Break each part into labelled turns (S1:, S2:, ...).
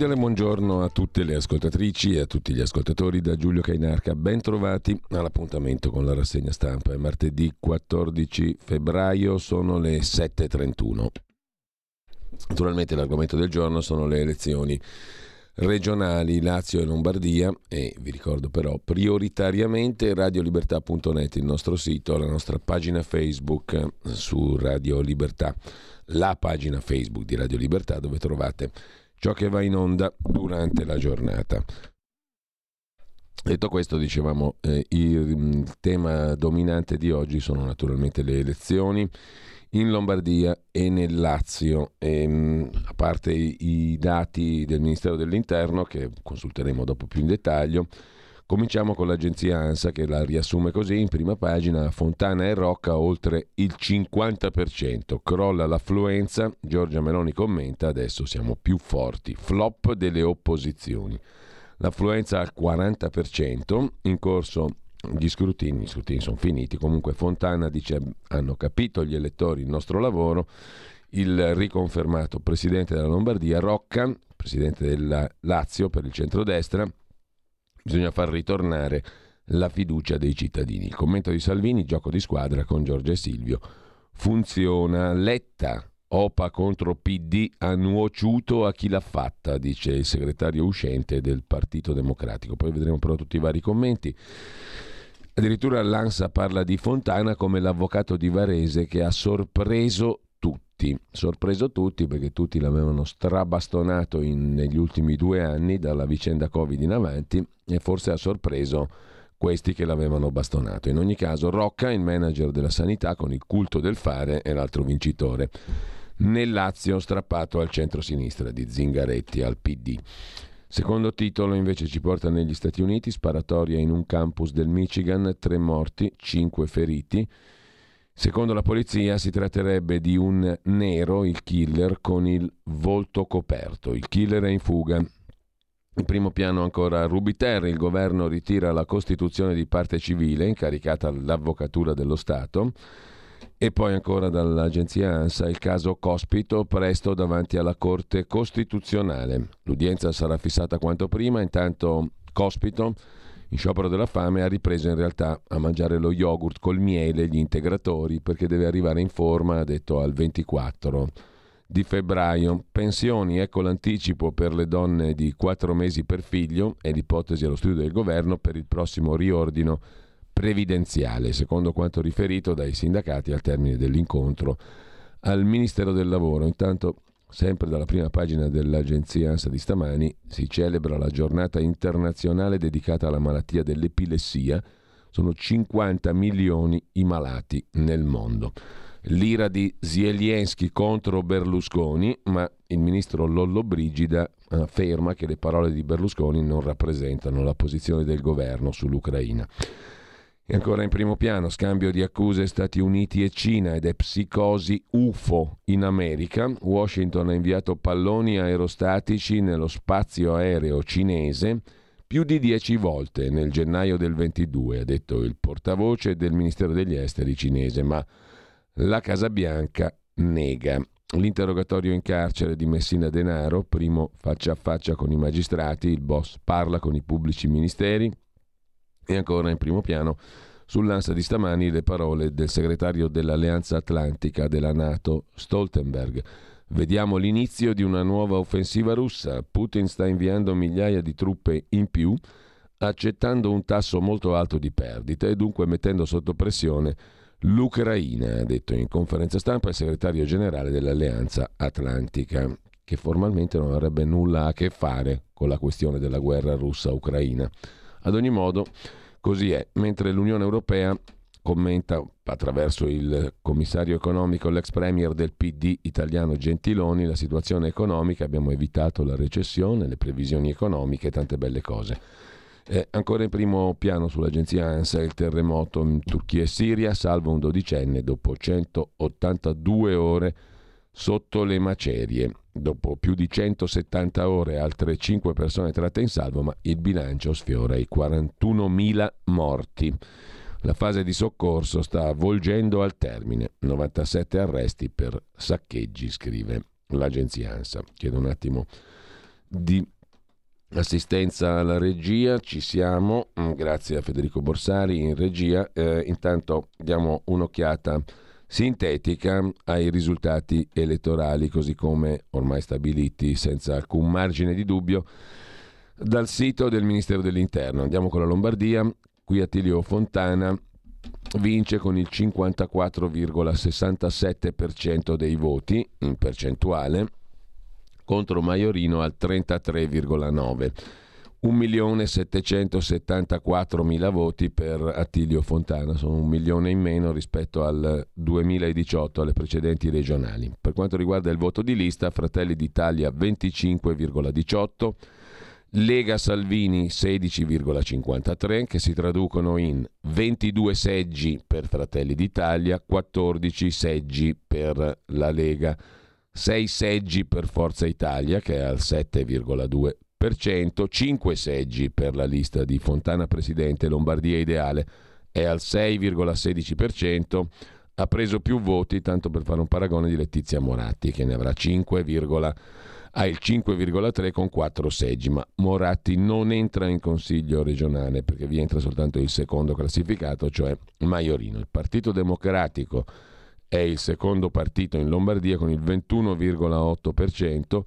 S1: Cordiale buongiorno a tutte le ascoltatrici e a tutti gli ascoltatori da Giulio Cainarca. Ben trovati all'appuntamento con la rassegna stampa. È martedì 14 febbraio, sono le 7.31. Naturalmente l'argomento del giorno sono le elezioni regionali Lazio e Lombardia e vi ricordo però prioritariamente radiolibertà.net, il nostro sito, la nostra pagina Facebook su Radio Libertà, la pagina Facebook di Radio Libertà dove trovate ciò che va in onda durante la giornata. Detto questo, dicevamo, eh, il mm, tema dominante di oggi sono naturalmente le elezioni in Lombardia e nel Lazio, e, mm, a parte i, i dati del Ministero dell'Interno che consulteremo dopo più in dettaglio. Cominciamo con l'agenzia ANSA che la riassume così. In prima pagina, Fontana e Rocca oltre il 50%, crolla l'affluenza, Giorgia Meloni commenta, adesso siamo più forti, flop delle opposizioni. L'affluenza al 40%, in corso gli scrutini, gli scrutini sono finiti, comunque Fontana dice hanno capito gli elettori il nostro lavoro, il riconfermato presidente della Lombardia, Rocca, presidente della Lazio per il centrodestra, Bisogna far ritornare la fiducia dei cittadini. Il commento di Salvini, gioco di squadra con Giorgia e Silvio. Funziona. Letta, OPA contro PD ha nuociuto a chi l'ha fatta, dice il segretario uscente del Partito Democratico. Poi vedremo però tutti i vari commenti. Addirittura l'ANSA parla di Fontana come l'avvocato di Varese che ha sorpreso tutti, sorpreso tutti perché tutti l'avevano strabastonato in, negli ultimi due anni dalla vicenda Covid in avanti e forse ha sorpreso questi che l'avevano bastonato. In ogni caso Rocca, il manager della sanità con il culto del fare, è l'altro vincitore. Nel Lazio strappato al centro-sinistra di Zingaretti al PD. Secondo titolo invece ci porta negli Stati Uniti, sparatoria in un campus del Michigan, tre morti, cinque feriti. Secondo la polizia si tratterebbe di un nero, il killer, con il volto coperto. Il killer è in fuga. In primo piano ancora Rubiter, il governo ritira la Costituzione di parte civile incaricata all'Avvocatura dello Stato e poi ancora dall'agenzia ANSA il caso Cospito presto davanti alla Corte Costituzionale. L'udienza sarà fissata quanto prima, intanto Cospito in sciopero della fame ha ripreso in realtà a mangiare lo yogurt col miele, gli integratori, perché deve arrivare in forma, ha detto, al 24 di febbraio. Pensioni, ecco l'anticipo per le donne di 4 mesi per figlio e l'ipotesi allo studio del governo per il prossimo riordino previdenziale, secondo quanto riferito dai sindacati al termine dell'incontro al Ministero del Lavoro. Intanto Sempre dalla prima pagina dell'agenzia ANSA di stamani si celebra la giornata internazionale dedicata alla malattia dell'epilessia. Sono 50 milioni i malati nel mondo. L'ira di Zelensky contro Berlusconi, ma il ministro Lollo Brigida afferma che le parole di Berlusconi non rappresentano la posizione del governo sull'Ucraina. E ancora in primo piano, scambio di accuse Stati Uniti e Cina ed è psicosi UFO in America. Washington ha inviato palloni aerostatici nello spazio aereo cinese più di dieci volte nel gennaio del 22, ha detto il portavoce del Ministero degli Esteri cinese, ma la Casa Bianca nega. L'interrogatorio in carcere di Messina Denaro, primo faccia a faccia con i magistrati, il boss parla con i pubblici ministeri, e ancora in primo piano sull'ansa di stamani le parole del segretario dell'Alleanza Atlantica della Nato, Stoltenberg. Vediamo l'inizio di una nuova offensiva russa. Putin sta inviando migliaia di truppe in più, accettando un tasso molto alto di perdite e dunque mettendo sotto pressione l'Ucraina, ha detto in conferenza stampa il segretario generale dell'Alleanza Atlantica, che formalmente non avrebbe nulla a che fare con la questione della guerra russa-ucraina. Ad ogni modo, Così è, mentre l'Unione Europea commenta attraverso il commissario economico, l'ex premier del PD italiano Gentiloni, la situazione economica, abbiamo evitato la recessione, le previsioni economiche, tante belle cose. Eh, ancora in primo piano sull'agenzia ANSA il terremoto in Turchia e Siria, salvo un dodicenne dopo 182 ore sotto le macerie. Dopo più di 170 ore altre 5 persone tratte in salvo, ma il bilancio sfiora i 41.000 morti. La fase di soccorso sta volgendo al termine. 97 arresti per saccheggi, scrive l'agenzia ANSA. Chiedo un attimo di assistenza alla regia, ci siamo, grazie a Federico Borsari in regia. Eh, intanto diamo un'occhiata sintetica ai risultati elettorali, così come ormai stabiliti senza alcun margine di dubbio dal sito del Ministero dell'Interno. Andiamo con la Lombardia. Qui Attilio Fontana vince con il 54,67% dei voti in percentuale contro Maiorino al 33,9%. 1.774.000 voti per Attilio Fontana, sono un milione in meno rispetto al 2018, alle precedenti regionali. Per quanto riguarda il voto di lista, Fratelli d'Italia 25,18%, Lega Salvini 16,53 che si traducono in 22 seggi per Fratelli d'Italia, 14 seggi per la Lega, 6 seggi per Forza Italia che è al 7,2%, 5 seggi per la lista di Fontana Presidente Lombardia Ideale è al 6,16%, ha preso più voti, tanto per fare un paragone, di Letizia Moratti che ne avrà 5,1% ha il 5,3 con 4 seggi, ma Moratti non entra in consiglio regionale perché vi entra soltanto il secondo classificato, cioè Maiorino. Il Partito Democratico è il secondo partito in Lombardia con il 21,8%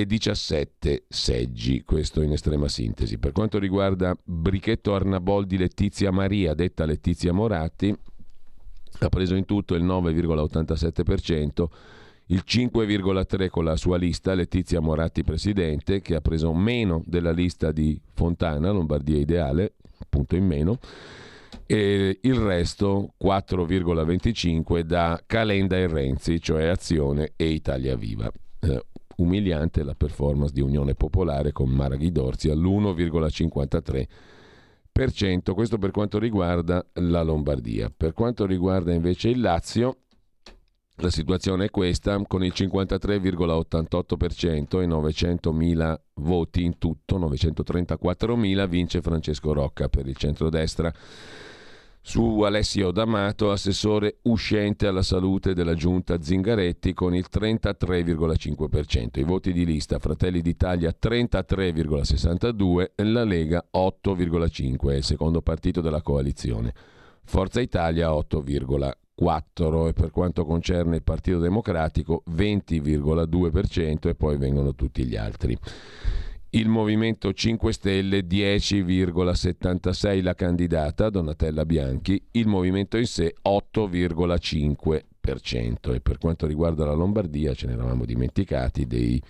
S1: e 17 seggi, questo in estrema sintesi. Per quanto riguarda Brichetto Arnaboldi Letizia Maria, detta Letizia Moratti, ha preso in tutto il 9,87%, il 5,3 con la sua lista Letizia Moratti Presidente, che ha preso meno della lista di Fontana, Lombardia Ideale, punto in meno, e il resto 4,25 da Calenda e Renzi, cioè Azione e Italia Viva. Eh, umiliante la performance di Unione Popolare con Maraghi Dorzi all'1,53%. Questo per quanto riguarda la Lombardia. Per quanto riguarda invece il Lazio, la situazione è questa, con il 53,88% e 900.000 voti in tutto, 934.000, vince Francesco Rocca per il centrodestra. Su Alessio D'Amato, assessore uscente alla salute della giunta Zingaretti con il 33,5%. I voti di lista Fratelli d'Italia 33,62% e la Lega 8,5%, è il secondo partito della coalizione. Forza Italia 8,4%. 4 e per quanto concerne il Partito Democratico 20,2% e poi vengono tutti gli altri. Il Movimento 5 Stelle 10,76 la candidata Donatella Bianchi, il Movimento in sé 8,5% e per quanto riguarda la Lombardia ce ne eravamo dimenticati dei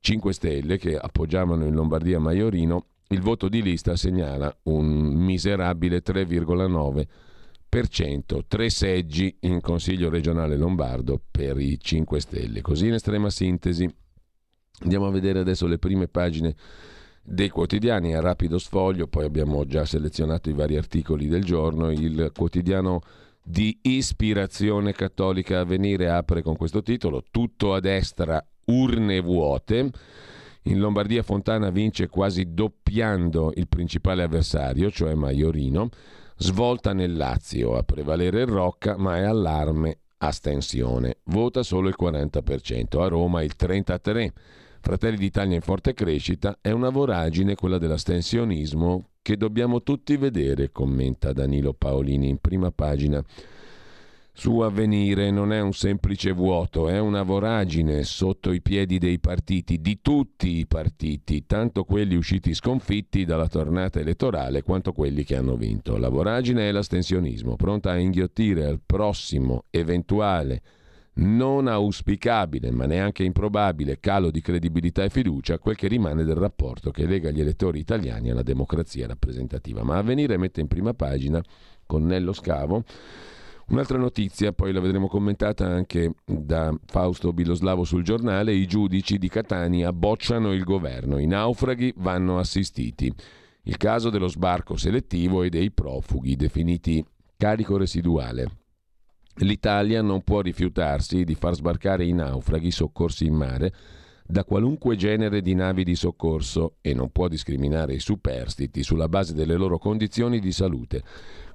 S1: 5 Stelle che appoggiavano in Lombardia Maiorino, il voto di lista segnala un miserabile 3,9% 3%, tre seggi in Consiglio regionale lombardo per i 5 Stelle. Così in estrema sintesi andiamo a vedere adesso le prime pagine dei quotidiani a rapido sfoglio, poi abbiamo già selezionato i vari articoli del giorno, il quotidiano di ispirazione cattolica a venire apre con questo titolo Tutto a destra, urne vuote. In Lombardia Fontana vince quasi doppiando il principale avversario, cioè Maiorino. Svolta nel Lazio, a prevalere il Rocca, ma è allarme, astensione. Vota solo il 40%, a Roma il 33%. Fratelli d'Italia in forte crescita, è una voragine quella dell'astensionismo che dobbiamo tutti vedere, commenta Danilo Paolini in prima pagina su avvenire non è un semplice vuoto, è una voragine sotto i piedi dei partiti, di tutti i partiti, tanto quelli usciti sconfitti dalla tornata elettorale quanto quelli che hanno vinto. La voragine è l'astensionismo, pronta a inghiottire al prossimo eventuale non auspicabile, ma neanche improbabile calo di credibilità e fiducia quel che rimane del rapporto che lega gli elettori italiani alla democrazia rappresentativa. Ma Avvenire mette in prima pagina con Nello Scavo. Un'altra notizia, poi la vedremo commentata anche da Fausto Biloslavo sul giornale, i giudici di Catania bocciano il governo, i naufraghi vanno assistiti. Il caso dello sbarco selettivo e dei profughi definiti carico residuale. L'Italia non può rifiutarsi di far sbarcare i naufraghi soccorsi in mare da qualunque genere di navi di soccorso e non può discriminare i superstiti sulla base delle loro condizioni di salute.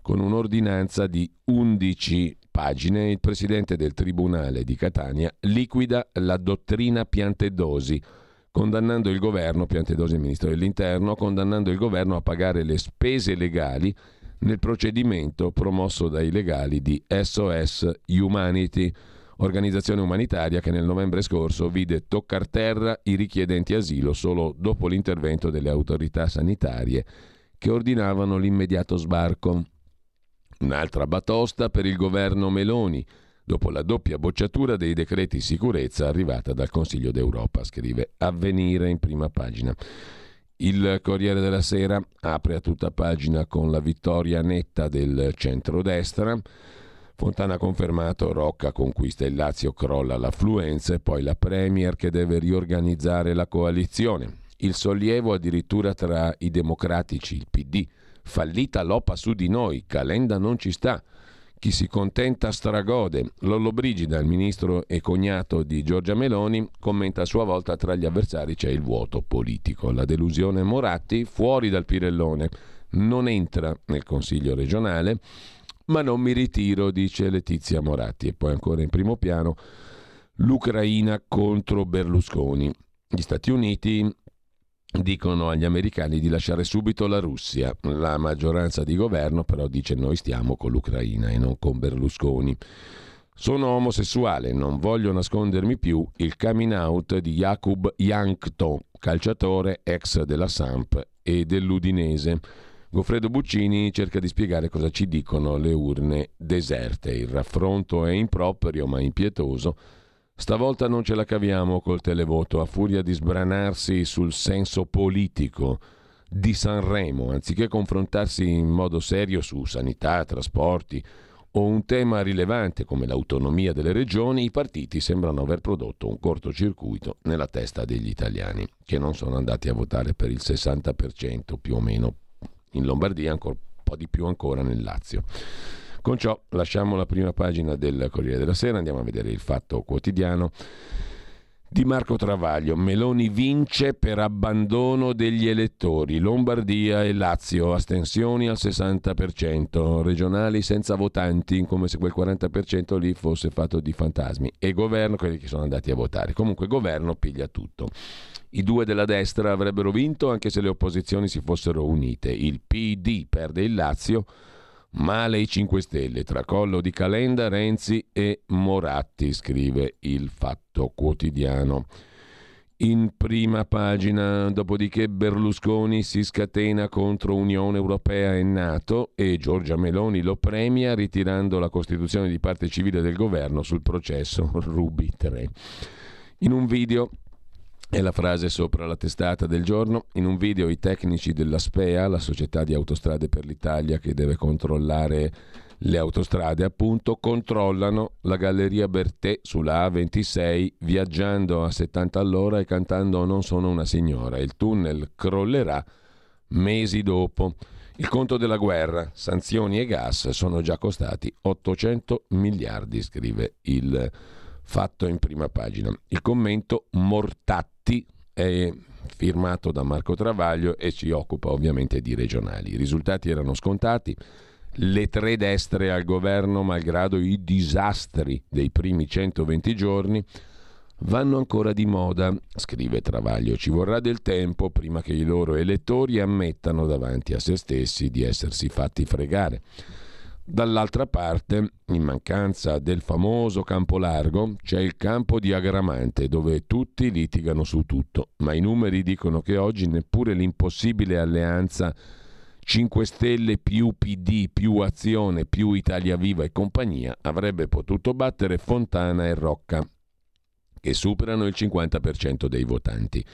S1: Con un'ordinanza di 11 pagine il presidente del Tribunale di Catania liquida la dottrina Piantedosi, condannando il governo, Piantedosi il ministro dell'Interno, condannando il governo a pagare le spese legali nel procedimento promosso dai legali di SOS Humanity, organizzazione umanitaria che nel novembre scorso vide toccar terra i richiedenti asilo solo dopo l'intervento delle autorità sanitarie che ordinavano l'immediato sbarco. Un'altra batosta per il governo Meloni, dopo la doppia bocciatura dei decreti sicurezza arrivata dal Consiglio d'Europa, scrive Avvenire in prima pagina. Il Corriere della Sera apre a tutta pagina con la vittoria netta del centrodestra. Fontana ha confermato, Rocca conquista il Lazio, crolla l'affluenza e poi la Premier che deve riorganizzare la coalizione. Il sollievo addirittura tra i democratici, il PD. Fallita l'OPA su di noi, Calenda non ci sta. Chi si contenta stragode. Lollo Brigida, il ministro e cognato di Giorgia Meloni, commenta a sua volta tra gli avversari c'è il vuoto politico. La delusione Moratti fuori dal Pirellone. Non entra nel Consiglio regionale, ma non mi ritiro, dice Letizia Moratti. E poi ancora in primo piano l'Ucraina contro Berlusconi. Gli Stati Uniti dicono agli americani di lasciare subito la Russia. La maggioranza di governo però dice noi stiamo con l'Ucraina e non con Berlusconi. Sono omosessuale, non voglio nascondermi più il coming out di Jakub Jankto, calciatore ex della Samp e dell'Udinese. Goffredo Buccini cerca di spiegare cosa ci dicono le urne deserte. Il raffronto è improprio ma impietoso Stavolta non ce la caviamo col televoto, a furia di sbranarsi sul senso politico di Sanremo, anziché confrontarsi in modo serio su sanità, trasporti o un tema rilevante come l'autonomia delle regioni, i partiti sembrano aver prodotto un cortocircuito nella testa degli italiani, che non sono andati a votare per il 60% più o meno in Lombardia, un po' di più ancora nel Lazio. Con ciò lasciamo la prima pagina del Corriere della Sera, andiamo a vedere il fatto quotidiano di Marco Travaglio. Meloni vince per abbandono degli elettori. Lombardia e Lazio, astensioni al 60%, regionali senza votanti, come se quel 40% lì fosse fatto di fantasmi. E governo, quelli che sono andati a votare. Comunque governo piglia tutto. I due della destra avrebbero vinto anche se le opposizioni si fossero unite. Il PD perde il Lazio Male i 5 Stelle, tracollo di Calenda, Renzi e Moratti, scrive il Fatto Quotidiano. In prima pagina, dopodiché Berlusconi si scatena contro Unione Europea e Nato e Giorgia Meloni lo premia ritirando la costituzione di parte civile del governo sul processo Ruby 3. In un video è la frase sopra la testata del giorno. In un video i tecnici della SPEA, la società di autostrade per l'Italia che deve controllare le autostrade, appunto, controllano la galleria Bertè sulla A26 viaggiando a 70 all'ora e cantando Non sono una signora. Il tunnel crollerà mesi dopo. Il conto della guerra, sanzioni e gas sono già costati 800 miliardi, scrive il fatto in prima pagina. Il commento Mortatti è firmato da Marco Travaglio e si occupa ovviamente di regionali. I risultati erano scontati. Le tre destre al governo, malgrado i disastri dei primi 120 giorni, vanno ancora di moda, scrive Travaglio. Ci vorrà del tempo prima che i loro elettori ammettano davanti a se stessi di essersi fatti fregare. Dall'altra parte, in mancanza del famoso campo largo, c'è il campo di Agramante, dove tutti litigano su tutto, ma i numeri dicono che oggi neppure l'impossibile alleanza 5 Stelle più PD più Azione più Italia Viva e compagnia avrebbe potuto battere Fontana e Rocca, che superano il 50% dei votanti.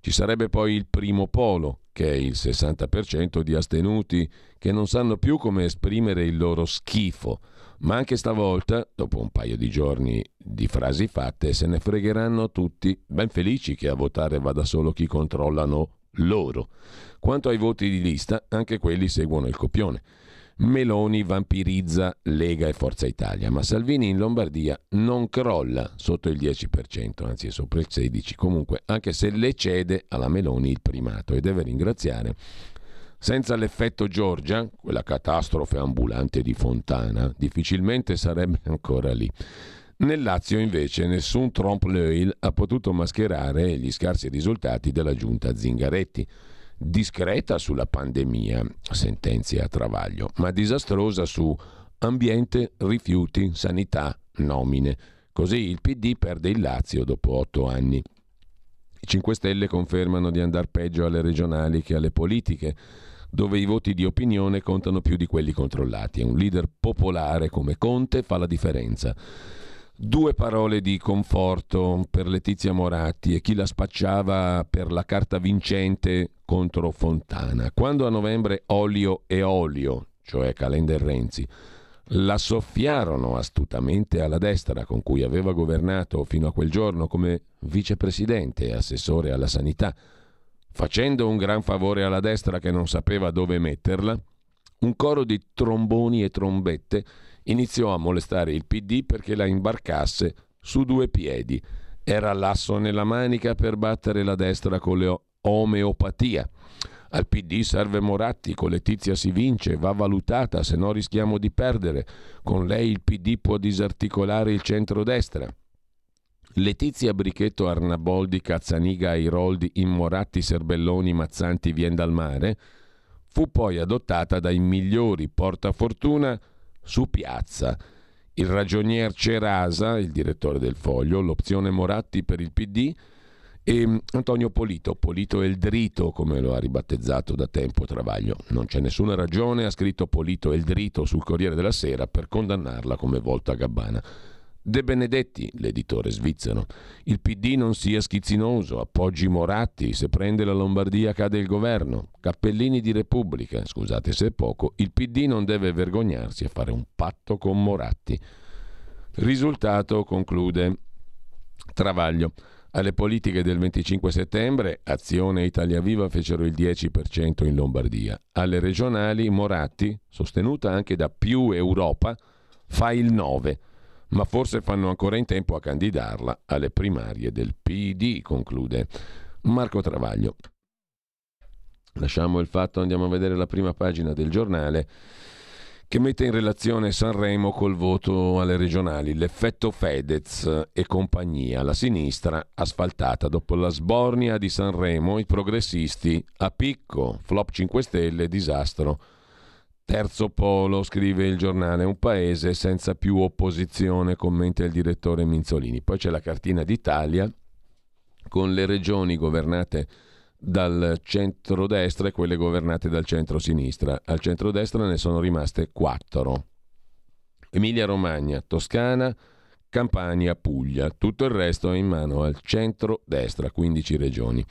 S1: Ci sarebbe poi il primo polo, che è il 60% di astenuti che non sanno più come esprimere il loro schifo. Ma anche stavolta, dopo un paio di giorni di frasi fatte, se ne fregheranno tutti, ben felici che a votare vada solo chi controllano loro. Quanto ai voti di lista, anche quelli seguono il copione. Meloni vampirizza Lega e Forza Italia, ma Salvini in Lombardia non crolla sotto il 10%, anzi è sopra il 16%, comunque anche se le cede alla Meloni il primato e deve ringraziare. Senza l'effetto Giorgia, quella catastrofe ambulante di Fontana, difficilmente sarebbe ancora lì. Nel Lazio invece nessun trompe-l'œil ha potuto mascherare gli scarsi risultati della giunta Zingaretti discreta sulla pandemia, sentenzia a travaglio, ma disastrosa su ambiente, rifiuti, sanità, nomine. Così il PD perde il Lazio dopo otto anni. I 5 Stelle confermano di andare peggio alle regionali che alle politiche, dove i voti di opinione contano più di quelli controllati. Un leader popolare come Conte fa la differenza. Due parole di conforto per Letizia Moratti e chi la spacciava per la carta vincente contro Fontana. Quando a novembre Olio e Olio, cioè Calenda e Renzi, la soffiarono astutamente alla destra con cui aveva governato fino a quel giorno come vicepresidente e assessore alla sanità, facendo un gran favore alla destra che non sapeva dove metterla, un coro di tromboni e trombette iniziò a molestare il PD perché la imbarcasse su due piedi. Era l'asso nella manica per battere la destra con l'omeopatia. Al PD serve Moratti, con Letizia si vince, va valutata, se no rischiamo di perdere. Con lei il PD può disarticolare il centrodestra. Letizia Brichetto Arnaboldi Cazzaniga Airoldi Immoratti Serbelloni Mazzanti Vien dal Mare fu poi adottata dai migliori portafortuna su piazza. Il ragionier Cerasa, il direttore del Foglio, l'opzione Moratti per il PD e Antonio Polito, Polito Eldrito come lo ha ribattezzato da tempo Travaglio. Non c'è nessuna ragione, ha scritto Polito Eldrito sul Corriere della Sera per condannarla come volta a gabbana. De Benedetti, l'editore svizzero. Il PD non sia schizzinoso, appoggi Moratti, se prende la Lombardia cade il governo. Cappellini di Repubblica, scusate se è poco, il PD non deve vergognarsi a fare un patto con Moratti. Risultato, conclude Travaglio. Alle politiche del 25 settembre, Azione e Italia Viva fecero il 10% in Lombardia. Alle regionali, Moratti, sostenuta anche da più Europa, fa il 9% ma forse fanno ancora in tempo a candidarla alle primarie del PD, conclude Marco Travaglio. Lasciamo il fatto, andiamo a vedere la prima pagina del giornale che mette in relazione Sanremo col voto alle regionali, l'effetto Fedez e compagnia, la sinistra asfaltata dopo la sbornia di Sanremo, i progressisti a picco, flop 5 Stelle, disastro Terzo polo, scrive il giornale, un paese senza più opposizione, commenta il direttore Minzolini. Poi c'è la cartina d'Italia con le regioni governate dal centro-destra e quelle governate dal centro-sinistra. Al centro-destra ne sono rimaste quattro. Emilia-Romagna, Toscana, Campania, Puglia. Tutto il resto è in mano al centro-destra, 15 regioni,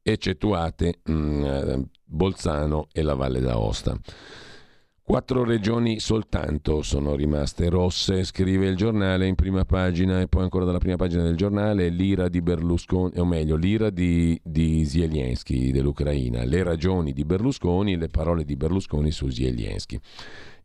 S1: eccettuate mh, mm, Bolzano e la Valle d'Aosta. Quattro regioni soltanto sono rimaste rosse, scrive il giornale in prima pagina e poi ancora dalla prima pagina del giornale l'ira di Berlusconi, o meglio l'ira di, di Zelensky dell'Ucraina, le ragioni di Berlusconi, le parole di Berlusconi su Zelensky.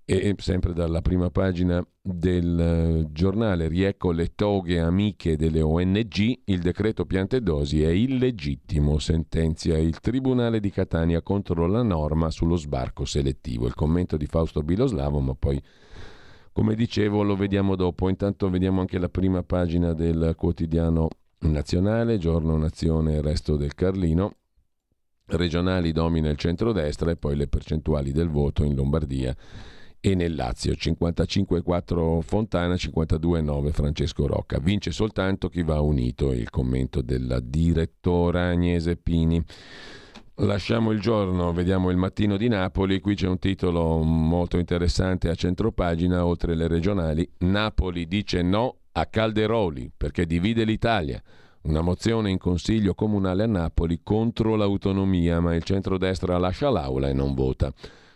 S1: E sempre dalla prima pagina del eh, giornale, riecco le toghe amiche delle ONG, il decreto piante dosi è illegittimo, sentenzia il Tribunale di Catania contro la norma sullo sbarco selettivo. Il commento di Fausto Biloslavo, ma poi, come dicevo, lo vediamo dopo. Intanto vediamo anche la prima pagina del quotidiano nazionale, giorno nazione, resto del Carlino. Regionali domina il centrodestra e poi le percentuali del voto in Lombardia e nel Lazio 55-4 Fontana, 52-9 Francesco Rocca. Vince soltanto chi va unito, il commento della direttora Agnese Pini. Lasciamo il giorno, vediamo il mattino di Napoli, qui c'è un titolo molto interessante a centropagina, oltre le regionali. Napoli dice no a Calderoli perché divide l'Italia. una mozione in consiglio comunale a Napoli contro l'autonomia, ma il centrodestra lascia l'aula e non vota.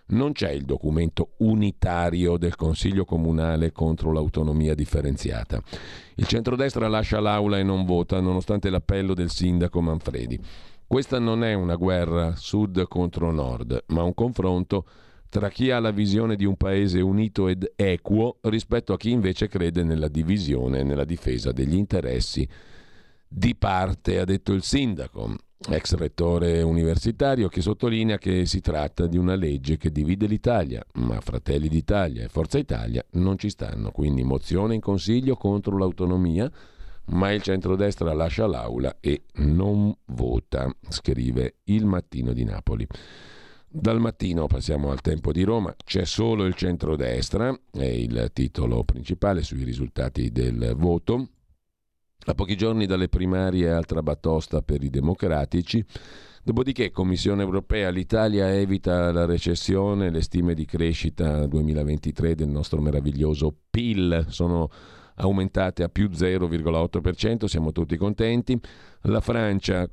S1: Non c'è il documento unitario del Consiglio Comunale contro l'autonomia differenziata. Il centrodestra lascia l'aula e non vota, nonostante l'appello del sindaco Manfredi. Questa non è una guerra sud contro nord, ma un confronto tra chi ha la visione di un paese unito ed equo rispetto a chi invece crede nella divisione e nella difesa degli interessi di parte, ha detto il sindaco, ex rettore universitario, che sottolinea che si tratta di una legge che divide l'Italia, ma Fratelli d'Italia e Forza Italia non ci stanno, quindi mozione in consiglio contro l'autonomia, ma il centrodestra lascia l'aula e non vota, scrive il mattino di Napoli. Dal mattino passiamo al tempo di Roma, c'è solo il centrodestra, è il titolo principale sui risultati del voto. A pochi giorni dalle primarie altra batosta per i democratici. Dopodiché, Commissione europea, l'Italia evita la recessione, le stime di crescita 2023 del nostro meraviglioso PIL sono aumentate a più 0,8%, siamo tutti contenti. La Francia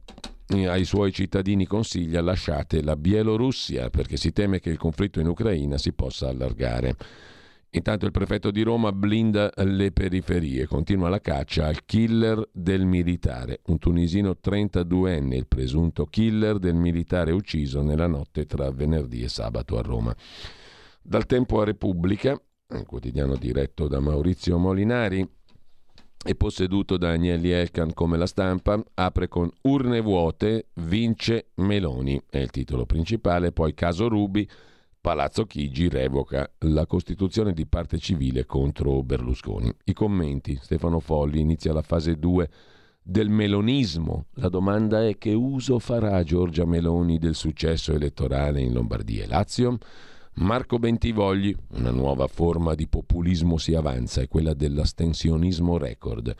S1: ai suoi cittadini consiglia lasciate la Bielorussia perché si teme che il conflitto in Ucraina si possa allargare. Intanto il prefetto di Roma blinda le periferie, continua la caccia al killer del militare, un tunisino 32enne, il presunto killer del militare ucciso nella notte tra venerdì e sabato a Roma. Dal tempo a Repubblica, un quotidiano diretto da Maurizio Molinari, e posseduto da Agnelli Elkan come la stampa, apre con urne vuote, vince Meloni, è il titolo principale, poi caso Rubi, Palazzo Chigi revoca la Costituzione di parte civile contro Berlusconi. I commenti, Stefano Folli inizia la fase 2 del melonismo. La domanda è che uso farà Giorgia Meloni del successo elettorale in Lombardia e Lazio? Marco Bentivogli, una nuova forma di populismo si avanza, è quella dell'astensionismo record.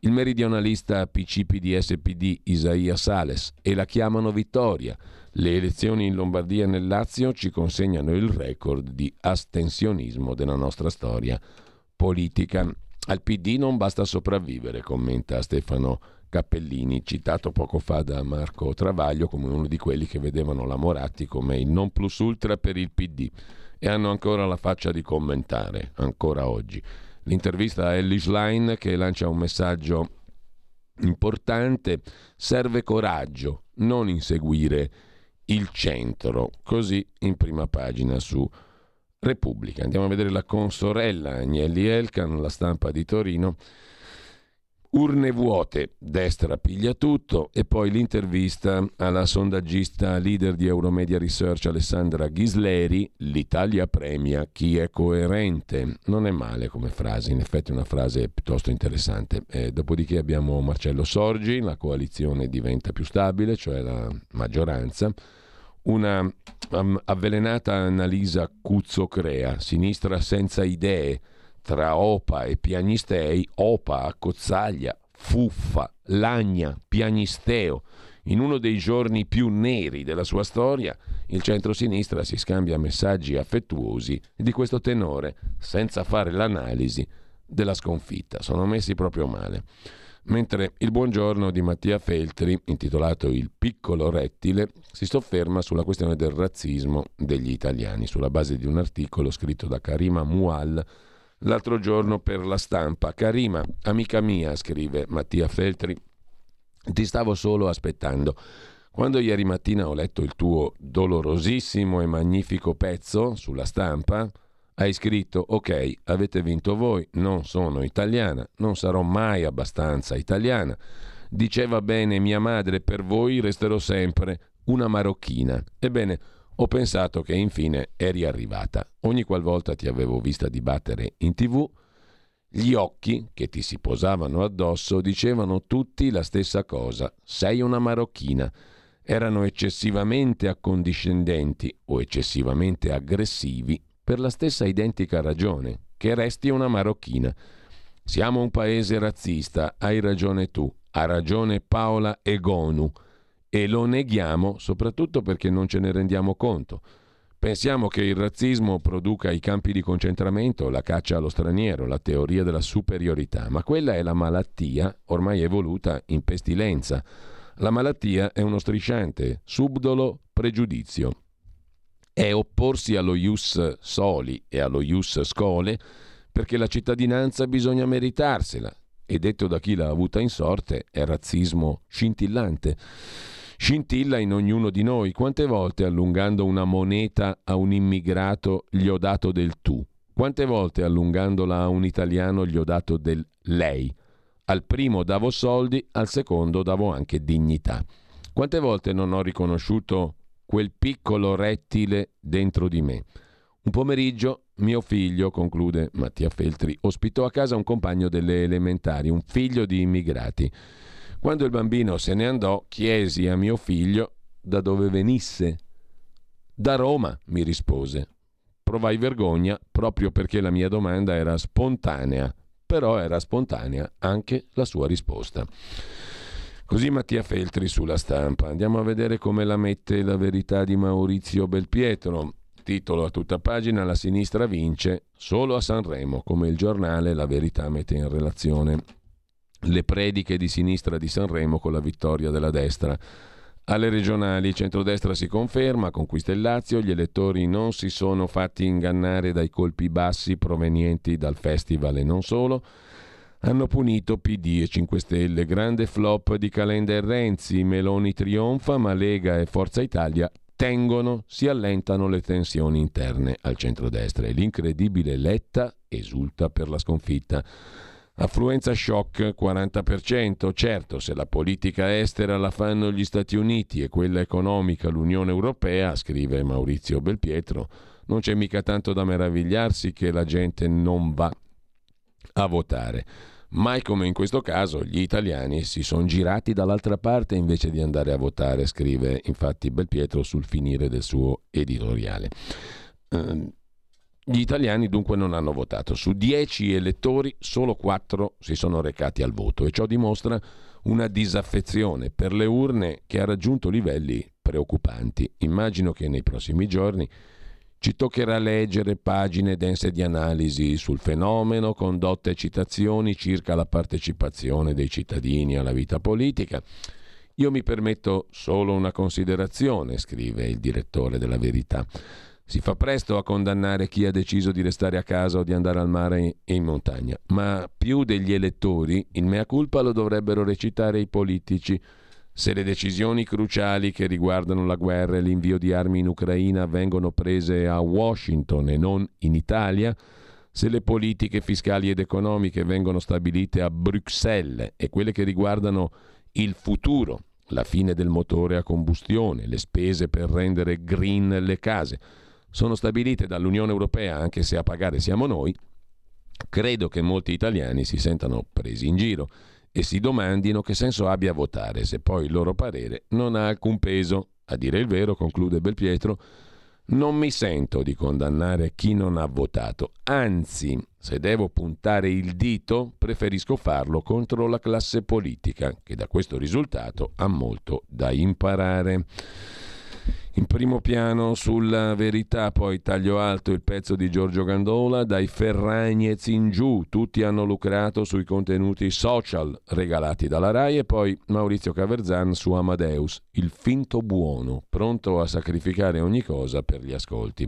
S1: Il meridionalista PCPD-SPD Isaia Sales e la chiamano vittoria. Le elezioni in Lombardia e nel Lazio ci consegnano il record di astensionismo della nostra storia politica. Al PD non basta sopravvivere, commenta Stefano Cappellini, citato poco fa da Marco Travaglio come uno di quelli che vedevano la Moratti come il non plus ultra per il PD e hanno ancora la faccia di commentare, ancora oggi. L'intervista a Ellis Line che lancia un messaggio importante, serve coraggio, non inseguire il centro, così in prima pagina su Repubblica. Andiamo a vedere la consorella Agnelli Elkan, la stampa di Torino Urne vuote, destra piglia tutto e poi l'intervista alla sondaggista leader di Euromedia Research Alessandra Ghisleri, l'Italia premia chi è coerente. Non è male come frase, in effetti è una frase piuttosto interessante. Eh, dopodiché abbiamo Marcello Sorgi, la coalizione diventa più stabile, cioè la maggioranza. Una um, avvelenata Annalisa Cuzzo crea, sinistra senza idee tra Opa e Piagnistei, Opa a Cozzaglia, Fuffa, Lagna, Piagnisteo. In uno dei giorni più neri della sua storia, il centro-sinistra si scambia messaggi affettuosi di questo tenore, senza fare l'analisi della sconfitta. Sono messi proprio male. Mentre il buongiorno di Mattia Feltri, intitolato Il piccolo rettile, si sofferma sulla questione del razzismo degli italiani, sulla base di un articolo scritto da Karima Mual l'altro giorno per la stampa. Karima, amica mia, scrive Mattia Feltri, ti stavo solo aspettando. Quando ieri mattina ho letto il tuo dolorosissimo e magnifico pezzo sulla stampa, hai scritto ok, avete vinto voi, non sono italiana, non sarò mai abbastanza italiana. Diceva bene mia madre, per voi resterò sempre una marocchina. Ebbene, ho pensato che infine eri arrivata. Ogni qualvolta ti avevo vista dibattere in tv, gli occhi che ti si posavano addosso dicevano tutti la stessa cosa. Sei una marocchina. Erano eccessivamente accondiscendenti o eccessivamente aggressivi per la stessa identica ragione, che resti una marocchina. Siamo un paese razzista, hai ragione tu, ha ragione Paola Egonu e lo neghiamo soprattutto perché non ce ne rendiamo conto. Pensiamo che il razzismo produca i campi di concentramento, la caccia allo straniero, la teoria della superiorità, ma quella è la malattia ormai evoluta in pestilenza. La malattia è uno strisciante, subdolo pregiudizio. È opporsi allo ius soli e allo ius scole perché la cittadinanza bisogna meritarsela e detto da chi l'ha avuta in sorte è razzismo scintillante scintilla in ognuno di noi. Quante volte allungando una moneta a un immigrato gli ho dato del tu? Quante volte allungandola a un italiano gli ho dato del lei? Al primo davo soldi, al secondo davo anche dignità. Quante volte non ho riconosciuto quel piccolo rettile dentro di me? Un pomeriggio mio figlio, conclude Mattia Feltri, ospitò a casa un compagno delle elementari, un figlio di immigrati. Quando il bambino se ne andò, chiesi a mio figlio da dove venisse. Da Roma, mi rispose. Provai vergogna proprio perché la mia domanda era spontanea, però era spontanea anche la sua risposta. Così Mattia Feltri sulla stampa. Andiamo a vedere come la mette la verità di Maurizio Belpietro. Titolo a tutta pagina La sinistra vince solo a Sanremo, come il giornale La verità mette in relazione le prediche di sinistra di Sanremo con la vittoria della destra. Alle regionali centrodestra si conferma, conquista il Lazio, gli elettori non si sono fatti ingannare dai colpi bassi provenienti dal festival e non solo. Hanno punito PD e 5 Stelle, grande flop di Calenda e Renzi, Meloni trionfa ma Lega e Forza Italia tengono, si allentano le tensioni interne al centrodestra e l'incredibile Letta esulta per la sconfitta. Affluenza shock 40%. Certo, se la politica estera la fanno gli Stati Uniti e quella economica l'Unione Europea, scrive Maurizio Belpietro, non c'è mica tanto da meravigliarsi che la gente non va a votare. Mai come in questo caso gli italiani si sono girati dall'altra parte invece di andare a votare, scrive infatti Belpietro sul finire del suo editoriale. Uh, gli italiani dunque non hanno votato. Su 10 elettori solo 4 si sono recati al voto e ciò dimostra una disaffezione per le urne che ha raggiunto livelli preoccupanti. Immagino che nei prossimi giorni ci toccherà leggere pagine dense di analisi sul fenomeno, condotte citazioni circa la partecipazione dei cittadini alla vita politica. Io mi permetto solo una considerazione, scrive il direttore della Verità. Si fa presto a condannare chi ha deciso di restare a casa o di andare al mare e in montagna, ma più degli elettori il mea culpa lo dovrebbero recitare i politici. Se le decisioni cruciali che riguardano la guerra e l'invio di armi in Ucraina vengono prese a Washington e non in Italia, se le politiche fiscali ed economiche vengono stabilite a Bruxelles e quelle che riguardano il futuro, la fine del motore a combustione, le spese per rendere green le case, sono stabilite dall'Unione Europea, anche se a pagare siamo noi, credo che molti italiani si sentano presi in giro e si domandino che senso abbia votare se poi il loro parere non ha alcun peso. A dire il vero, conclude Belpietro, non mi sento di condannare chi non ha votato, anzi, se devo puntare il dito, preferisco farlo contro la classe politica, che da questo risultato ha molto da imparare. In primo piano sulla verità, poi taglio alto il pezzo di Giorgio Gandola, dai Ferragnez in giù, tutti hanno lucrato sui contenuti social regalati dalla RAI e poi Maurizio Caverzan su Amadeus, il finto buono, pronto a sacrificare ogni cosa per gli ascolti.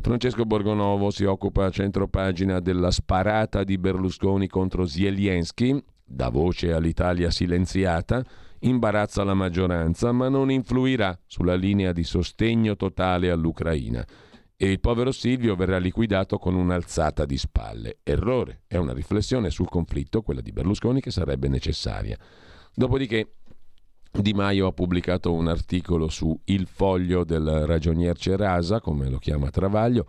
S1: Francesco Borgonovo si occupa a centro pagina della sparata di Berlusconi contro Zelensky, da voce all'Italia silenziata, imbarazza la maggioranza, ma non influirà sulla linea di sostegno totale all'Ucraina. E il povero Silvio verrà liquidato con un'alzata di spalle. Errore, è una riflessione sul conflitto, quella di Berlusconi, che sarebbe necessaria. Dopodiché Di Maio ha pubblicato un articolo su Il foglio del ragionier Cerasa, come lo chiama Travaglio,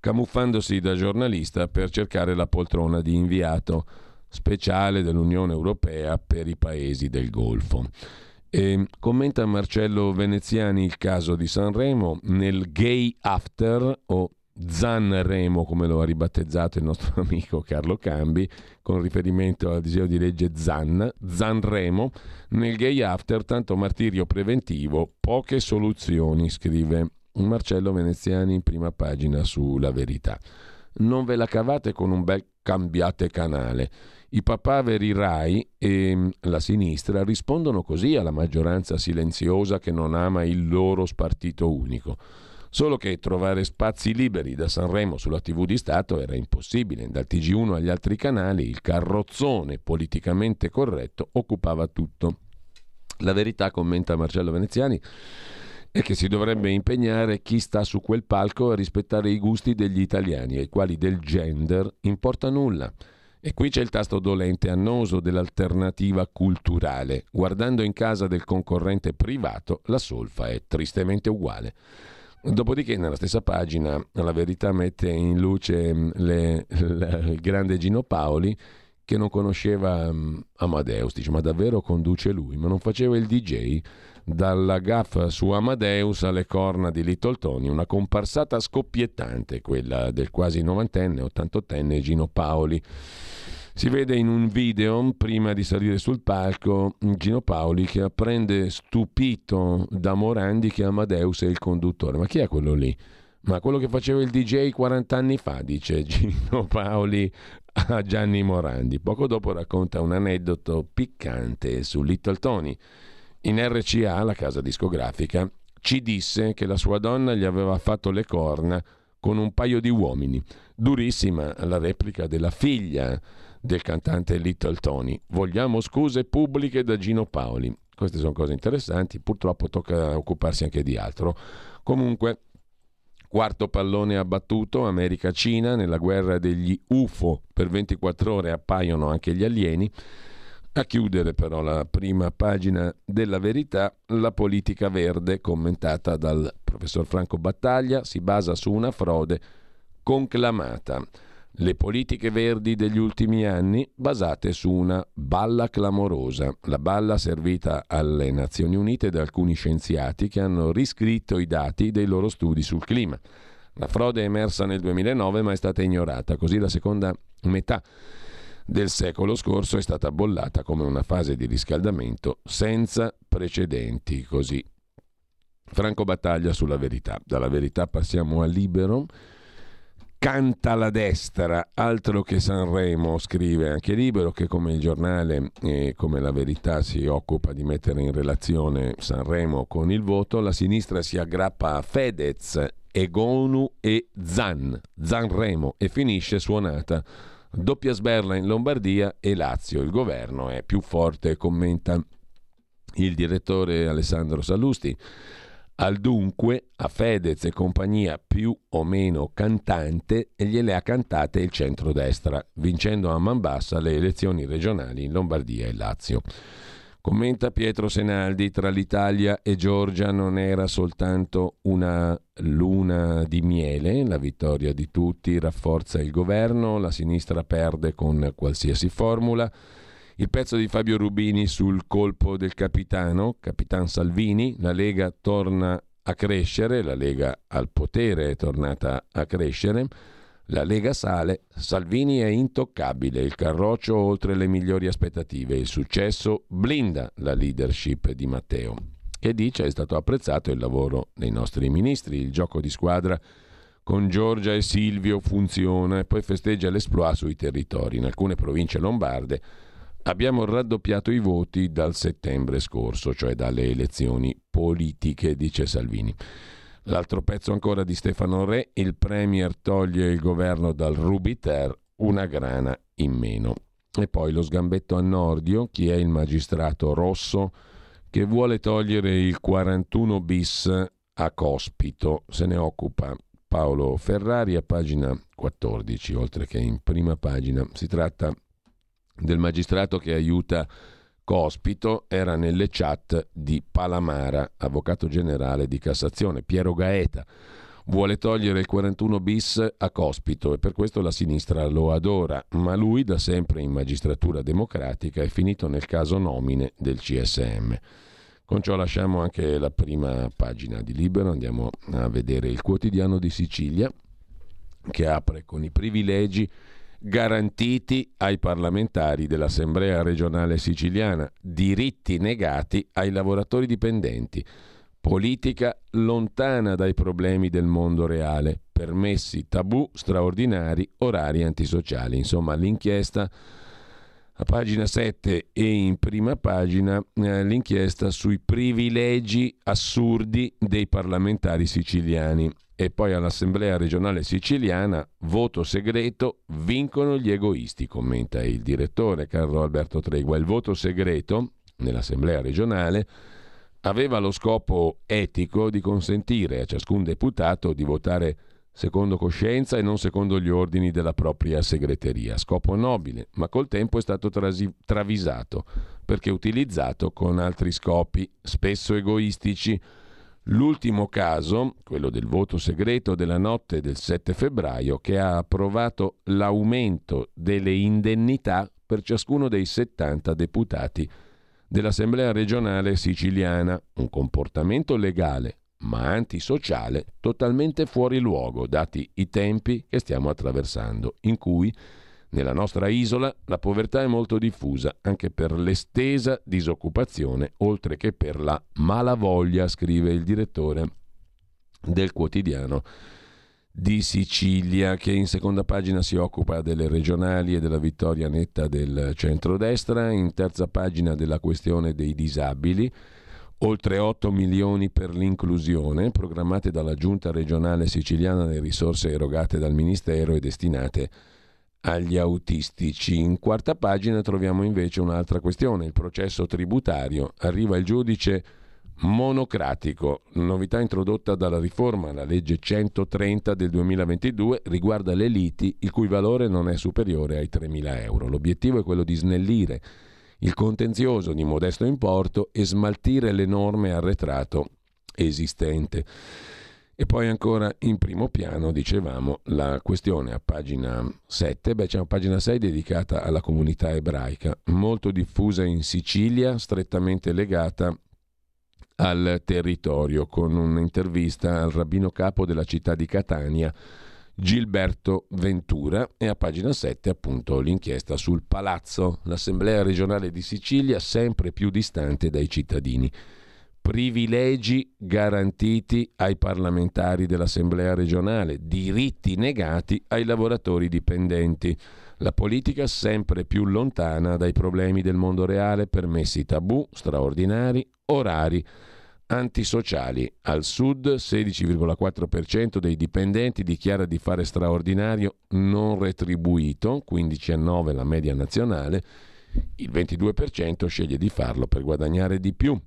S1: camuffandosi da giornalista per cercare la poltrona di inviato speciale dell'Unione Europea per i paesi del Golfo. E commenta Marcello Veneziani il caso di Sanremo nel Gay After o Zanremo, come lo ha ribattezzato il nostro amico Carlo Cambi, con riferimento al disegno di legge Zan, Zanremo, nel Gay After tanto martirio preventivo, poche soluzioni, scrive Marcello Veneziani in prima pagina sulla verità. Non ve la cavate con un bel cambiate canale. I papaveri Rai e mm, la sinistra rispondono così alla maggioranza silenziosa che non ama il loro spartito unico. Solo che trovare spazi liberi da Sanremo sulla TV di Stato era impossibile. Dal TG1 agli altri canali il carrozzone politicamente corretto occupava tutto. La verità, commenta Marcello Veneziani, è che si dovrebbe impegnare chi sta su quel palco a rispettare i gusti degli italiani, ai quali del gender importa nulla. E qui c'è il tasto dolente annoso dell'alternativa culturale. Guardando in casa del concorrente privato, la solfa è tristemente uguale. Dopodiché, nella stessa pagina, la verità mette in luce mm, le, le, il grande Gino Paoli che non conosceva um, Amadeus. Dice: Ma davvero conduce lui? Ma non faceva il DJ? Dalla gaffa su Amadeus alle corna di Little Tony, una comparsata scoppiettante, quella del quasi novantenne, ottantottenne Gino Paoli. Si vede in un video, prima di salire sul palco, Gino Paoli che apprende stupito da Morandi che Amadeus è il conduttore. Ma chi è quello lì? Ma quello che faceva il DJ 40 anni fa, dice Gino Paoli a Gianni Morandi. Poco dopo racconta un aneddoto piccante su Little Tony. In RCA, la casa discografica, ci disse che la sua donna gli aveva fatto le corna con un paio di uomini. Durissima la replica della figlia del cantante Little Tony. Vogliamo scuse pubbliche da Gino Paoli. Queste sono cose interessanti, purtroppo tocca occuparsi anche di altro. Comunque, Quarto pallone abbattuto, America-Cina, nella guerra degli UFO per 24 ore appaiono anche gli alieni. A chiudere però la prima pagina della verità, la politica verde commentata dal professor Franco Battaglia si basa su una frode conclamata. Le politiche verdi degli ultimi anni basate su una balla clamorosa, la balla servita alle Nazioni Unite da alcuni scienziati che hanno riscritto i dati dei loro studi sul clima. La frode è emersa nel 2009 ma è stata ignorata, così la seconda metà del secolo scorso è stata bollata come una fase di riscaldamento senza precedenti, così. Franco Battaglia sulla verità. Dalla verità passiamo a Libero canta la destra, altro che Sanremo, scrive anche Libero, che come il giornale e come la verità si occupa di mettere in relazione Sanremo con il voto, la sinistra si aggrappa a Fedez, Egonu e Zan, Zanremo e finisce suonata. Doppia sberla in Lombardia e Lazio. Il governo è più forte, commenta il direttore Alessandro Sallusti. Al dunque, a Fedez e compagnia più o meno cantante, gliele ha cantate il centrodestra, vincendo a man bassa le elezioni regionali in Lombardia e Lazio. Commenta Pietro Senaldi, tra l'Italia e Giorgia non era soltanto una luna di miele, la vittoria di tutti rafforza il governo, la sinistra perde con qualsiasi formula, il pezzo di Fabio Rubini sul colpo del capitano, Capitan Salvini, la Lega torna a crescere, la Lega al potere è tornata a crescere, la Lega sale, Salvini è intoccabile, il carroccio oltre le migliori aspettative, il successo blinda la leadership di Matteo. Che dice è stato apprezzato il lavoro dei nostri ministri, il gioco di squadra con Giorgia e Silvio funziona e poi festeggia l'esploit sui territori. In alcune province lombarde Abbiamo raddoppiato i voti dal settembre scorso, cioè dalle elezioni politiche, dice Salvini. L'altro pezzo ancora di Stefano Re, il Premier toglie il governo dal Rubiter, una grana in meno. E poi lo sgambetto a Nordio, chi è il magistrato rosso che vuole togliere il 41 bis a Cospito, se ne occupa Paolo Ferrari a pagina 14, oltre che in prima pagina. Si tratta del magistrato che aiuta Cospito era nelle chat di Palamara, avvocato generale di Cassazione, Piero Gaeta. Vuole togliere il 41 bis a Cospito e per questo la sinistra lo adora, ma lui da sempre in magistratura democratica è finito nel caso nomine del CSM. Con ciò lasciamo anche la prima pagina di Libero, andiamo a vedere il quotidiano di Sicilia che apre con i privilegi garantiti ai parlamentari dell'Assemblea regionale siciliana, diritti negati ai lavoratori dipendenti. politica lontana dai problemi del mondo reale, permessi tabù straordinari, orari antisociali. Insomma, l'inchiesta a pagina 7 e in prima pagina eh, l'inchiesta sui privilegi assurdi dei parlamentari siciliani. E poi all'Assemblea regionale siciliana, voto segreto, vincono gli egoisti, commenta il direttore Carlo Alberto Tregua. Il voto segreto nell'Assemblea regionale aveva lo scopo etico di consentire a ciascun deputato di votare secondo coscienza e non secondo gli ordini della propria segreteria. Scopo nobile, ma col tempo è stato trasi- travisato perché utilizzato con altri scopi, spesso egoistici. L'ultimo caso, quello del voto segreto della notte del 7 febbraio, che ha approvato l'aumento delle indennità per ciascuno dei 70 deputati dell'Assemblea regionale siciliana, un comportamento legale ma antisociale, totalmente fuori luogo, dati i tempi che stiamo attraversando, in cui nella nostra isola la povertà è molto diffusa, anche per l'estesa disoccupazione, oltre che per la malavoglia, scrive il direttore del quotidiano di Sicilia, che in seconda pagina si occupa delle regionali e della vittoria netta del centrodestra, in terza pagina della questione dei disabili oltre 8 milioni per l'inclusione, programmate dalla Giunta regionale siciliana le risorse erogate dal Ministero e destinate agli autistici. In quarta pagina troviamo invece un'altra questione, il processo tributario. Arriva il giudice monocratico, novità introdotta dalla riforma, la legge 130 del 2022, riguarda le liti il cui valore non è superiore ai 3.000 euro. L'obiettivo è quello di snellire il contenzioso di modesto importo e smaltire l'enorme arretrato esistente. E poi ancora in primo piano, dicevamo, la questione a pagina 7, beh c'è una pagina 6 dedicata alla comunità ebraica, molto diffusa in Sicilia, strettamente legata al territorio, con un'intervista al rabbino capo della città di Catania, Gilberto Ventura. E a pagina 7 appunto l'inchiesta sul palazzo, l'Assemblea regionale di Sicilia sempre più distante dai cittadini. Privilegi garantiti ai parlamentari dell'Assemblea regionale, diritti negati ai lavoratori dipendenti. La politica sempre più lontana dai problemi del mondo reale, permessi tabù, straordinari, orari antisociali. Al sud 16,4% dei dipendenti dichiara di fare straordinario non retribuito, 15,9% la media nazionale, il 22% sceglie di farlo per guadagnare di più.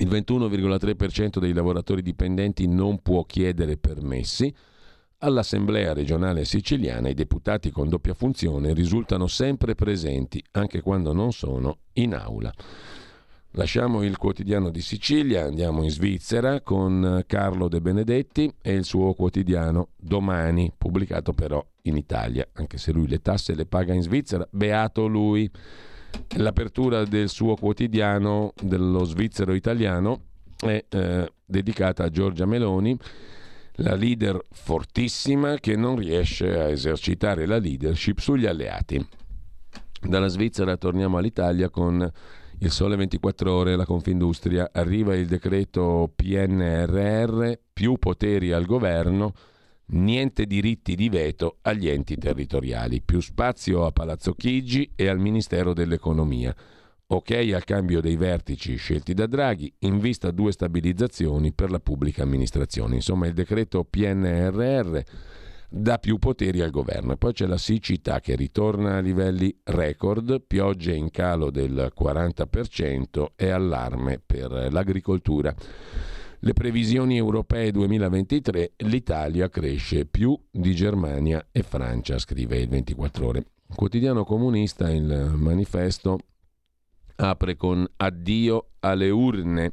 S1: Il 21,3% dei lavoratori dipendenti non può chiedere permessi. All'Assemblea regionale siciliana i deputati con doppia funzione risultano sempre presenti, anche quando non sono in aula. Lasciamo il quotidiano di Sicilia, andiamo in Svizzera con Carlo De Benedetti e il suo quotidiano Domani, pubblicato però in Italia, anche se lui le tasse le paga in Svizzera, beato lui. L'apertura del suo quotidiano, dello svizzero italiano, è eh, dedicata a Giorgia Meloni, la leader fortissima che non riesce a esercitare la leadership sugli alleati. Dalla Svizzera torniamo all'Italia con il sole 24 ore, la Confindustria, arriva il decreto PNRR, più poteri al governo, niente diritti di veto agli enti territoriali, più spazio a Palazzo Chigi e al Ministero dell'Economia. Ok al cambio dei vertici scelti da Draghi, in vista due stabilizzazioni per la pubblica amministrazione. Insomma, il decreto PNRR dà più poteri al governo. Poi c'è la siccità che ritorna a livelli record, piogge in calo del 40% e allarme per l'agricoltura. Le previsioni europee 2023, l'Italia cresce più di Germania e Francia, scrive il 24 ore. Quotidiano comunista, il manifesto apre con addio alle urne.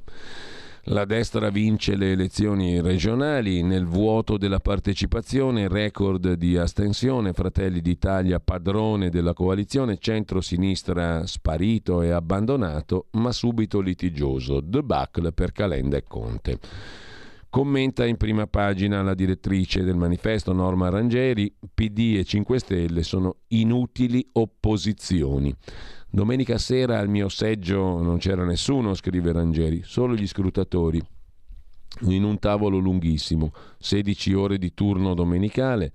S1: La destra vince le elezioni regionali nel vuoto della partecipazione, record di astensione, Fratelli d'Italia padrone della coalizione, centro-sinistra sparito e abbandonato, ma subito litigioso, debacle per Calenda e Conte. Commenta in prima pagina la direttrice del manifesto Norma Rangeri, PD e 5 Stelle sono inutili opposizioni. Domenica sera al mio seggio non c'era nessuno, scrive Rangeri, solo gli scrutatori. in un tavolo lunghissimo, 16 ore di turno domenicale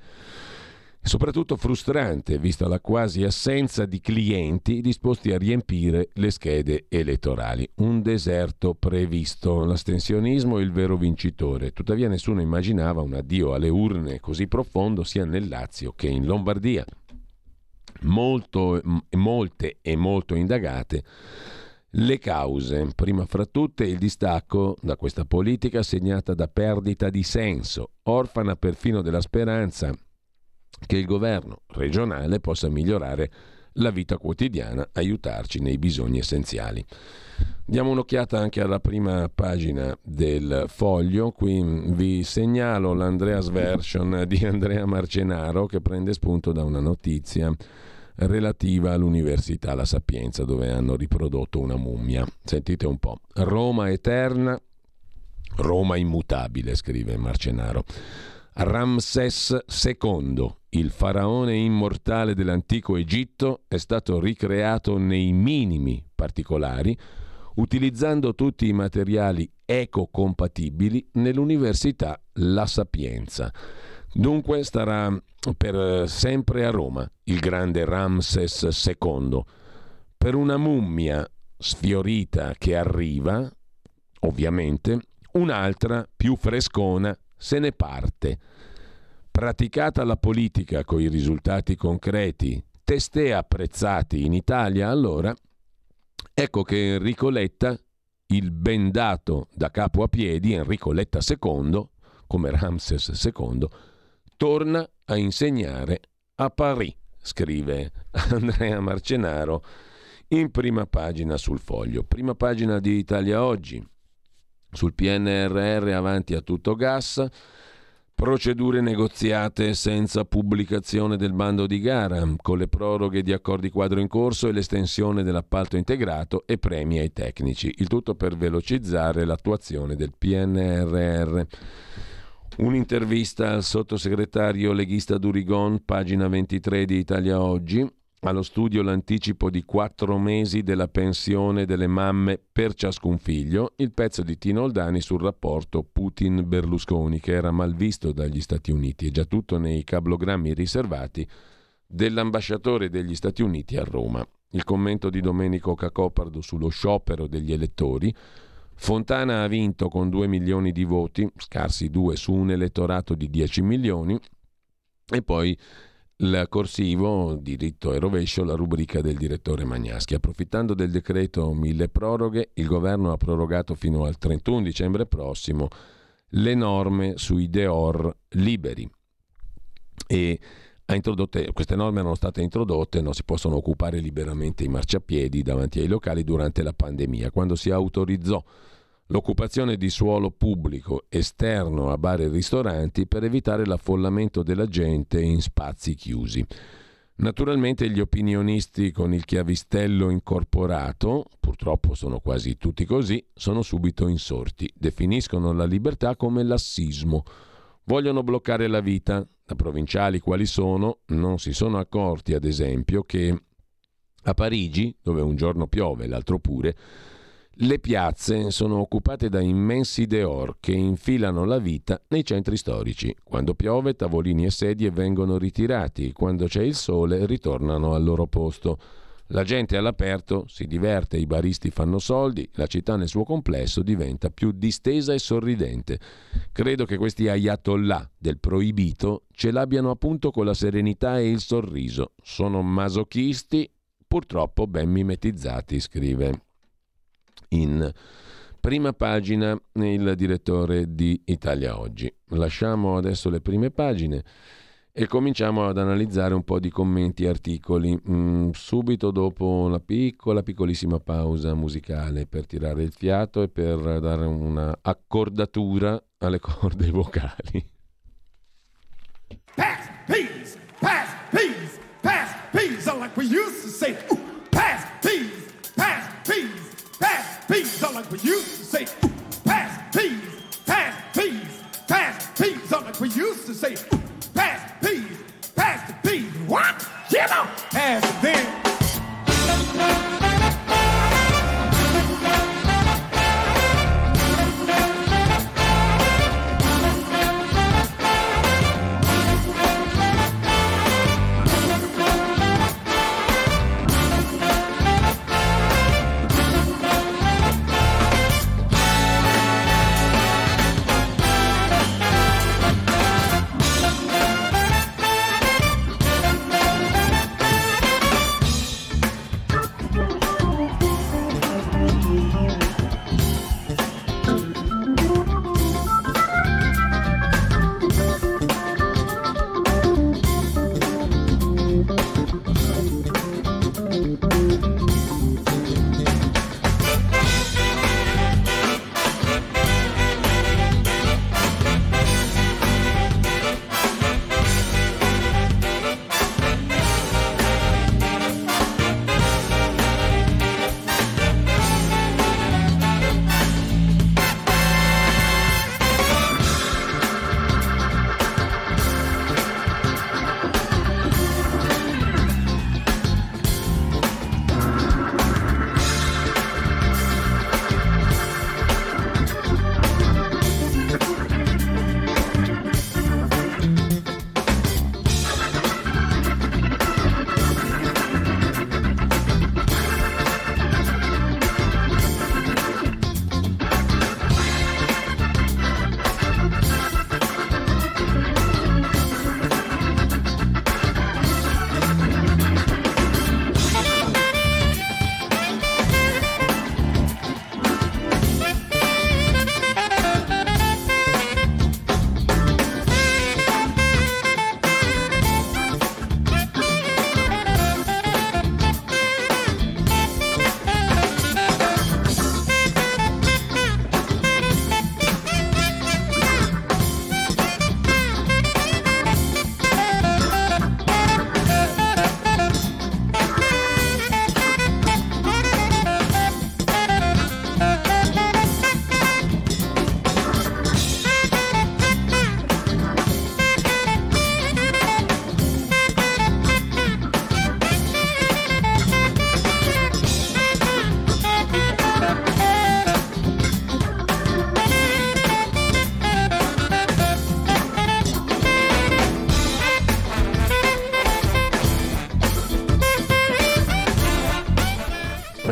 S1: soprattutto frustrante vista la quasi assenza di clienti disposti a riempire le schede elettorali. Un deserto previsto, l'astensionismo è il vero vincitore. Tuttavia nessuno immaginava un addio alle urne così profondo sia nel Lazio che in Lombardia. Molto, molte e molto indagate le cause, prima fra tutte il distacco da questa politica segnata da perdita di senso, orfana perfino della speranza che il governo regionale possa migliorare la vita quotidiana, aiutarci nei bisogni essenziali. Diamo un'occhiata anche alla prima pagina del foglio, qui vi segnalo l'Andreas Version di Andrea Marcenaro che prende spunto da una notizia relativa all'Università La Sapienza dove hanno riprodotto una mummia. Sentite un po'. Roma eterna, Roma immutabile, scrive Marcenaro. Ramses II, il faraone immortale dell'antico Egitto, è stato ricreato nei minimi particolari, utilizzando tutti i materiali ecocompatibili nell'Università La Sapienza. Dunque starà per sempre a Roma il grande Ramses II. Per una mummia sfiorita che arriva, ovviamente, un'altra più frescona se ne parte. Praticata la politica con i risultati concreti, testè apprezzati in Italia allora, ecco che Enrico Letta, il bendato da capo a piedi, Enrico Letta II, come Ramses II, torna a insegnare a Paris, scrive Andrea Marcenaro in prima pagina sul foglio. Prima pagina di Italia Oggi. Sul PNRR avanti a tutto gas, procedure negoziate senza pubblicazione del bando di gara, con le proroghe di accordi quadro in corso e l'estensione dell'appalto integrato e premi ai tecnici, il tutto per velocizzare l'attuazione del PNRR. Un'intervista al sottosegretario leghista Durigon, pagina 23 di Italia Oggi, allo studio l'anticipo di quattro mesi della pensione delle mamme per ciascun figlio, il pezzo di Tino Oldani sul rapporto Putin-Berlusconi che era mal visto dagli Stati Uniti e già tutto nei cablogrammi riservati dell'ambasciatore degli Stati Uniti a Roma. Il commento di Domenico Cacopardo sullo sciopero degli elettori. Fontana ha vinto con 2 milioni di voti, scarsi due su un elettorato di 10 milioni, e poi il corsivo, diritto e rovescio, la rubrica del direttore Magnaschi. Approfittando del decreto mille proroghe, il governo ha prorogato fino al 31 dicembre prossimo le norme sui deor liberi. E queste norme erano state introdotte, non si possono occupare liberamente i marciapiedi davanti ai locali durante la pandemia. Quando si autorizzò l'occupazione di suolo pubblico esterno a bar e ristoranti per evitare l'affollamento della gente in spazi chiusi. Naturalmente gli opinionisti con il chiavistello incorporato, purtroppo sono quasi tutti così, sono subito insorti, definiscono la libertà come lassismo, vogliono bloccare la vita. Da provinciali quali sono non si sono accorti, ad esempio, che a Parigi, dove un giorno piove l'altro pure, le piazze sono occupate da immensi deor che infilano la vita nei centri storici. Quando piove, tavolini e sedie vengono ritirati, quando c'è il sole ritornano al loro posto. La gente all'aperto si diverte, i baristi fanno soldi, la città nel suo complesso diventa più distesa e sorridente. Credo che questi ayatollah del proibito ce l'abbiano appunto con la serenità e il sorriso. Sono masochisti, purtroppo ben mimetizzati, scrive in prima pagina il direttore di Italia Oggi. Lasciamo adesso le prime pagine e cominciamo ad analizzare un po' di commenti e articoli mm, subito dopo la piccola piccolissima pausa musicale per tirare il fiato e per dare una accordatura alle corde vocali. Pass, peas, pass, peas, pass, peas, like we used to say. Ooh, pass, peas, pass, peas. pass, peas. Sound like we used to say, pass, peas, pass, peas, pass, peas. Sound like we used to say, pass, peas, pass the peas. What? Get up, pass them. E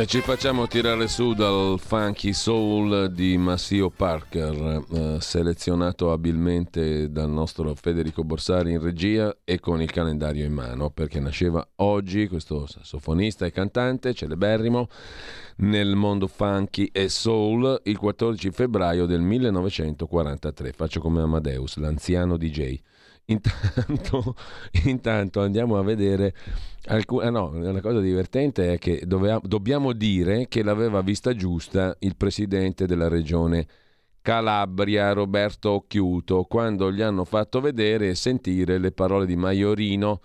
S1: ci facciamo tirare su dal funky soul di Massio Parker, eh, selezionato abilmente dal nostro Federico Borsari in regia e con il calendario in mano, perché nasceva oggi questo sassofonista e cantante celeberrimo nel mondo funky e soul il 14 febbraio del 1943. Faccio come Amadeus, l'anziano DJ. Intanto, intanto andiamo a vedere alcune. Ah no, la cosa divertente è che doveva, dobbiamo dire che l'aveva vista giusta il presidente della regione Calabria, Roberto Occhiuto, quando gli hanno fatto vedere e sentire le parole di Maiorino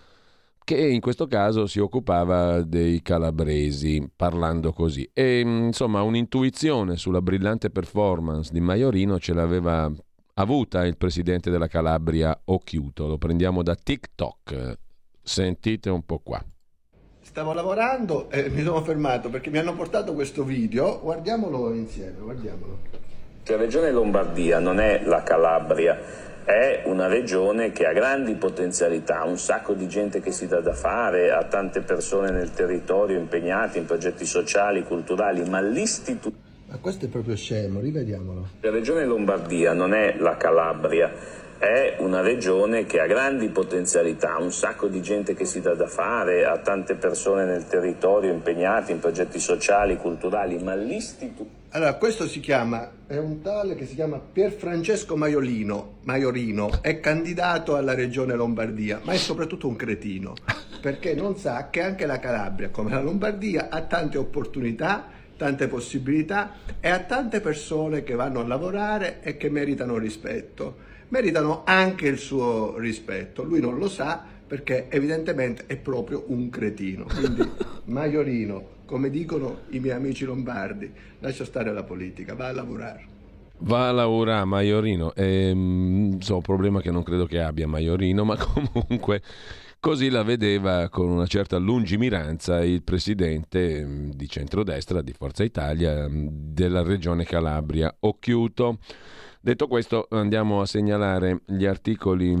S1: che in questo caso si occupava dei calabresi, parlando così. E insomma, un'intuizione sulla brillante performance di Maiorino ce l'aveva avuta il presidente della Calabria Occhiuto. Lo prendiamo da TikTok. Sentite un po' qua.
S2: Stavo lavorando e mi sono fermato perché mi hanno portato questo video. Guardiamolo insieme, guardiamolo.
S3: La regione Lombardia non è la Calabria, è una regione che ha grandi potenzialità, un sacco di gente che si dà da fare, ha tante persone nel territorio impegnate in progetti sociali, culturali, ma l'istituto
S2: ma questo è proprio scemo, rivediamolo.
S3: La regione Lombardia non è la Calabria, è una regione che ha grandi potenzialità, un sacco di gente che si dà da fare, ha tante persone nel territorio impegnate in progetti sociali, culturali, ma l'istituto...
S2: Allora, questo si chiama, è un tale che si chiama Pierfrancesco Maiolino, Maiorino, è candidato alla regione Lombardia, ma è soprattutto un cretino, perché non sa che anche la Calabria, come la Lombardia, ha tante opportunità tante possibilità e a tante persone che vanno a lavorare e che meritano rispetto. Meritano anche il suo rispetto. Lui non lo sa perché evidentemente è proprio un cretino. Quindi Maiorino, come dicono i miei amici lombardi, lascia stare la politica, va a lavorare.
S1: Va a lavorare Maiorino, ehm, so, un problema che non credo che abbia Maiorino, ma comunque Così la vedeva con una certa lungimiranza il presidente mm, di centrodestra di Forza Italia mm, della regione Calabria, Occhiuto. Detto questo, andiamo a segnalare gli articoli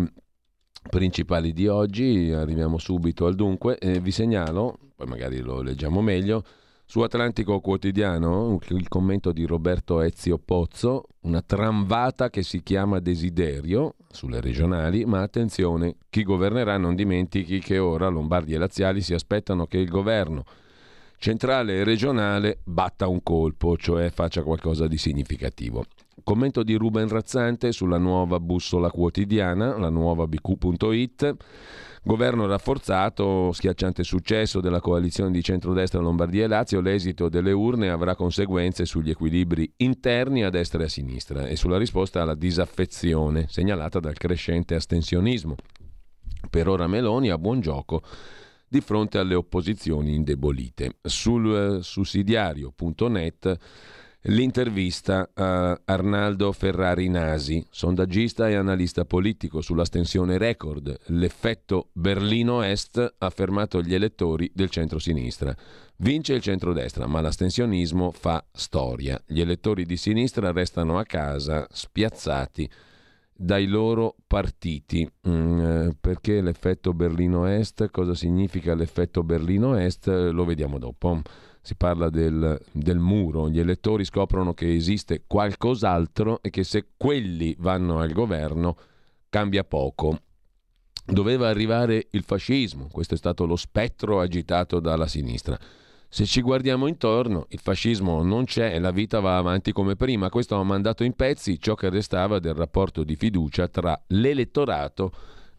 S1: principali di oggi, arriviamo subito al dunque. E vi segnalo, poi magari lo leggiamo meglio, su Atlantico Quotidiano il commento di Roberto Ezio Pozzo, una tramvata che si chiama Desiderio sulle regionali, ma attenzione, chi governerà non dimentichi che ora Lombardi e Laziali si aspettano che il governo centrale e regionale batta un colpo, cioè faccia qualcosa di significativo. Commento di Ruben Razzante sulla nuova bussola quotidiana, la nuova bq.it. Governo rafforzato, schiacciante successo della coalizione di centrodestra Lombardia e Lazio, l'esito delle urne avrà conseguenze sugli equilibri interni a destra e a sinistra e sulla risposta alla disaffezione segnalata dal crescente astensionismo. Per ora Meloni ha buon gioco di fronte alle opposizioni indebolite. Sul eh, sussidiario.net L'intervista a Arnaldo Ferrari Nasi, sondaggista e analista politico sull'astensione record, l'effetto Berlino Est ha fermato gli elettori del centro-sinistra. Vince il centrodestra, ma l'astensionismo fa storia. Gli elettori di sinistra restano a casa spiazzati dai loro partiti. Mm, eh, perché l'effetto Berlino Est? Cosa significa l'effetto Berlino Est? Lo vediamo dopo si parla del, del, muro, gli elettori scoprono che esiste qualcos'altro e che se quelli vanno al governo cambia poco. Doveva arrivare il fascismo, questo è stato lo spettro agitato dalla sinistra. Se ci guardiamo intorno, il fascismo non c'è e la vita va avanti come prima. Questo ha mandato in pezzi ciò che restava del rapporto di fiducia tra l'elettorato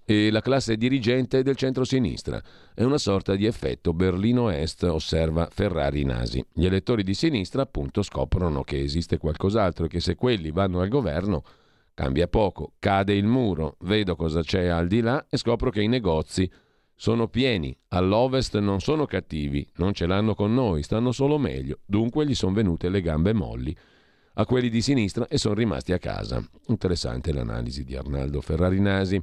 S1: e la classe dirigente del centro-sinistra. È una sorta di effetto Berlino Est, osserva Ferrari Nasi. Gli elettori di sinistra appunto scoprono che esiste qualcos'altro e che se quelli vanno al governo cambia poco, cade il muro, vedo cosa c'è al di là e scopro che i negozi sono pieni, all'ovest non sono cattivi, non ce l'hanno con noi, stanno solo meglio, dunque gli sono venute le gambe molli a quelli di sinistra e sono rimasti a casa. Interessante l'analisi di Arnaldo Ferrari Nasi.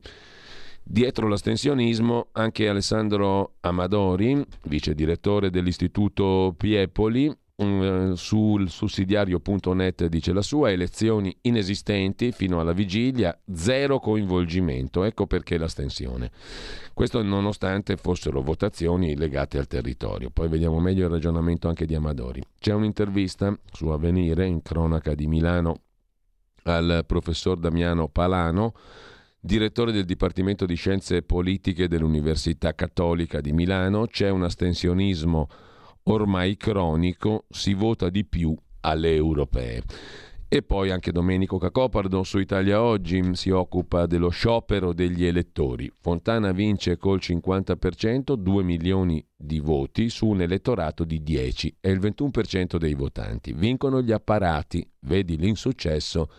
S1: Dietro l'astensionismo anche Alessandro Amadori, vice direttore dell'Istituto Piepoli, sul sussidiario.net dice la sua, elezioni inesistenti fino alla vigilia, zero coinvolgimento, ecco perché l'astensione. Questo nonostante fossero votazioni legate al territorio. Poi vediamo meglio il ragionamento anche di Amadori. C'è un'intervista su Avvenire in cronaca di Milano al professor Damiano Palano, direttore del Dipartimento di Scienze Politiche dell'Università Cattolica di Milano. C'è un astensionismo ormai cronico, si vota di più alle europee. E poi anche Domenico Cacopardo su Italia Oggi si occupa dello sciopero degli elettori. Fontana vince col 50%, 2 milioni di voti su un elettorato di 10, è il 21% dei votanti. Vincono gli apparati, vedi l'insuccesso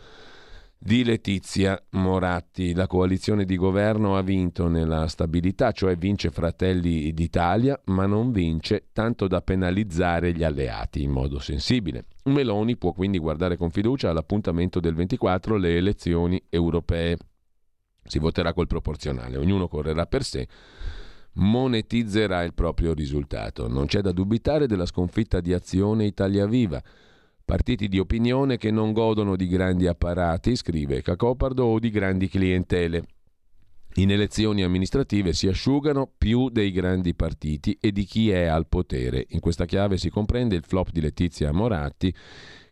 S1: di Letizia Moratti. La coalizione di governo ha vinto nella stabilità, cioè vince Fratelli d'Italia, ma non vince tanto da penalizzare gli alleati in modo sensibile. Meloni può quindi guardare con fiducia all'appuntamento del 24 le elezioni europee. Si voterà col proporzionale, ognuno correrà per sé monetizzerà il proprio risultato. Non c'è da dubitare della sconfitta di Azione Italia Viva Partiti di opinione che non godono di grandi apparati, scrive Cacopardo, o di grandi clientele. In elezioni amministrative si asciugano più dei grandi partiti e di chi è al potere. In questa chiave si comprende il flop di Letizia Moratti,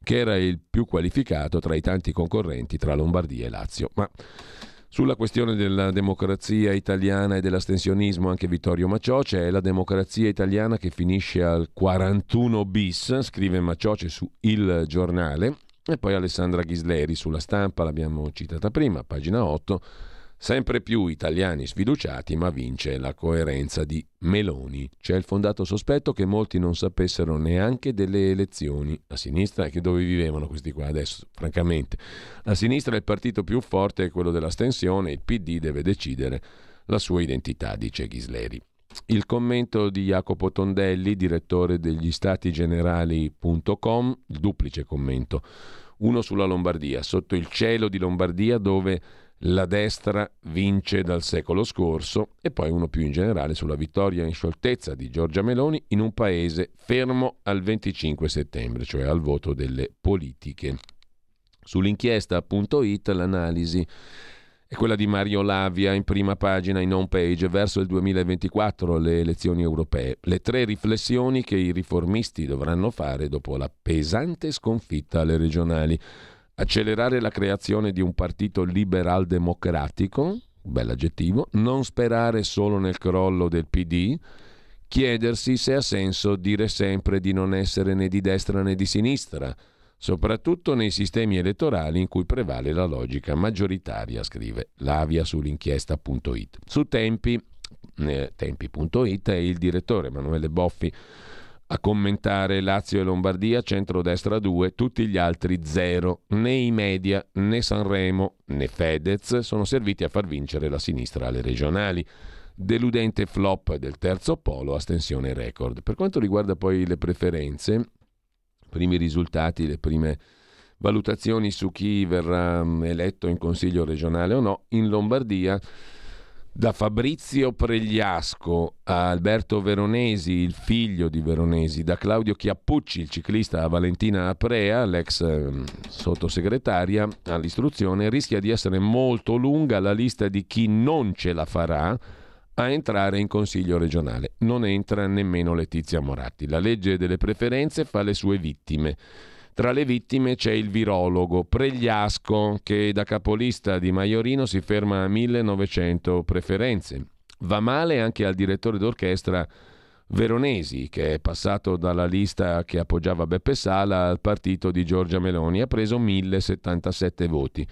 S1: che era il più qualificato tra i tanti concorrenti tra Lombardia e Lazio. Ma sulla questione della democrazia italiana e dell'astensionismo anche Vittorio Macioce, è la democrazia italiana che finisce al 41 bis, scrive Macioce su Il Giornale, e poi Alessandra Ghisleri sulla stampa, l'abbiamo citata prima, pagina 8, Sempre più italiani sfiduciati, ma vince la coerenza di Meloni. C'è il fondato sospetto che molti non sapessero neanche delle elezioni. A sinistra, che dove vivevano questi qua adesso, francamente. A sinistra il partito più forte è quello dell'astensione, il PD deve decidere la sua identità, dice Ghisleri. Il commento di Jacopo Tondelli, direttore degli statigenerali.com, il duplice commento. Uno sulla Lombardia, sotto il cielo di Lombardia dove la destra vince dal secolo scorso e poi uno più in generale sulla vittoria in scioltezza di Giorgia Meloni in un paese fermo al 25 settembre, cioè al voto delle politiche. Sull'inchiesta.it l'analisi è quella di Mario Lavia in prima pagina in home page verso il 2024, le elezioni europee. Le tre riflessioni che i riformisti dovranno fare dopo la pesante sconfitta alle regionali accelerare la creazione di un partito liberal democratico, bell'aggettivo, non sperare solo nel crollo del PD, chiedersi se ha senso dire sempre di non essere né di destra né di sinistra, soprattutto nei sistemi elettorali in cui prevale la logica maggioritaria, scrive Lavia sull'inchiesta.it. Su tempi, eh, tempi.it è il direttore Emanuele Boffi a commentare Lazio e Lombardia, centrodestra 2, tutti gli altri 0. Né i media, né Sanremo, né Fedez sono serviti a far vincere la sinistra alle regionali. Deludente flop del terzo polo, astensione record. Per quanto riguarda poi le preferenze, primi risultati, le prime valutazioni su chi verrà mm, eletto in consiglio regionale o no, in Lombardia da Fabrizio Pregliasco a Alberto Veronesi, il figlio di Veronesi, da Claudio Chiappucci, il ciclista, a Valentina Aprea, l'ex ehm, sottosegretaria all'istruzione, rischia di essere molto lunga la lista di chi non ce la farà a entrare in consiglio regionale. Non entra nemmeno Letizia Moratti. La legge delle preferenze fa le sue vittime. Tra le vittime c'è il virologo Pregliasco che da capolista di Maiorino si ferma a 1900 preferenze. Va male anche al direttore d'orchestra Veronesi, che è passato dalla lista che appoggiava Beppe Sala al partito di Giorgia Meloni, ha preso 1077 voti.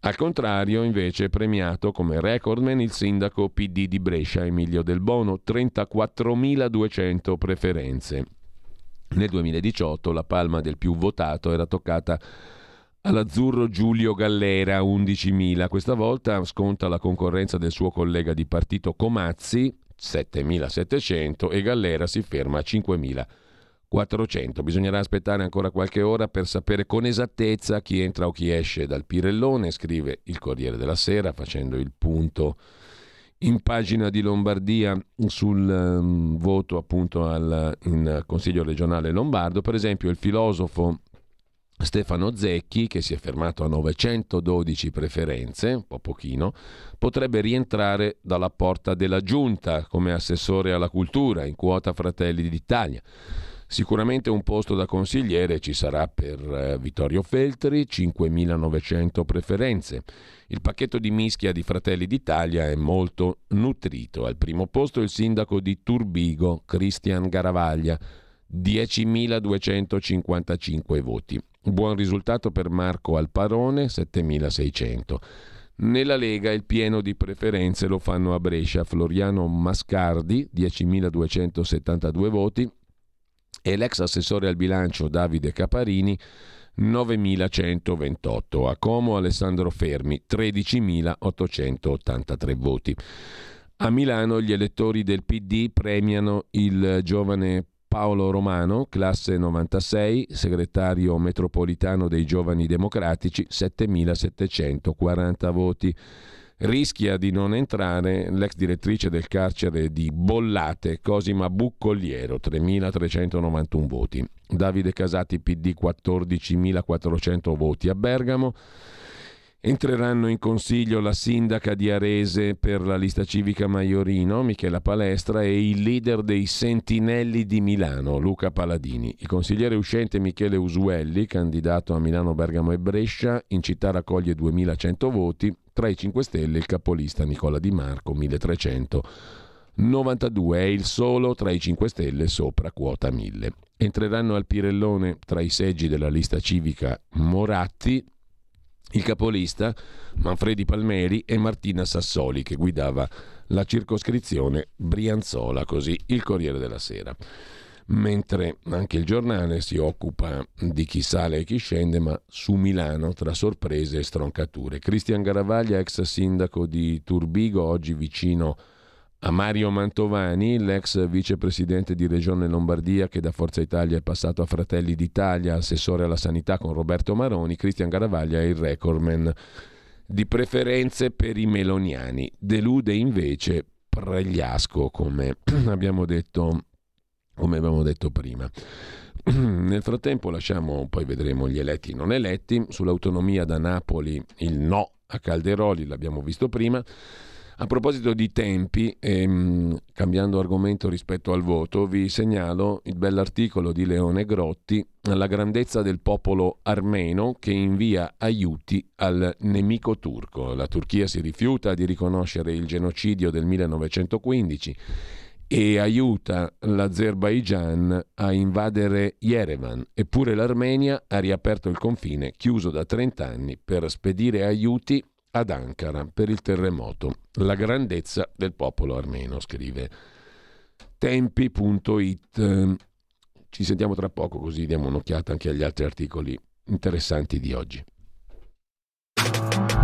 S1: Al contrario, invece, è premiato come recordman il sindaco PD di Brescia, Emilio Del Bono, 34.200 preferenze. Nel 2018 la palma del più votato era toccata all'azzurro Giulio Gallera, 11.000. Questa volta sconta la concorrenza del suo collega di partito Comazzi, 7.700, e Gallera si ferma a 5.400. Bisognerà aspettare ancora qualche ora per sapere con esattezza chi entra o chi esce dal Pirellone, scrive il Corriere della Sera facendo il punto in pagina di Lombardia sul um, voto appunto al in Consiglio regionale lombardo, per esempio il filosofo Stefano Zecchi, che si è fermato a 912 preferenze, un po' pochino, potrebbe rientrare dalla porta della giunta come assessore alla cultura in quota Fratelli d'Italia. Sicuramente un posto da consigliere ci sarà per eh, Vittorio Feltri, 5.900 preferenze. Il pacchetto di mischia di Fratelli d'Italia è molto nutrito. Al primo posto il sindaco di Turbigo, Cristian Garavaglia, 10.255 voti. Buon risultato per Marco Alparone, 7.600. Nella Lega il pieno di preferenze lo fanno a Brescia Floriano Mascardi, 10.272 voti, e l'ex assessore al bilancio Davide Caparini 9.128, a Como Alessandro Fermi 13.883 voti. A Milano gli elettori del PD premiano il giovane Paolo Romano, classe 96, segretario metropolitano dei Giovani Democratici, 7.740 voti. Rischia di non entrare l'ex direttrice del carcere di Bollate, Cosima Buccolliero, 3.391 voti. Davide Casati, PD, 14.400 voti. A Bergamo Entreranno in consiglio la sindaca di Arese per la lista civica Maiorino, Michela Palestra, e il leader dei Sentinelli di Milano, Luca Paladini. Il consigliere uscente Michele Usuelli, candidato a Milano, Bergamo e Brescia, in città raccoglie 2100 voti, tra i 5 Stelle il capolista Nicola Di Marco, 1392, è il solo tra i 5 Stelle sopra quota 1000. Entreranno al Pirellone tra i seggi della lista civica Moratti, il capolista Manfredi Palmeri e Martina Sassoli che guidava la circoscrizione Brianzola, così il Corriere della Sera. Mentre anche il giornale si occupa di chi sale e chi scende, ma su Milano tra sorprese e stroncature. Cristian Garavaglia, ex sindaco di Turbigo, oggi vicino a Mario Mantovani, l'ex vicepresidente di Regione Lombardia che da Forza Italia è passato a Fratelli d'Italia, assessore alla sanità con Roberto Maroni, Cristian Garavaglia è il recordman di preferenze per i meloniani. Delude invece Pregliasco, come abbiamo detto, come abbiamo detto prima. Nel frattempo lasciamo, poi vedremo gli eletti e non eletti, sull'autonomia da Napoli il no a Calderoli, l'abbiamo visto prima. A proposito di tempi, ehm, cambiando argomento rispetto al voto, vi segnalo il bell'articolo di Leone Grotti, La grandezza del popolo armeno che invia aiuti al nemico turco. La Turchia si rifiuta di riconoscere il genocidio del 1915 e aiuta l'Azerbaigian a invadere Yerevan, eppure l'Armenia ha riaperto il confine chiuso da 30 anni per spedire aiuti ad Ankara per il terremoto. La grandezza del popolo armeno, scrive tempi.it. Ci sentiamo tra poco così diamo un'occhiata anche agli altri articoli interessanti di oggi.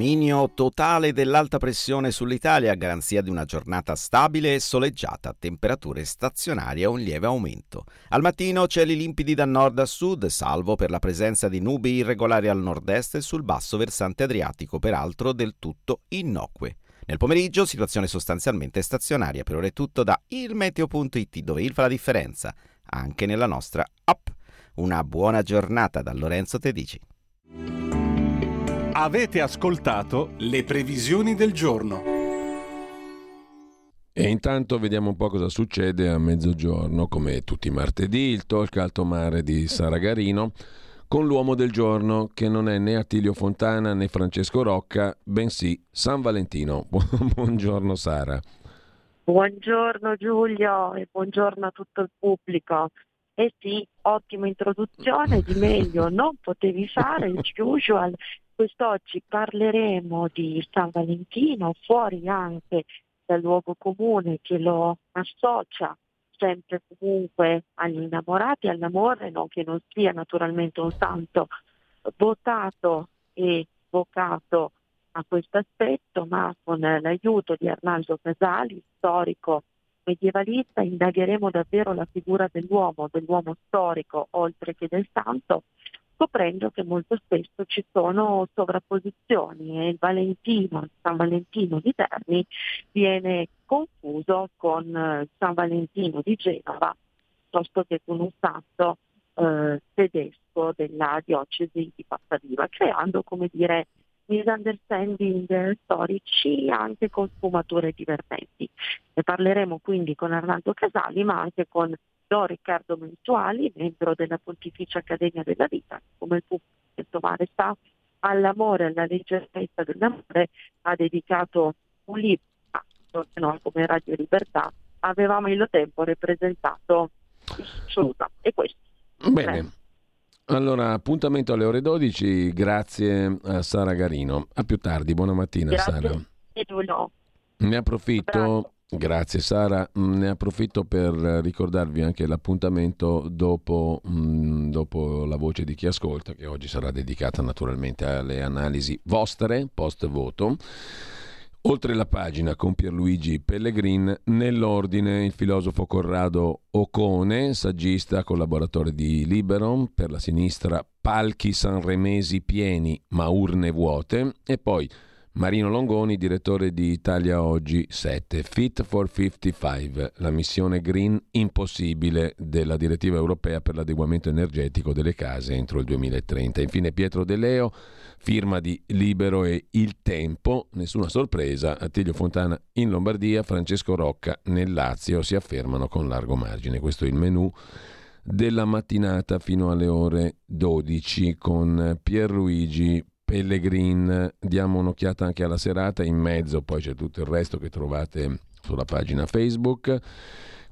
S4: Dominio totale dell'alta pressione sull'Italia a garanzia di una giornata stabile e soleggiata, temperature stazionarie a un lieve aumento. Al mattino cieli limpidi da nord a sud, salvo per la presenza di nubi irregolari al nord-est e sul basso versante adriatico, peraltro del tutto innocue. Nel pomeriggio situazione sostanzialmente stazionaria, per ora è tutto da ilmeteo.it dove il fa la differenza, anche nella nostra app. Una buona giornata da Lorenzo Tedici.
S5: Avete ascoltato le previsioni del giorno.
S1: E intanto vediamo un po' cosa succede a mezzogiorno, come tutti i martedì, il talk alto mare di Sara Garino con l'uomo del giorno, che non è né Attilio Fontana né Francesco Rocca, bensì San Valentino. Buongiorno Sara.
S6: Buongiorno Giulio e buongiorno a tutto il pubblico. Eh sì, ottima introduzione, di meglio non potevi fare, as usual. Quest'oggi parleremo di San Valentino, fuori anche dal luogo comune che lo associa sempre comunque agli innamorati, all'amore, no? che non sia naturalmente un santo votato e vocato a questo aspetto, ma con l'aiuto di Arnaldo Casali, storico medievalista, indagheremo davvero la figura dell'uomo, dell'uomo storico, oltre che del santo, scoprendo che molto spesso ci sono sovrapposizioni e il Valentino, San Valentino di Terni viene confuso con eh, San Valentino di Genova piuttosto che con un santo eh, tedesco della diocesi di Passadiva, creando come dire misunderstanding storici anche con sfumature divertenti. Ne parleremo quindi con Arnaldo Casali ma anche con Don Riccardo Mensuali, membro della Pontificia Accademia della Vita, come il pubblico mare sta all'amore, alla leggerezza dell'amore, ha dedicato un libro, no, come Radio Libertà, avevamo il tempo rappresentato assoluta. E questo.
S1: Bene. Allora, appuntamento alle ore 12, grazie a Sara Garino. A più tardi, buona mattina
S6: Grazie.
S1: Sara. Ne approfitto.
S6: Bravo.
S1: Grazie Sara, Mm, ne approfitto per ricordarvi anche l'appuntamento dopo, mm, dopo la voce di chi ascolta, che oggi sarà dedicata naturalmente alle analisi vostre post voto. Oltre la pagina con Pierluigi Pellegrin, nell'ordine il filosofo Corrado Ocone, saggista, collaboratore di Libero, per la sinistra palchi sanremesi pieni ma urne vuote e poi Marino Longoni, direttore di Italia Oggi 7, Fit for 55, la missione green impossibile della direttiva europea per l'adeguamento energetico delle case entro il 2030. Infine Pietro De Leo, firma di Libero e Il Tempo, nessuna sorpresa, Attilio Fontana in Lombardia, Francesco Rocca nel Lazio si affermano con largo margine. Questo è il menù della mattinata fino alle ore 12 con Pierluigi Pellegrin. Diamo un'occhiata anche alla serata, in mezzo poi c'è tutto il resto che trovate sulla pagina Facebook.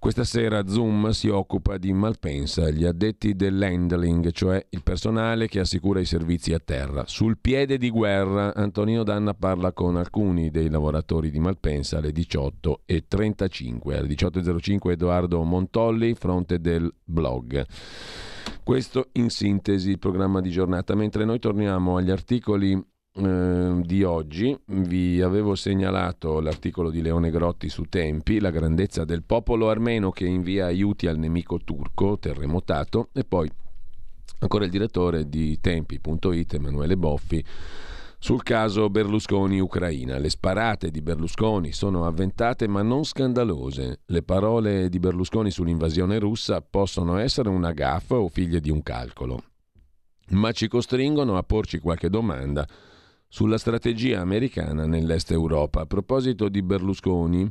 S1: Questa sera Zoom si occupa di Malpensa, gli addetti dell'handling, cioè il personale che assicura i servizi a terra. Sul piede di guerra Antonino Danna parla con alcuni dei lavoratori di Malpensa alle 18.35. Alle 18.05 Edoardo Montolli, fronte del blog. Questo in sintesi il programma di giornata, mentre noi torniamo agli articoli eh, di oggi. Vi avevo segnalato l'articolo di Leone Grotti su Tempi, la grandezza del popolo armeno che invia aiuti al nemico turco terremotato e poi ancora il direttore di Tempi.it, Emanuele Boffi, sul caso Berlusconi-Ucraina. Le sparate di Berlusconi sono avventate ma non scandalose. Le parole di Berlusconi sull'invasione russa possono essere una gaffa o figlie di un calcolo, ma ci costringono a porci qualche domanda sulla strategia americana nell'est Europa. A proposito di Berlusconi,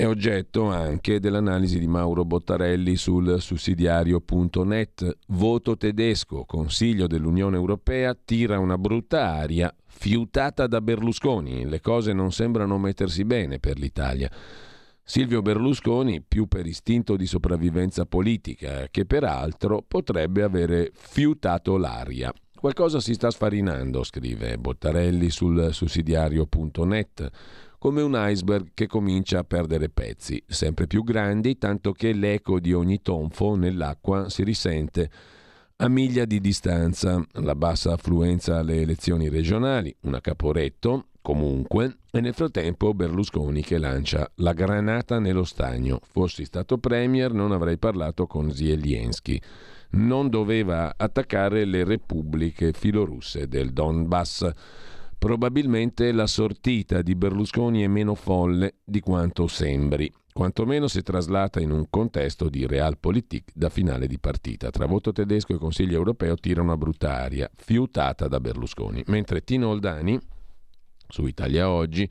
S1: è oggetto anche dell'analisi di Mauro Bottarelli sul sussidiario.net. Voto tedesco, Consiglio dell'Unione Europea, tira una brutta aria fiutata da Berlusconi. Le cose non sembrano mettersi bene per l'Italia. Silvio Berlusconi più per istinto di sopravvivenza politica che peraltro potrebbe avere fiutato l'aria. Qualcosa si sta sfarinando, scrive Bottarelli sul sussidiario.net, come un iceberg che comincia a perdere pezzi, sempre più grandi, tanto che l'eco di ogni tonfo nell'acqua si risente a miglia di distanza. La bassa affluenza alle elezioni regionali, una caporetto, comunque, e nel frattempo Berlusconi che lancia la granata nello stagno. Fossi stato premier non avrei parlato con Zelensky non doveva attaccare le repubbliche filorusse del Donbass. Probabilmente la sortita di Berlusconi è meno folle di quanto sembri, quantomeno se traslata in un contesto di realpolitik da finale di partita. Tra voto tedesco e Consiglio europeo tira una brutta aria, fiutata da Berlusconi, mentre Tino Oldani, su Italia Oggi,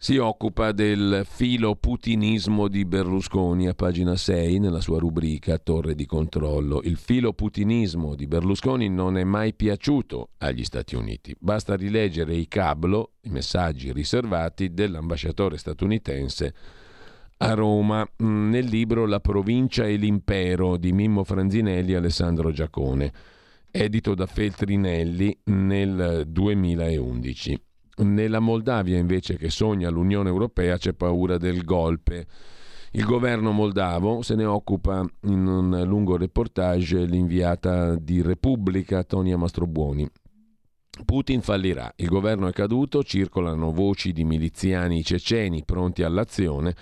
S1: si occupa del filo putinismo di Berlusconi a pagina 6 nella sua rubrica Torre di controllo. Il filo putinismo di Berlusconi non è mai piaciuto agli Stati Uniti. Basta rileggere i cablo, i messaggi riservati dell'ambasciatore statunitense a Roma mm, nel libro La provincia e l'impero di Mimmo Franzinelli e Alessandro Giacone, edito da Feltrinelli nel 2011. Nella Moldavia invece che sogna l'Unione Europea c'è paura del golpe. Il governo moldavo se ne occupa in un lungo reportage l'inviata di Repubblica Tonia Mastrobuoni. Putin fallirà, il governo è caduto, circolano voci di miliziani ceceni pronti all'azione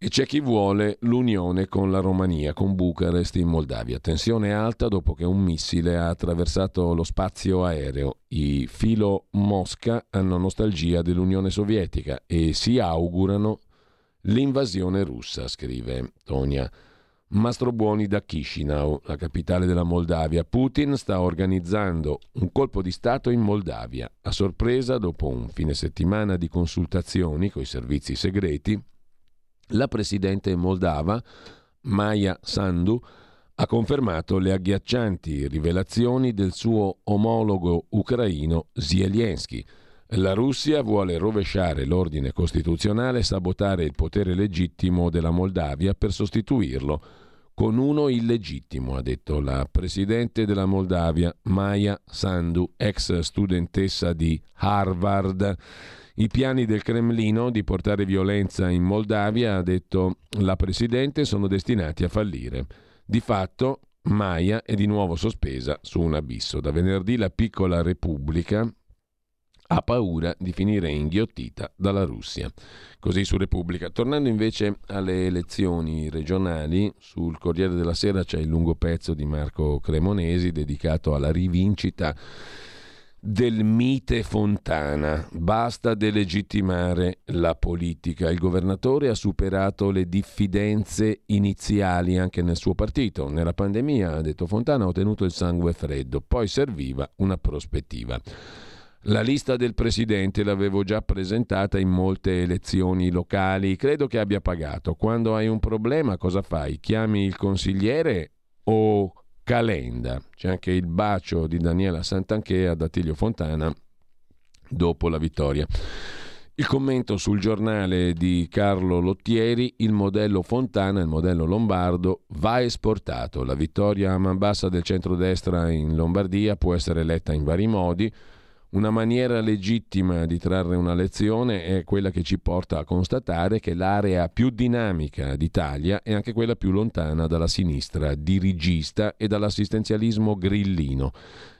S1: e c'è chi vuole l'unione con la Romania, con Bucarest in Moldavia. Tensione alta dopo che un missile ha attraversato lo spazio aereo. I filo Mosca hanno nostalgia dell'Unione Sovietica e si augurano l'invasione russa, scrive Tonia. Mastrobuoni da Chisinau, la capitale della Moldavia. Putin sta organizzando un colpo di Stato in Moldavia. A sorpresa, dopo un fine settimana di consultazioni con i servizi segreti, la presidente moldava Maya Sandu ha confermato le agghiaccianti rivelazioni del suo omologo ucraino Zelensky. La Russia vuole rovesciare l'ordine costituzionale e sabotare il potere legittimo della Moldavia per sostituirlo con uno illegittimo, ha detto la presidente della Moldavia, Maya Sandu, ex studentessa di Harvard. I piani del Cremlino di portare violenza in Moldavia, ha detto la Presidente, sono destinati a fallire. Di fatto, Maya è di nuovo sospesa su un abisso. Da venerdì la piccola Repubblica ha paura di finire inghiottita dalla Russia. Così su Repubblica. Tornando invece alle elezioni regionali, sul Corriere della Sera c'è il lungo pezzo di Marco Cremonesi dedicato alla rivincita del mite Fontana. Basta delegittimare la politica. Il governatore ha superato le diffidenze iniziali anche nel suo partito. Nella pandemia, ha detto Fontana, ha ottenuto il sangue freddo, poi serviva una prospettiva. La lista del presidente l'avevo già presentata in molte elezioni locali, credo che abbia pagato. Quando hai un problema cosa fai? Chiami il consigliere o Calenda. C'è anche il bacio di Daniela Santanché ad Attilio Fontana dopo la vittoria. Il commento sul giornale di Carlo Lottieri, il modello Fontana, il modello lombardo, va esportato. La vittoria a man bassa del centrodestra in Lombardia può essere letta in vari modi. Una maniera legittima di trarre una lezione è quella che ci porta a constatare che l'area più dinamica d'Italia è anche quella più lontana dalla sinistra dirigista e dall'assistenzialismo grillino.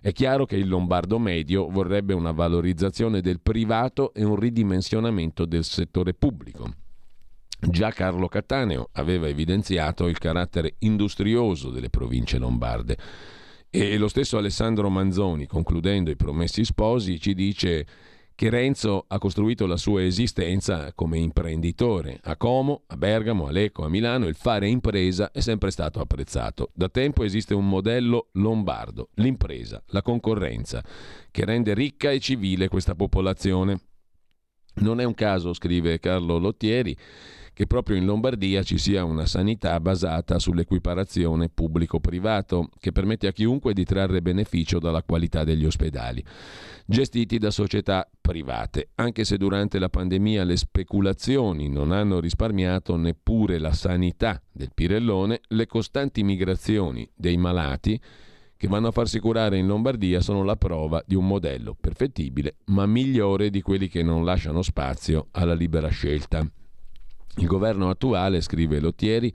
S1: È chiaro che il lombardo medio vorrebbe una valorizzazione del privato e un ridimensionamento del settore pubblico. Già Carlo Cattaneo aveva evidenziato il carattere industrioso delle province lombarde e lo stesso Alessandro Manzoni, concludendo i promessi sposi, ci dice che Renzo ha costruito la sua esistenza come imprenditore. A Como, a Bergamo, a Lecco, a Milano il fare impresa è sempre stato apprezzato. Da tempo esiste un modello lombardo, l'impresa, la concorrenza, che rende ricca e civile questa popolazione. Non è un caso, scrive Carlo Lottieri, che proprio in Lombardia ci sia una sanità basata sull'equiparazione pubblico-privato, che permette a chiunque di trarre beneficio dalla qualità degli ospedali, gestiti da società private, anche se durante la pandemia le speculazioni non hanno risparmiato neppure la sanità del Pirellone, le costanti migrazioni dei malati che vanno a farsi curare in Lombardia sono la prova di un modello perfettibile, ma migliore di quelli che non lasciano spazio alla libera scelta. Il governo attuale, scrive Lottieri,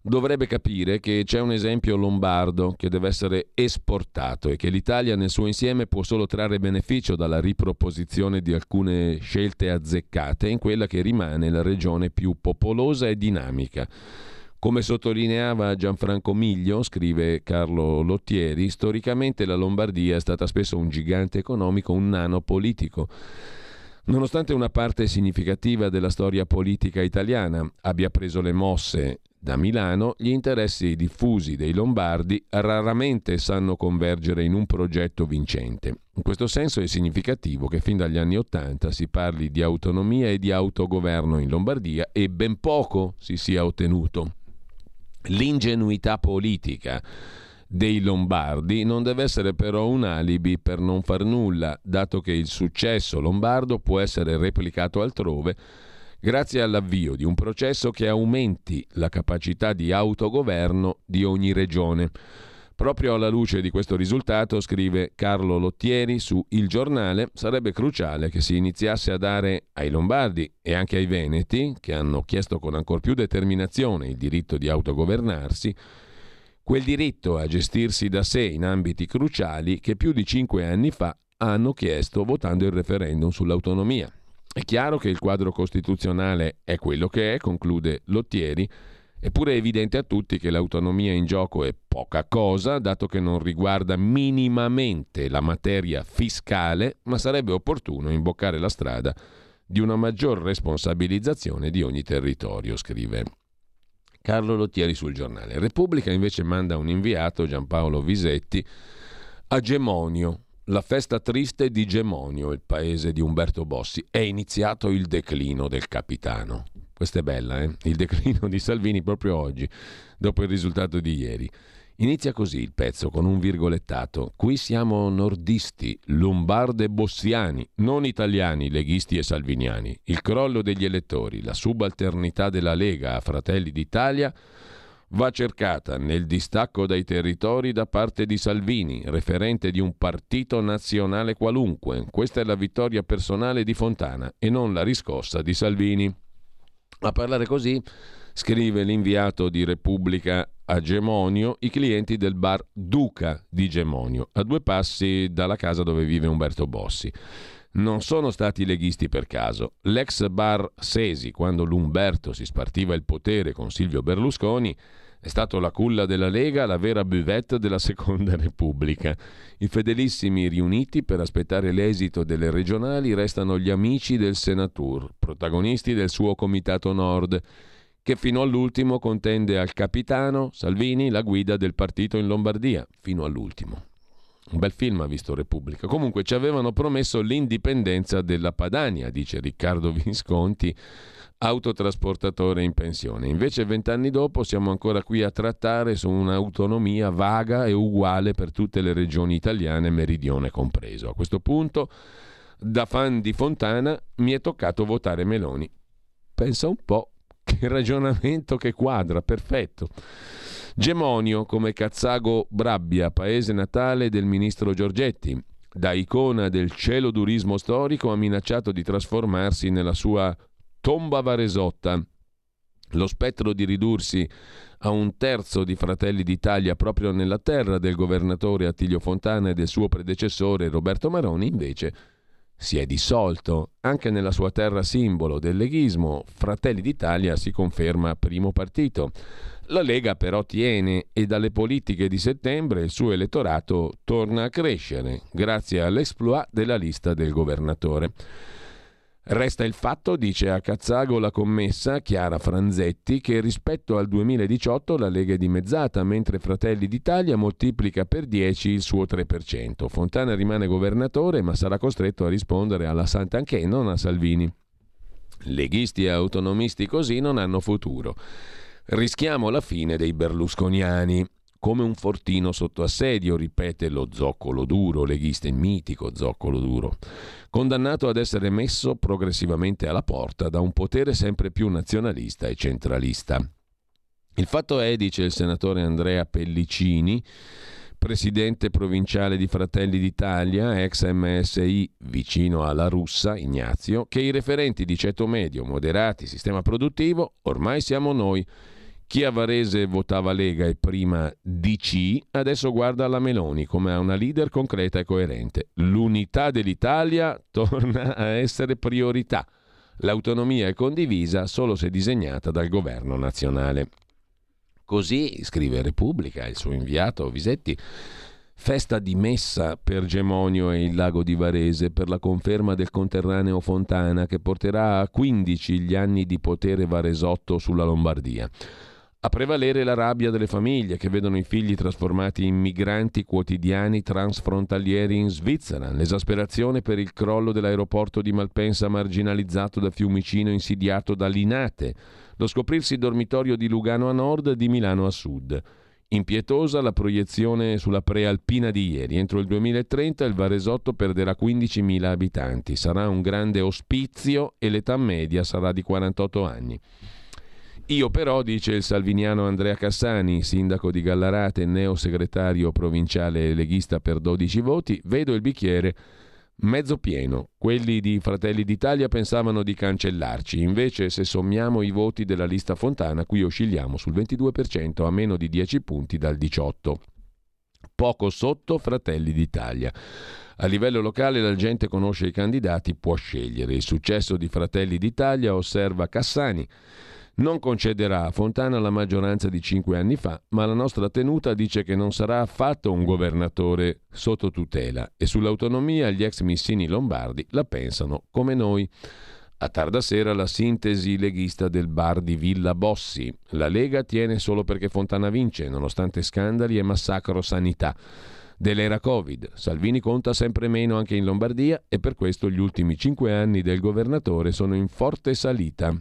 S1: dovrebbe capire che c'è un esempio lombardo che deve essere esportato e che l'Italia nel suo insieme può solo trarre beneficio dalla riproposizione di alcune scelte azzeccate in quella che rimane la regione più popolosa e dinamica. Come sottolineava Gianfranco Miglio, scrive Carlo Lottieri, storicamente la Lombardia è stata spesso un gigante economico, un nano politico. Nonostante una parte significativa della storia politica italiana abbia preso le mosse da Milano, gli interessi diffusi dei lombardi raramente sanno convergere in un progetto vincente. In questo senso è significativo che fin dagli anni Ottanta si parli di autonomia e di autogoverno in Lombardia e ben poco si sia ottenuto. L'ingenuità politica dei lombardi non deve essere però un alibi per non far nulla, dato che il successo lombardo può essere replicato altrove grazie all'avvio di un processo che aumenti la capacità di autogoverno di ogni regione. Proprio alla luce di questo risultato, scrive Carlo Lottieri su Il Giornale, sarebbe cruciale che si iniziasse a dare ai Lombardi e anche ai Veneti, che hanno chiesto con ancor più determinazione il diritto di autogovernarsi, quel diritto a gestirsi da sé in ambiti cruciali che più di cinque anni fa hanno chiesto votando il referendum sull'autonomia. È chiaro che il quadro costituzionale è quello che è, conclude Lottieri, Eppure è evidente a tutti che l'autonomia in gioco è poca cosa, dato che non riguarda minimamente la materia fiscale, ma sarebbe opportuno imboccare la strada di una maggior responsabilizzazione di ogni territorio, scrive Carlo Lottieri sul giornale. Repubblica invece manda un inviato, Giampaolo Visetti, a Gemonio, la festa triste di Gemonio, il paese di Umberto Bossi. È iniziato il declino del capitano. Questa è bella, eh? Il declino di Salvini proprio oggi, dopo il risultato di ieri. Inizia così il pezzo con un virgolettato. Qui siamo nordisti, lombarde bossiani, non italiani, leghisti e salviniani. Il crollo degli elettori, la subalternità della Lega a Fratelli d'Italia va cercata nel distacco dai territori da parte di Salvini, referente di un partito nazionale qualunque. Questa è la vittoria personale di Fontana e non la riscossa di Salvini. A parlare così, scrive l'inviato di Repubblica a Gemonio, i clienti del bar Duca di Gemonio, a due passi dalla casa dove vive Umberto Bossi. Non sono stati leghisti per caso. L'ex bar Sesi, quando l'Umberto si spartiva il potere con Silvio Berlusconi, è stato la culla della Lega, la vera buvette della Seconda Repubblica. I fedelissimi riuniti per aspettare l'esito delle regionali restano gli amici del Senatur, protagonisti del suo Comitato Nord, che fino all'ultimo contende al capitano Salvini la guida del partito in Lombardia, fino all'ultimo. Un bel film ha visto Repubblica. Comunque ci avevano promesso l'indipendenza della Padania, dice Riccardo Visconti autotrasportatore in pensione. Invece vent'anni dopo siamo ancora qui a trattare su un'autonomia vaga e uguale per tutte le regioni italiane, meridione compreso. A questo punto, da fan di Fontana, mi è toccato votare Meloni. Pensa un po', che ragionamento che quadra, perfetto. Gemonio come Cazzago Brabbia, paese natale del ministro Giorgetti. Da icona del cielo durismo storico ha minacciato di trasformarsi nella sua tomba Varesotta. Lo spettro di ridursi a un terzo di Fratelli d'Italia proprio nella terra del governatore Attilio Fontana e del suo predecessore Roberto Maroni invece si è dissolto. Anche nella sua terra simbolo del leghismo, Fratelli d'Italia si conferma primo partito. La Lega però tiene e dalle politiche di settembre il suo elettorato torna a crescere grazie all'exploit della lista del governatore. Resta il fatto, dice a Cazzago la commessa Chiara Franzetti, che rispetto al 2018 la Lega è dimezzata, mentre Fratelli d'Italia moltiplica per 10 il suo 3%. Fontana rimane governatore, ma sarà costretto a rispondere alla Sant'Anché, non a Salvini. Leghisti e autonomisti così non hanno futuro. Rischiamo la fine dei berlusconiani come un fortino sotto assedio, ripete lo zoccolo duro, leghista il mitico zoccolo duro, condannato ad essere messo progressivamente alla porta da un potere sempre più nazionalista e centralista. Il fatto è, dice il senatore Andrea Pellicini, presidente provinciale di Fratelli d'Italia, ex MSI vicino alla russa, Ignazio, che i referenti di ceto medio, moderati, sistema produttivo, ormai siamo noi chi a Varese votava Lega e prima DC, adesso guarda la Meloni come a una leader concreta e coerente. L'unità dell'Italia torna a essere priorità. L'autonomia è condivisa solo se disegnata dal governo nazionale. Così, scrive Repubblica, il suo inviato Visetti, Festa di messa per Gemonio e il lago di Varese per la conferma del conterraneo Fontana che porterà a 15 gli anni di potere varesotto sulla Lombardia. A prevalere la rabbia delle famiglie che vedono i figli trasformati in migranti quotidiani transfrontalieri in Svizzera, l'esasperazione per il crollo dell'aeroporto di Malpensa marginalizzato da Fiumicino insidiato da Linate, lo scoprirsi dormitorio di Lugano a nord e di Milano a sud. Impietosa la proiezione sulla prealpina di ieri. Entro il 2030 il Varesotto perderà 15.000 abitanti. Sarà un grande ospizio e l'età media sarà di 48 anni. Io però, dice il salviniano Andrea Cassani, sindaco di Gallarate, neo segretario provinciale leghista per 12 voti, vedo il bicchiere mezzo pieno. Quelli di Fratelli d'Italia pensavano di cancellarci, invece se sommiamo i voti della lista Fontana qui oscilliamo sul 22% a meno di 10 punti dal 18. Poco sotto Fratelli d'Italia. A livello locale la gente conosce i candidati, può scegliere. Il successo di Fratelli d'Italia, osserva Cassani, non concederà a Fontana la maggioranza di cinque anni fa, ma la nostra tenuta dice che non sarà affatto un governatore sotto tutela e sull'autonomia gli ex missini lombardi la pensano come noi. A tarda sera la sintesi leghista del bar di Villa Bossi. La Lega tiene solo perché Fontana vince, nonostante scandali e massacro sanità. Dell'era Covid, Salvini conta sempre meno anche in Lombardia e per questo gli ultimi cinque anni del governatore sono in forte salita.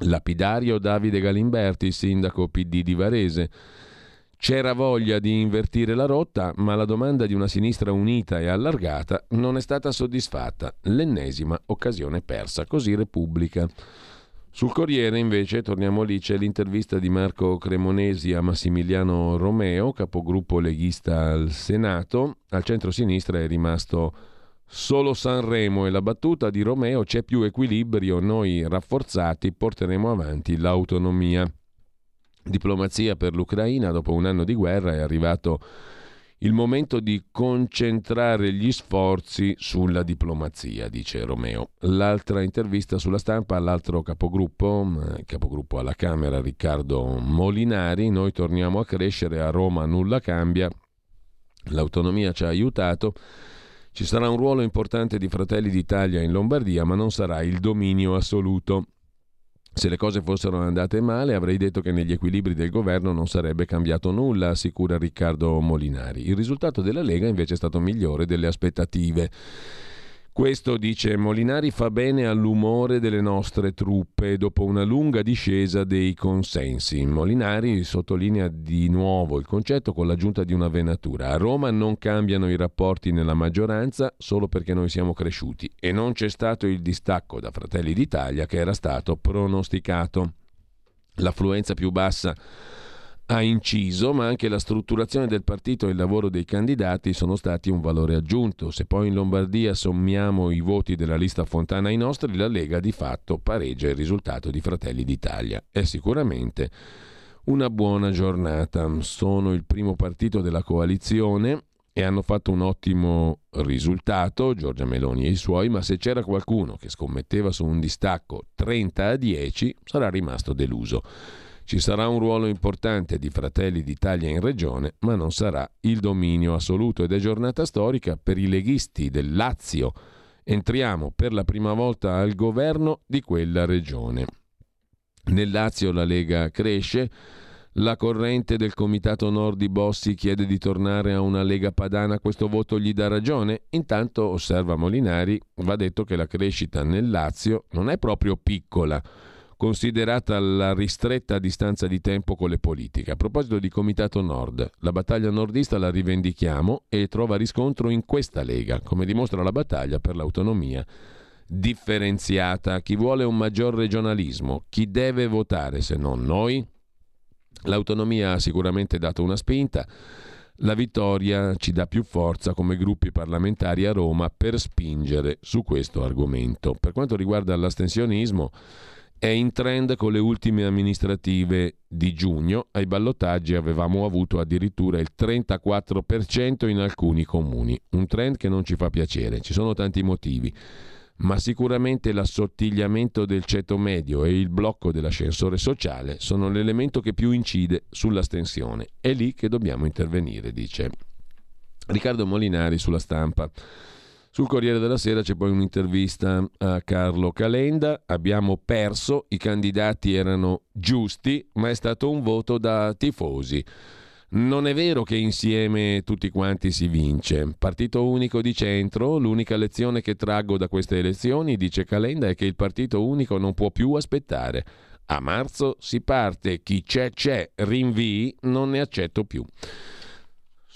S1: Lapidario Davide Galimberti, sindaco PD di Varese. C'era voglia di invertire la rotta, ma la domanda di una sinistra unita e allargata non è stata soddisfatta. L'ennesima occasione persa. Così Repubblica. Sul Corriere, invece, torniamo lì, c'è l'intervista di Marco Cremonesi a Massimiliano Romeo, capogruppo leghista al Senato. Al centro-sinistra è rimasto Solo Sanremo e la battuta di Romeo c'è più equilibrio, noi rafforzati porteremo avanti l'autonomia. Diplomazia per l'Ucraina, dopo un anno di guerra è arrivato il momento di concentrare gli sforzi sulla diplomazia, dice Romeo. L'altra intervista sulla stampa all'altro capogruppo, eh, capogruppo alla Camera Riccardo Molinari, noi torniamo a crescere, a Roma nulla cambia, l'autonomia ci ha aiutato ci sarà un ruolo importante di Fratelli d'Italia in Lombardia, ma non sarà il dominio assoluto. Se le cose fossero andate male avrei detto che negli equilibri del governo non sarebbe cambiato nulla, assicura Riccardo Molinari. Il risultato della Lega invece è stato migliore delle aspettative. Questo, dice Molinari, fa bene all'umore delle nostre truppe dopo una lunga discesa dei consensi. Molinari sottolinea di nuovo il concetto con l'aggiunta di una venatura. A Roma non cambiano i rapporti nella maggioranza solo perché noi siamo cresciuti e non c'è stato il distacco da Fratelli d'Italia che era stato pronosticato. L'affluenza più bassa ha inciso, ma anche la strutturazione del partito e il lavoro dei candidati sono stati un valore aggiunto. Se poi in Lombardia sommiamo i voti della lista Fontana ai nostri, la Lega di fatto pareggia il risultato di Fratelli d'Italia. È sicuramente una buona giornata. Sono il primo partito della coalizione e hanno fatto un ottimo risultato, Giorgia Meloni e i suoi, ma se c'era qualcuno che scommetteva su un distacco 30 a 10 sarà rimasto deluso. Ci sarà un ruolo importante di Fratelli d'Italia in regione, ma non sarà il dominio assoluto ed è giornata storica per i leghisti del Lazio. Entriamo per la prima volta al governo di quella regione. Nel Lazio la Lega cresce, la corrente del Comitato Nord di Bossi chiede di tornare a una Lega Padana, questo voto gli dà ragione. Intanto, osserva Molinari, va detto che la crescita nel Lazio non è proprio piccola considerata la ristretta distanza di tempo con le politiche. A proposito di Comitato Nord, la battaglia nordista la rivendichiamo e trova riscontro in questa Lega, come dimostra la battaglia per l'autonomia differenziata. Chi vuole un maggior regionalismo, chi deve votare se non noi? L'autonomia ha sicuramente dato una spinta. La vittoria ci dà più forza come gruppi parlamentari a Roma per spingere su questo argomento. Per quanto riguarda l'astensionismo, è in trend con le ultime amministrative di giugno. Ai ballottaggi avevamo avuto addirittura il 34% in alcuni comuni, un trend che non ci fa piacere. Ci sono tanti motivi, ma sicuramente l'assottigliamento del ceto medio e il blocco dell'ascensore sociale sono l'elemento che più incide sull'astensione. È lì che dobbiamo intervenire, dice Riccardo Molinari sulla stampa. Sul Corriere della Sera c'è poi un'intervista a Carlo Calenda. Abbiamo perso, i candidati erano giusti, ma è stato un voto da tifosi. Non è vero che insieme tutti quanti si vince. Partito unico di centro, l'unica lezione che traggo da queste elezioni, dice Calenda, è che il partito unico non può più aspettare. A marzo si parte, chi c'è c'è, rinvii, non ne accetto più.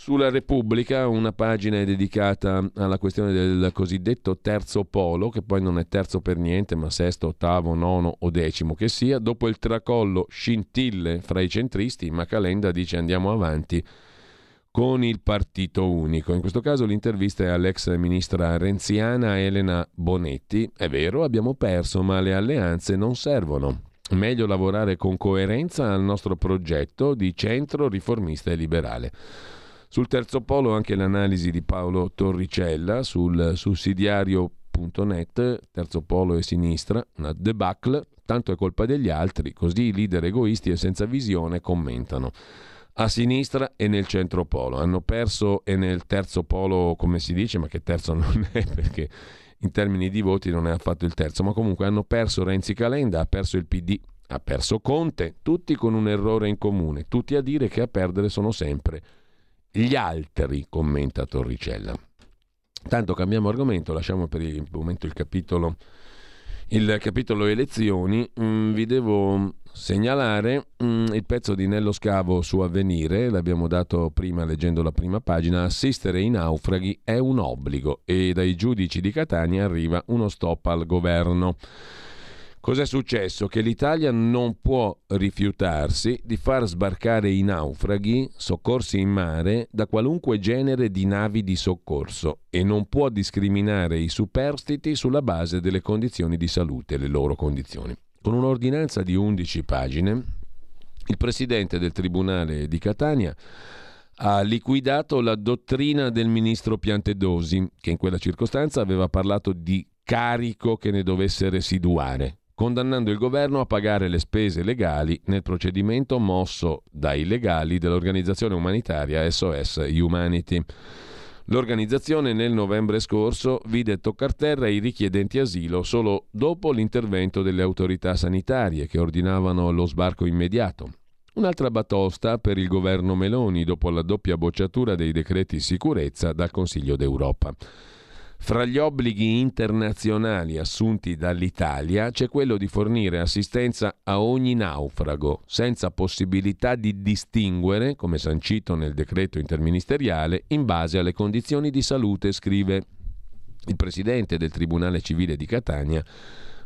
S1: Sulla Repubblica una pagina è dedicata alla questione del cosiddetto terzo polo, che poi non è terzo per niente, ma sesto, ottavo, nono o decimo che sia. Dopo il tracollo scintille fra i centristi, ma Calenda dice andiamo avanti con il partito unico. In questo caso l'intervista è all'ex ministra renziana Elena Bonetti. È vero, abbiamo perso, ma le alleanze non servono. Meglio lavorare con coerenza al nostro progetto di centro riformista e liberale. Sul terzo polo anche l'analisi di Paolo Torricella sul sussidiario.net, terzo polo e sinistra, una debacle, tanto è colpa degli altri, così i leader egoisti e senza visione commentano. A sinistra e nel centro polo. Hanno perso e nel terzo polo, come si dice, ma che terzo non è perché in termini di voti non è affatto il terzo, ma comunque hanno perso Renzi Calenda, ha perso il PD, ha perso Conte, tutti con un errore in comune, tutti a dire che a perdere sono sempre gli altri, commenta Torricella. Tanto cambiamo argomento, lasciamo per il momento il capitolo, il capitolo elezioni. Mm, vi devo segnalare mm, il pezzo di Nello Scavo su Avvenire, l'abbiamo dato prima leggendo la prima pagina, assistere ai naufraghi è un obbligo e dai giudici di Catania arriva uno stop al governo. Cos'è successo? Che l'Italia non può rifiutarsi di far sbarcare i naufraghi soccorsi in mare da qualunque genere di navi di soccorso e non può discriminare i superstiti sulla base delle condizioni di salute, le loro condizioni. Con un'ordinanza di 11 pagine, il presidente del Tribunale di Catania ha liquidato la dottrina del ministro Piantedosi, che in quella circostanza aveva parlato di carico che ne dovesse residuare, condannando il governo a pagare le spese legali nel procedimento mosso dai legali dell'organizzazione umanitaria SOS Humanity. L'organizzazione nel novembre scorso vide toccar terra i richiedenti asilo solo dopo l'intervento delle autorità sanitarie che ordinavano lo sbarco immediato. Un'altra batosta per il governo Meloni dopo la doppia bocciatura dei decreti sicurezza dal Consiglio d'Europa. Fra gli obblighi internazionali assunti dall'Italia c'è quello di fornire assistenza a ogni naufrago, senza possibilità di distinguere, come sancito nel decreto interministeriale, in base alle condizioni di salute, scrive il presidente del Tribunale Civile di Catania,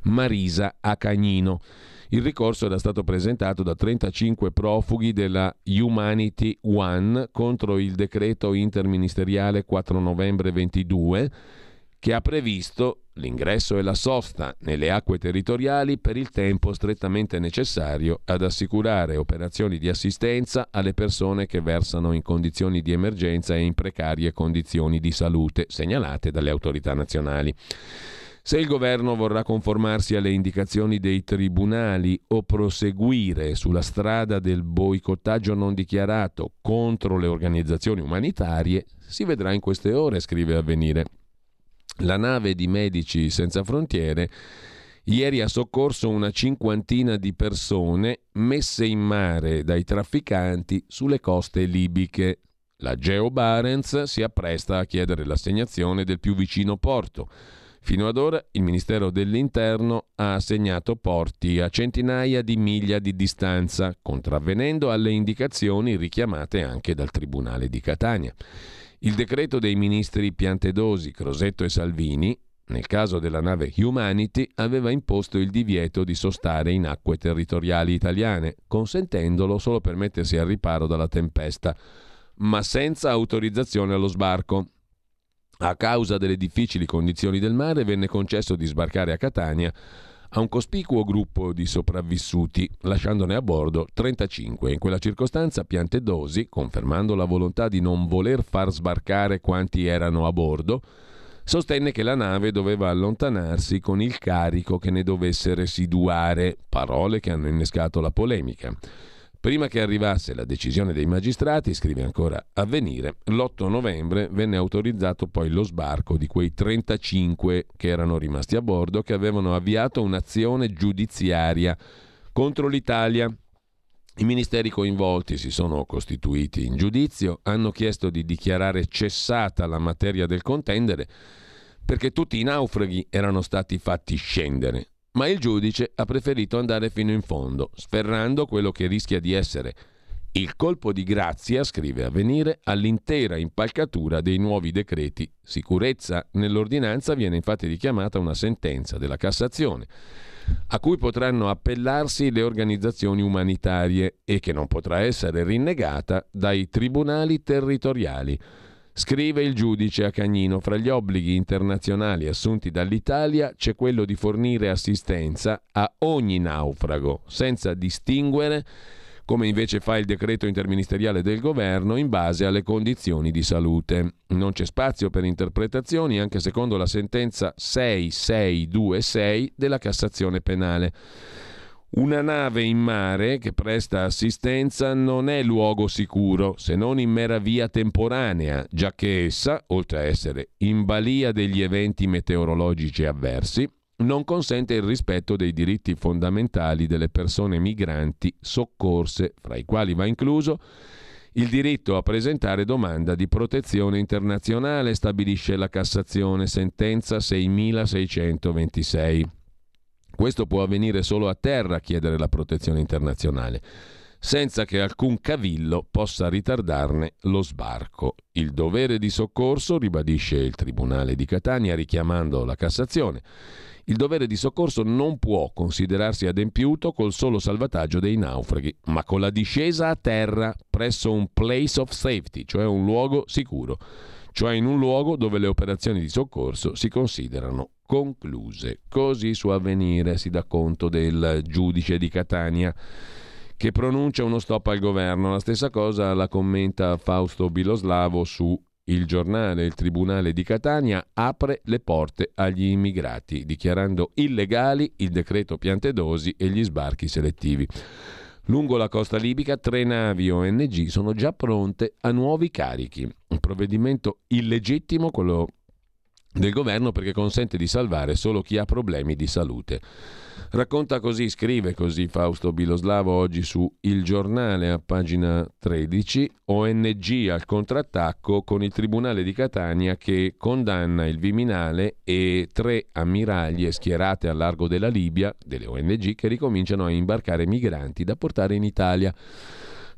S1: Marisa Acagnino. Il ricorso era stato presentato da 35 profughi della Humanity One contro il decreto interministeriale 4 novembre 22 che ha previsto l'ingresso e la sosta nelle acque territoriali per il tempo strettamente necessario ad assicurare operazioni di assistenza alle persone che versano in condizioni di emergenza e in precarie condizioni di salute segnalate dalle autorità nazionali. Se il governo vorrà conformarsi alle indicazioni dei tribunali o proseguire sulla strada del boicottaggio non dichiarato contro le organizzazioni umanitarie, si vedrà in queste ore, scrive Avvenire. La nave di Medici Senza Frontiere ieri ha soccorso una cinquantina di persone messe in mare dai trafficanti sulle coste libiche. La Geo Barents si appresta a chiedere l'assegnazione del più vicino porto. Fino ad ora il Ministero dell'Interno ha assegnato porti a centinaia di miglia di distanza, contravvenendo alle indicazioni richiamate anche dal Tribunale di Catania. Il decreto dei ministri Piantedosi, Crosetto e Salvini, nel caso della nave Humanity, aveva imposto il divieto di sostare in acque territoriali italiane, consentendolo solo per mettersi al riparo dalla tempesta, ma senza autorizzazione allo sbarco. A causa delle difficili condizioni del mare venne concesso di sbarcare a Catania a un cospicuo gruppo di sopravvissuti, lasciandone a bordo 35. In quella circostanza Piantedosi, confermando la volontà di non voler far sbarcare quanti erano a bordo, sostenne che la nave doveva allontanarsi con il carico che ne dovesse residuare, parole che hanno innescato la polemica. Prima che arrivasse la decisione dei magistrati, scrive ancora Avvenire, l'8 novembre venne autorizzato poi lo sbarco di quei 35 che erano rimasti a bordo che avevano avviato un'azione giudiziaria contro l'Italia. I ministeri coinvolti si sono costituiti in giudizio, hanno chiesto di dichiarare cessata la materia del contendere perché tutti i naufraghi erano stati fatti scendere ma il giudice ha preferito andare fino in fondo, sferrando quello che rischia di essere il colpo di grazia, scrive Avvenire, all'intera impalcatura dei nuovi decreti sicurezza. Nell'ordinanza viene infatti richiamata una sentenza della Cassazione a cui potranno appellarsi le organizzazioni umanitarie e che non potrà essere rinnegata dai tribunali territoriali. Scrive il giudice a Cagnino, fra gli obblighi internazionali assunti dall'Italia c'è quello di fornire assistenza a ogni naufrago, senza distinguere, come invece fa il decreto interministeriale del governo, in base alle condizioni di salute. Non c'è spazio per interpretazioni anche secondo la sentenza 6626 della Cassazione penale. Una nave in mare che presta assistenza non è luogo sicuro se non in mera via temporanea, già che essa, oltre a essere in balia degli eventi meteorologici avversi, non consente il rispetto dei diritti fondamentali delle persone migranti soccorse, fra i quali va incluso il diritto a presentare domanda di protezione internazionale, stabilisce la Cassazione, sentenza 6626. Questo può avvenire solo a terra a chiedere la protezione internazionale, senza che alcun cavillo possa ritardarne lo sbarco. Il dovere di soccorso, ribadisce il Tribunale di Catania richiamando la Cassazione, il dovere di soccorso non può considerarsi adempiuto col solo salvataggio dei naufraghi, ma con la discesa a terra presso un place of safety, cioè un luogo sicuro, cioè in un luogo dove le operazioni di soccorso si considerano concluse. Così su avvenire si dà conto del giudice di Catania che pronuncia uno stop al governo. La stessa cosa la commenta Fausto Biloslavo su il giornale Il Tribunale di Catania apre le porte agli immigrati, dichiarando illegali il decreto Piantedosi e gli sbarchi selettivi. Lungo la costa libica tre navi ONG sono già pronte a nuovi carichi. Un provvedimento illegittimo, quello del governo perché consente di salvare solo chi ha problemi di salute. Racconta così, scrive così Fausto Biloslavo oggi su Il Giornale a pagina 13, ONG al contrattacco con il Tribunale di Catania che condanna il Viminale e tre ammiraglie schierate a largo della Libia, delle ONG, che ricominciano a imbarcare migranti da portare in Italia.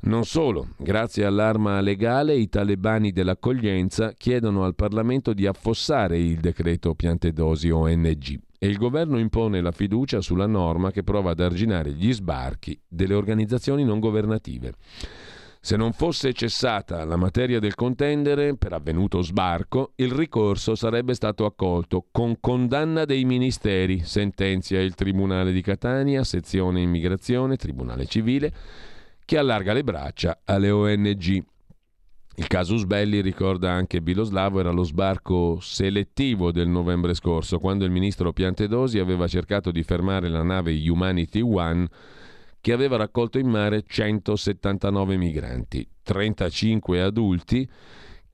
S1: Non solo, grazie all'arma legale i talebani dell'accoglienza chiedono al Parlamento di affossare il decreto Piantedosi ONG e il governo impone la fiducia sulla norma che prova ad arginare gli sbarchi delle organizzazioni non governative. Se non fosse cessata la materia del contendere per avvenuto sbarco, il ricorso sarebbe stato accolto con condanna dei ministeri, sentenzia il Tribunale di Catania, sezione immigrazione, Tribunale civile, che allarga le braccia alle ONG. Il casus belli, ricorda anche Biloslavo, era lo sbarco selettivo del novembre scorso, quando il ministro Piantedosi aveva cercato di fermare la nave Humanity One che aveva raccolto in mare 179 migranti, 35 adulti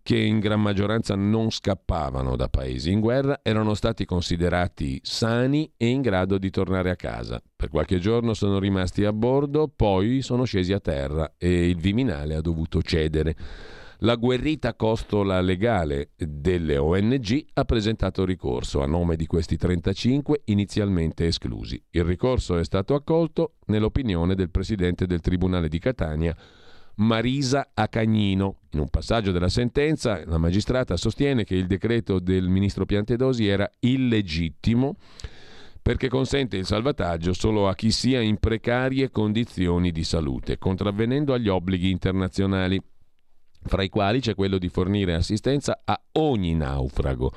S1: che in gran maggioranza non scappavano da paesi in guerra, erano stati considerati sani e in grado di tornare a casa. Per qualche giorno sono rimasti a bordo, poi sono scesi a terra e il Viminale ha dovuto cedere. La guerrita costola legale delle ONG ha presentato ricorso a nome di questi 35 inizialmente esclusi. Il ricorso è stato accolto nell'opinione del presidente del Tribunale di Catania, Marisa Acagnino. In un passaggio della sentenza la magistrata sostiene che il decreto del ministro Piantedosi era illegittimo perché consente il salvataggio solo a chi sia in precarie condizioni di salute, contravvenendo agli obblighi internazionali, fra i quali c'è quello di fornire assistenza a ogni naufrago,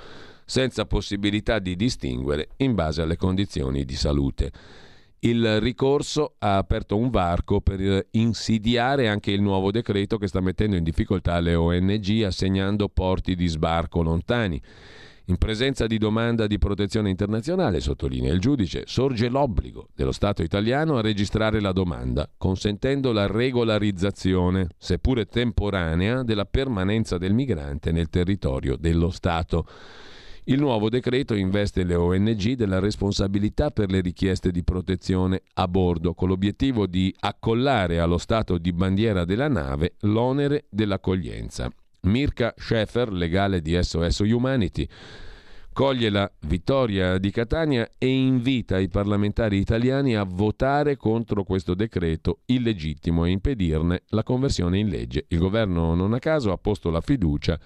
S1: senza possibilità di distinguere in base alle condizioni di salute. Il ricorso ha aperto un varco per insidiare anche il nuovo decreto che sta mettendo in difficoltà le ONG assegnando porti di sbarco lontani. In presenza di domanda di protezione internazionale, sottolinea il giudice, sorge l'obbligo dello Stato italiano a registrare la domanda, consentendo la regolarizzazione, seppure temporanea, della permanenza del migrante nel territorio dello Stato. Il nuovo decreto investe le ONG della responsabilità per le richieste di protezione a bordo, con l'obiettivo di accollare allo stato di bandiera della nave l'onere dell'accoglienza. Mirka Schaeffer, legale di SOS Humanity, coglie la vittoria di Catania e invita i parlamentari italiani a votare contro questo decreto illegittimo e impedirne la conversione in legge. Il governo non a caso ha posto la fiducia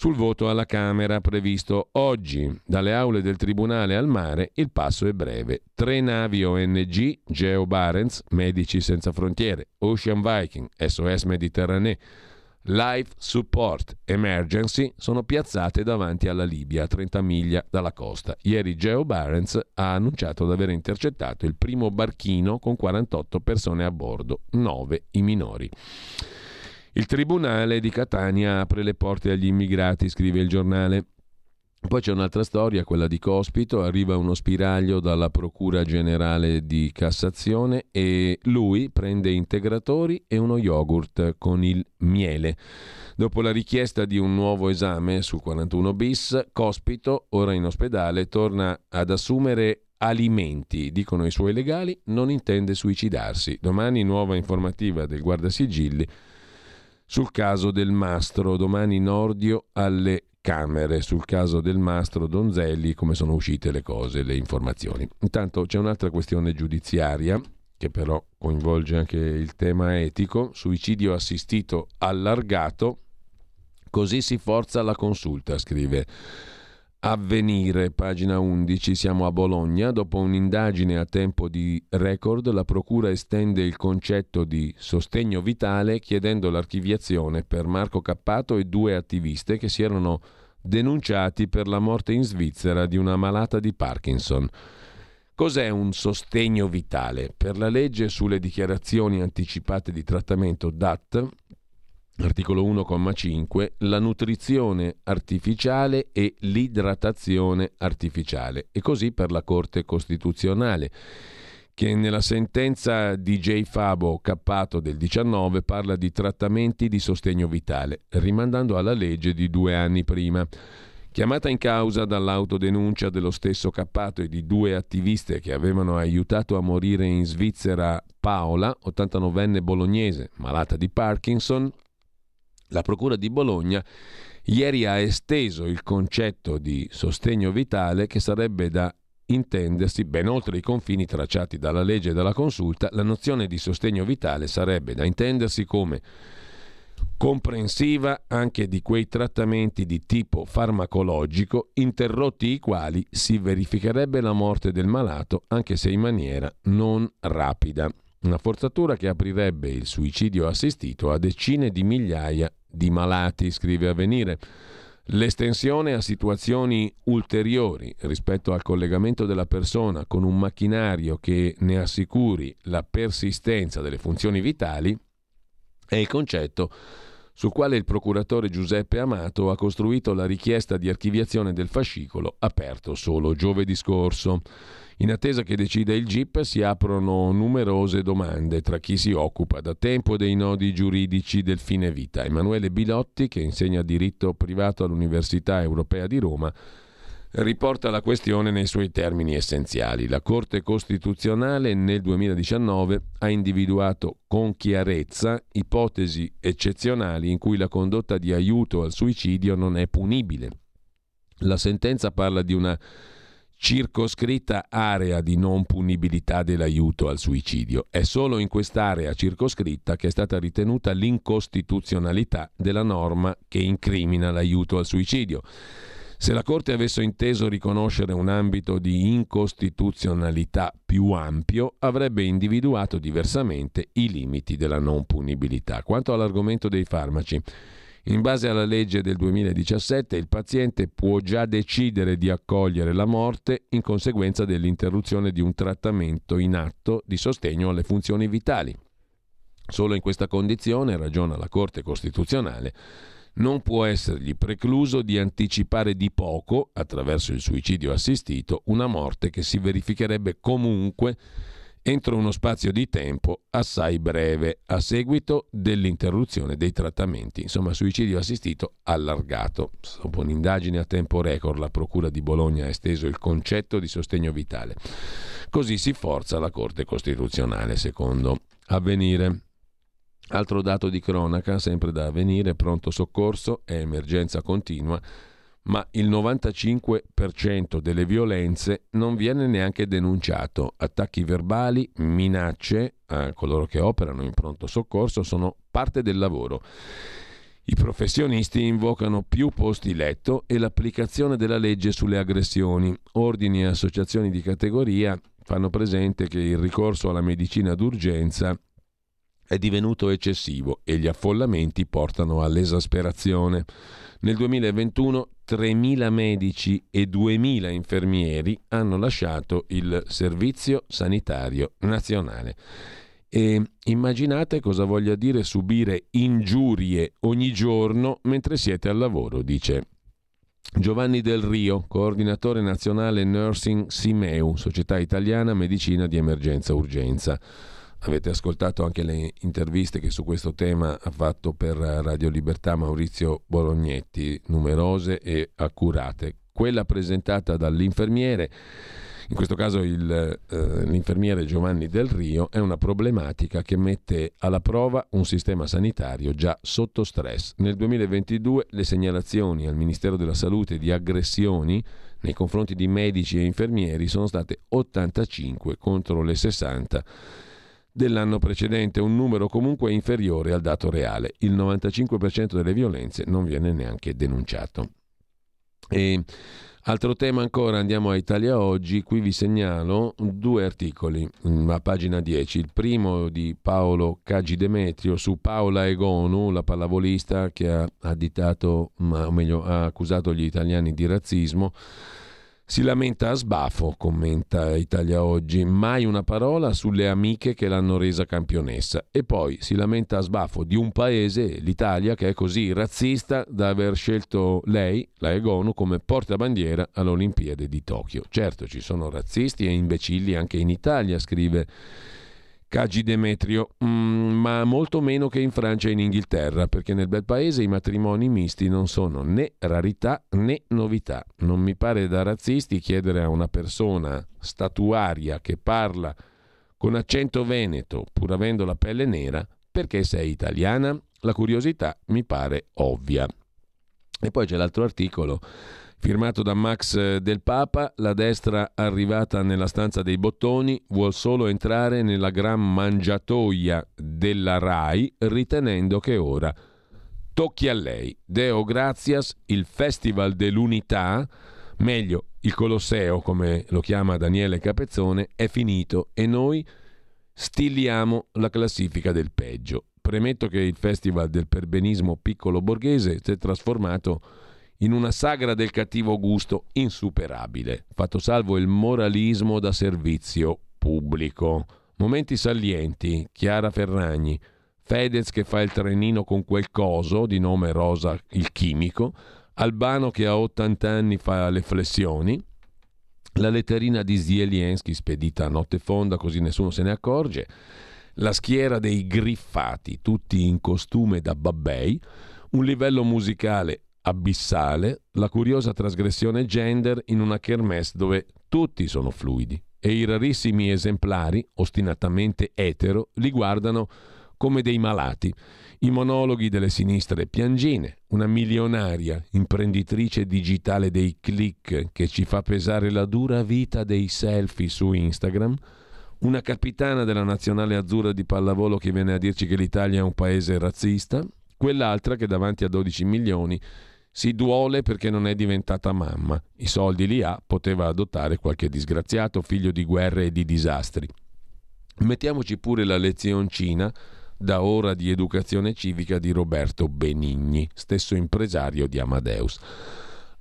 S1: sul voto alla Camera previsto oggi. Dalle aule del Tribunale al mare il passo è breve. Tre navi ONG, Geo Barents, Medici Senza Frontiere, Ocean Viking, SOS Mediterranee, Life Support Emergency sono piazzate davanti alla Libia, a 30 miglia dalla costa. Ieri Geo Barents ha annunciato di aver intercettato il primo barchino con 48 persone a bordo, 9 i minori. Il Tribunale di Catania apre le porte agli immigrati, scrive il giornale. Poi c'è un'altra storia, quella di Cospito, arriva uno spiraglio dalla Procura Generale di Cassazione e lui prende integratori e uno yogurt con il miele. Dopo la richiesta di un nuovo esame sul 41 bis, Cospito, ora in ospedale, torna ad assumere alimenti, dicono i suoi legali, non intende suicidarsi. Domani nuova informativa del Guardasigilli sul caso del mastro, domani Nordio alle Camere. Sul caso del mastro Donzelli, come sono uscite le cose, le informazioni. Intanto c'è un'altra questione giudiziaria che però coinvolge anche il tema etico, suicidio assistito allargato, così si forza la consulta, scrive Avvenire, pagina 11, siamo a Bologna. Dopo un'indagine a tempo di record, la Procura estende il concetto di sostegno vitale chiedendo l'archiviazione per Marco Cappato e due attiviste che si erano denunciati per la morte in Svizzera di una malata di Parkinson. Cos'è un sostegno vitale? Per la legge sulle dichiarazioni anticipate di trattamento DAT, Articolo 1,5 la nutrizione artificiale e l'idratazione artificiale e così per la Corte Costituzionale che nella sentenza di J. Fabo Cappato del 19 parla di trattamenti di sostegno vitale, rimandando alla legge di due anni prima. Chiamata in causa dall'autodenuncia dello stesso Cappato e di due attiviste che avevano aiutato a morire in Svizzera Paola, 89enne bolognese, malata di Parkinson, la Procura di Bologna ieri ha esteso il concetto di sostegno vitale che sarebbe da intendersi ben oltre i confini tracciati dalla legge e dalla consulta, la nozione di sostegno vitale sarebbe da intendersi come comprensiva anche di quei trattamenti di tipo farmacologico interrotti i quali si verificherebbe la morte del malato anche se in maniera non rapida. Una forzatura che aprirebbe il suicidio assistito a decine di migliaia di malati, scrive Avvenire. L'estensione a situazioni ulteriori rispetto al collegamento della persona con un macchinario che ne assicuri la persistenza delle funzioni vitali è il concetto sul quale il procuratore Giuseppe Amato ha costruito la richiesta di archiviazione del fascicolo aperto solo giovedì scorso. In attesa che decida il GIP si aprono numerose domande tra chi si occupa da tempo dei nodi giuridici del fine vita. Emanuele Bilotti, che insegna diritto privato all'Università Europea di Roma, riporta la questione nei suoi termini essenziali. La Corte Costituzionale nel 2019 ha individuato con chiarezza ipotesi eccezionali in cui la condotta di aiuto al suicidio non è punibile. La sentenza parla di una circoscritta area di non punibilità dell'aiuto al suicidio. È solo in quest'area circoscritta che è stata ritenuta l'incostituzionalità della norma che incrimina l'aiuto al suicidio. Se la Corte avesse inteso riconoscere un ambito di incostituzionalità più ampio, avrebbe individuato diversamente i limiti della non punibilità. Quanto all'argomento dei farmaci, in base alla legge del 2017 il paziente può già decidere di accogliere la morte in conseguenza dell'interruzione di un trattamento in atto di sostegno alle funzioni vitali. Solo in questa condizione, ragiona la Corte Costituzionale, non può essergli precluso di anticipare di poco, attraverso il suicidio assistito, una morte che si verificherebbe comunque entro uno spazio di tempo assai breve a seguito dell'interruzione dei trattamenti. Insomma, suicidio assistito allargato. Dopo un'indagine a tempo record, la Procura di Bologna ha esteso il concetto di sostegno vitale. Così si forza la Corte Costituzionale, secondo avvenire. Altro dato di cronaca, sempre da avvenire, pronto soccorso è emergenza continua ma il 95% delle violenze non viene neanche denunciato. Attacchi verbali, minacce a coloro che operano in pronto soccorso sono parte del lavoro. I professionisti invocano più posti letto e l'applicazione della legge sulle aggressioni. Ordini e associazioni di categoria fanno presente che il ricorso alla medicina d'urgenza è divenuto eccessivo e gli affollamenti portano all'esasperazione. Nel 2021 3.000 medici e 2.000 infermieri hanno lasciato il Servizio Sanitario Nazionale. E immaginate cosa voglia dire subire ingiurie ogni giorno mentre siete al lavoro, dice Giovanni Del Rio, coordinatore nazionale Nursing Simeu, Società Italiana Medicina di Emergenza Urgenza. Avete ascoltato anche le interviste che su questo tema ha fatto per Radio Libertà Maurizio Bolognetti, numerose e accurate. Quella presentata dall'infermiere, in questo caso il, eh, l'infermiere Giovanni Del Rio, è una problematica che mette alla prova un sistema sanitario già sotto stress. Nel 2022 le segnalazioni al Ministero della Salute di aggressioni nei confronti di medici e infermieri sono state 85 contro le 60 dell'anno precedente, un numero comunque inferiore al dato reale. Il 95% delle violenze non viene neanche denunciato. E altro tema ancora, andiamo a Italia Oggi, qui vi segnalo due articoli a pagina 10. Il primo di Paolo Caggi Demetrio su Paola Egonu, la pallavolista che ha additato, o meglio ha accusato gli italiani di razzismo si lamenta a sbafo, commenta Italia Oggi, mai una parola sulle amiche che l'hanno resa campionessa. E poi si lamenta a sbafo di un paese, l'Italia, che è così razzista da aver scelto lei, la Egonu, come portabandiera alle Olimpiadi di Tokyo. Certo, ci sono razzisti e imbecilli anche in Italia, scrive Caggi Demetrio, mm, ma molto meno che in Francia e in Inghilterra, perché nel bel paese i matrimoni misti non sono né rarità né novità. Non mi pare da razzisti chiedere a una persona statuaria che parla con accento veneto, pur avendo la pelle nera, perché sei italiana? La curiosità mi pare ovvia. E poi c'è l'altro articolo Firmato da Max eh, del Papa, la destra arrivata nella stanza dei bottoni vuol solo entrare nella gran mangiatoia della RAI ritenendo che ora tocchi a lei. Deo gratias, il Festival dell'Unità, meglio il Colosseo come lo chiama Daniele Capezzone, è finito e noi stiliamo la classifica del peggio. Premetto che il Festival del perbenismo piccolo borghese si è trasformato in una sagra del cattivo gusto insuperabile, fatto salvo il moralismo da servizio pubblico. Momenti salienti, Chiara Ferragni, Fedez che fa il trenino con quel coso di nome Rosa il chimico, Albano che a 80 anni fa le flessioni, la letterina di Zielinski spedita a notte fonda così nessuno se ne accorge, la schiera dei griffati, tutti in costume da babbei, un livello musicale abissale la curiosa trasgressione gender in una kermesse dove tutti sono fluidi e i rarissimi esemplari, ostinatamente etero, li guardano come dei malati. I monologhi delle sinistre piangine, una milionaria imprenditrice digitale dei click che ci fa pesare la dura vita dei selfie su Instagram, una capitana della nazionale azzurra di pallavolo che viene a dirci che l'Italia è un paese razzista, quell'altra che davanti a 12 milioni si duole perché non è diventata mamma. I soldi li ha, poteva adottare qualche disgraziato figlio di guerre e di disastri. Mettiamoci pure la lezioncina da ora di educazione civica di Roberto Benigni, stesso impresario di Amadeus.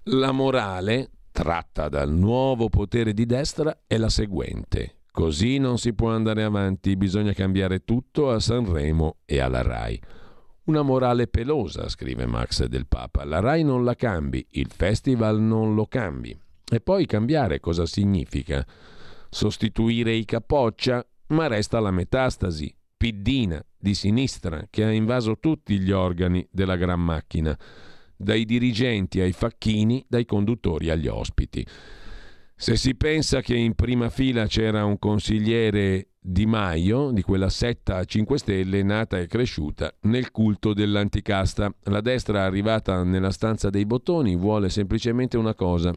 S1: La morale, tratta dal nuovo potere di destra, è la seguente. Così non si può andare avanti, bisogna cambiare tutto a Sanremo e alla RAI. Una morale pelosa, scrive Max del Papa. La RAI non la cambi, il festival non lo cambi. E poi cambiare cosa significa? Sostituire i capoccia, ma resta la metastasi, piddina, di sinistra, che ha invaso tutti gli organi della gran macchina, dai dirigenti ai facchini, dai conduttori agli ospiti. Se si pensa che in prima fila c'era un consigliere Di Maio, di quella setta a 5 Stelle, nata e cresciuta nel culto dell'anticasta, la destra arrivata nella stanza dei bottoni vuole semplicemente una cosa,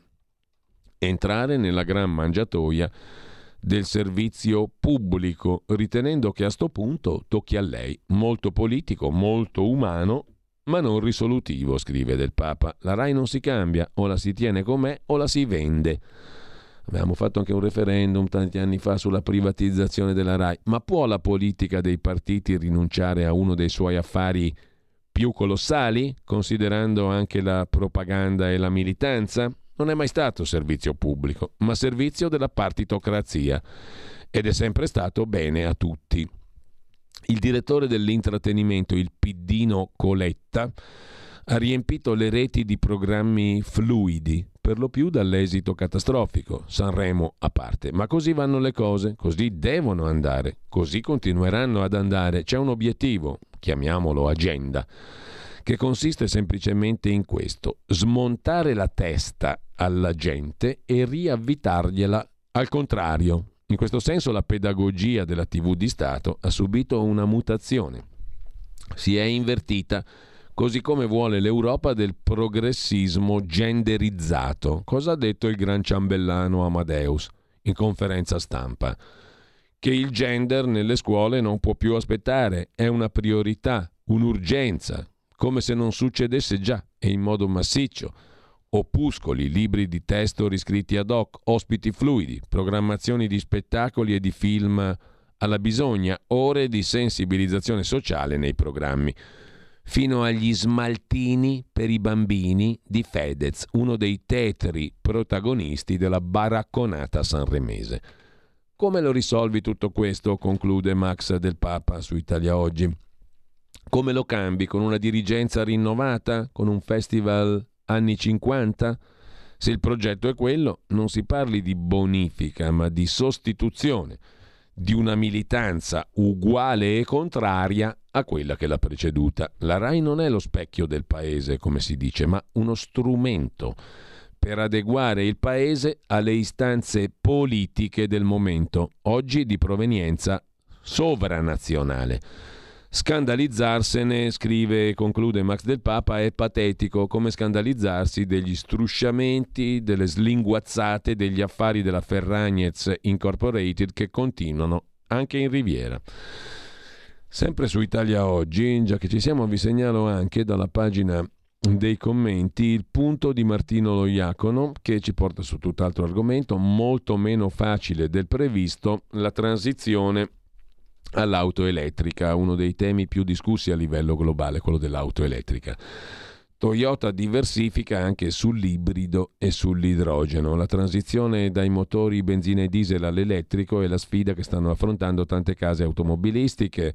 S1: entrare nella gran mangiatoia del servizio pubblico, ritenendo che a sto punto tocchi a lei, molto politico, molto umano, ma non risolutivo, scrive del Papa. La RAI non si cambia, o la si tiene com'è o la si vende. Abbiamo fatto anche un referendum tanti anni fa sulla privatizzazione della RAI, ma può la politica dei partiti rinunciare a uno dei suoi affari più colossali, considerando anche la propaganda e la militanza? Non è mai stato servizio pubblico, ma servizio della partitocrazia ed è sempre stato bene a tutti. Il direttore dell'intrattenimento, il Piddino Coletta, ha riempito le reti di programmi fluidi, per lo più dall'esito catastrofico, Sanremo a parte. Ma così vanno le cose, così devono andare, così continueranno ad andare. C'è un obiettivo, chiamiamolo agenda, che consiste semplicemente in questo, smontare la testa alla gente e riavvitargliela al contrario. In questo senso la pedagogia della TV di Stato ha subito una mutazione. Si è invertita così come vuole l'Europa del progressismo genderizzato. Cosa ha detto il gran ciambellano Amadeus in conferenza stampa? Che il gender nelle scuole non può più aspettare, è una priorità, un'urgenza, come se non succedesse già e in modo massiccio. Opuscoli, libri di testo riscritti ad hoc, ospiti fluidi, programmazioni di spettacoli e di film alla bisogna, ore di sensibilizzazione sociale nei programmi fino agli smaltini per i bambini di Fedez, uno dei tetri protagonisti della baracconata sanremese. Come lo risolvi tutto questo? conclude Max del Papa su Italia Oggi. Come lo cambi? Con una dirigenza rinnovata? Con un festival anni 50? Se il progetto è quello, non si parli di bonifica, ma di sostituzione di una militanza uguale e contraria a quella che l'ha preceduta. La RAI non è lo specchio del paese, come si dice, ma uno strumento per adeguare il paese alle istanze politiche del momento, oggi di provenienza sovranazionale. Scandalizzarsene, scrive e conclude Max del Papa, è patetico come scandalizzarsi degli strusciamenti, delle slinguazzate, degli affari della Ferragnez Incorporated che continuano anche in Riviera. Sempre su Italia Oggi, già che ci siamo, vi segnalo anche dalla pagina dei commenti il punto di Martino Loiacono che ci porta su tutt'altro argomento, molto meno facile del previsto, la transizione all'auto elettrica, uno dei temi più discussi a livello globale, quello dell'auto elettrica. Toyota diversifica anche sull'ibrido e sull'idrogeno. La transizione dai motori benzina e diesel all'elettrico è la sfida che stanno affrontando tante case automobilistiche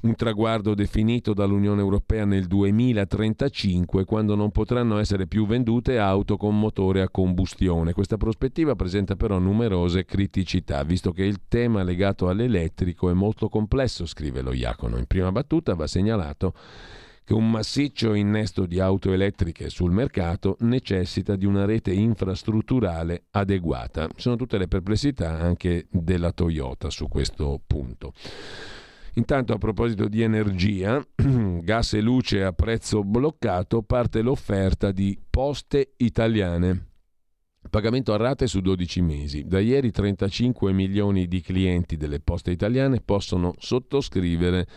S1: un traguardo definito dall'Unione Europea nel 2035 quando non potranno essere più vendute auto con motore a combustione. Questa prospettiva presenta però numerose criticità, visto che il tema legato all'elettrico è molto complesso, scrive lo Iacono. In prima battuta va segnalato che un massiccio innesto di auto elettriche sul mercato necessita di una rete infrastrutturale adeguata. Sono tutte le perplessità anche della Toyota su questo punto. Intanto a proposito di energia, gas e luce a prezzo bloccato, parte l'offerta di Poste Italiane. Pagamento a rate su 12 mesi. Da ieri 35 milioni di clienti delle poste italiane possono sottoscrivere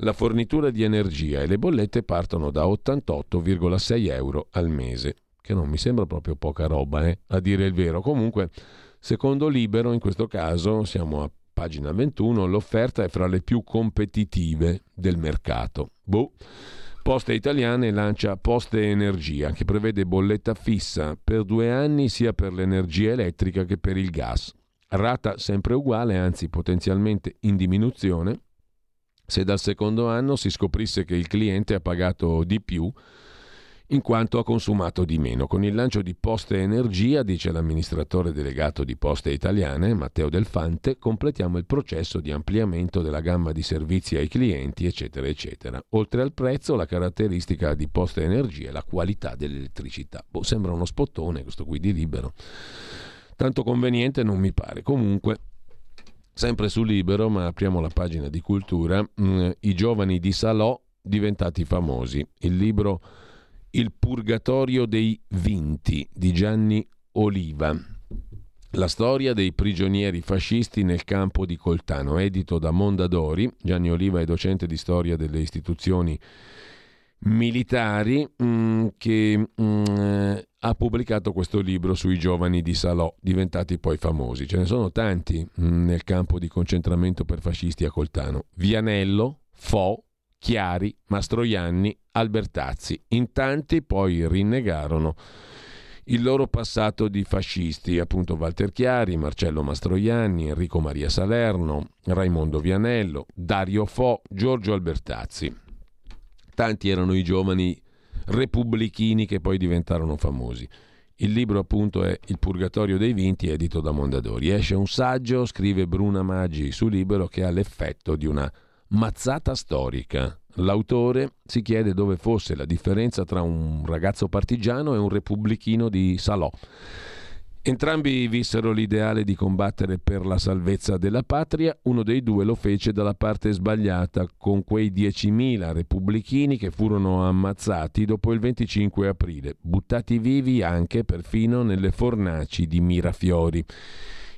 S1: la fornitura di energia e le bollette partono da 88,6 euro al mese, che non mi sembra proprio poca roba, eh? a dire il vero. Comunque, secondo Libero, in questo caso siamo a pagina 21, l'offerta è fra le più competitive del mercato. Boh. Poste Italiane lancia Poste Energia, che prevede bolletta fissa per due anni sia per l'energia elettrica che per il gas. Rata sempre uguale, anzi potenzialmente in diminuzione, se dal secondo anno si scoprisse che il cliente ha pagato di più in quanto ha consumato di meno. Con il lancio di Poste Energia, dice l'amministratore delegato di Poste Italiane, Matteo Delfante, completiamo il processo di ampliamento della gamma di servizi ai clienti, eccetera, eccetera. Oltre al prezzo, la caratteristica di Poste Energia è la qualità dell'elettricità. Boh, sembra uno spottone questo qui di libero. Tanto conveniente non mi pare. Comunque, sempre su Libero, ma apriamo la pagina di cultura, mm, i giovani di Salò diventati famosi. Il libro il purgatorio dei vinti di Gianni Oliva. La storia dei prigionieri fascisti nel campo di Coltano, edito da Mondadori. Gianni Oliva è docente di storia delle istituzioni militari mm, che mm, ha pubblicato questo libro sui giovani di Salò, diventati poi famosi. Ce ne sono tanti mm, nel campo di concentramento per fascisti a Coltano. Vianello, Fo, Chiari, Mastroianni, Albertazzi. In tanti poi rinnegarono il loro passato di fascisti, appunto Walter Chiari, Marcello Mastroianni, Enrico Maria Salerno, Raimondo Vianello, Dario Fo, Giorgio Albertazzi. Tanti erano i giovani repubblichini che poi diventarono famosi. Il libro appunto è Il Purgatorio dei Vinti, edito da Mondadori. Esce un saggio, scrive Bruna Maggi su Libero, che ha l'effetto di una mazzata storica. L'autore si chiede dove fosse la differenza tra un ragazzo partigiano e un repubblichino di Salò. Entrambi vissero l'ideale di combattere per la salvezza della patria, uno dei due lo fece dalla parte sbagliata, con quei 10.000 repubblichini che furono ammazzati dopo il 25 aprile, buttati vivi anche perfino nelle fornaci di Mirafiori.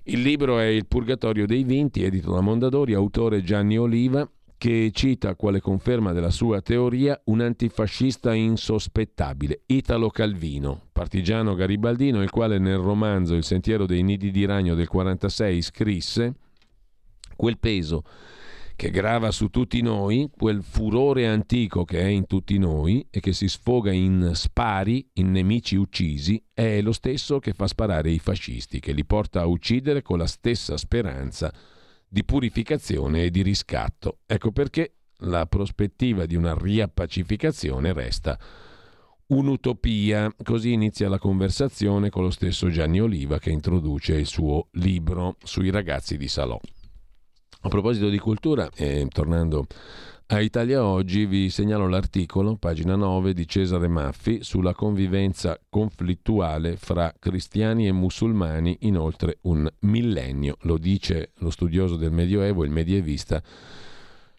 S1: Il libro è Il Purgatorio dei Vinti, edito da Mondadori, autore Gianni Oliva, che cita quale conferma della sua teoria un antifascista insospettabile, Italo Calvino, partigiano garibaldino, il quale nel romanzo Il sentiero dei nidi di ragno del 46 scrisse quel peso che grava su tutti noi, quel furore antico che è in tutti noi e che si sfoga in spari, in nemici uccisi, è lo stesso che fa sparare i fascisti, che li porta a uccidere con la stessa speranza di purificazione e di riscatto. Ecco perché la prospettiva di una riappacificazione resta un'utopia. Così inizia la conversazione con lo stesso Gianni Oliva che introduce il suo libro sui ragazzi di Salò. A proposito di cultura, eh, tornando a Italia Oggi vi segnalo l'articolo, pagina 9, di Cesare Maffi sulla convivenza conflittuale fra cristiani e musulmani in oltre un millennio. Lo dice lo studioso del Medioevo, il medievista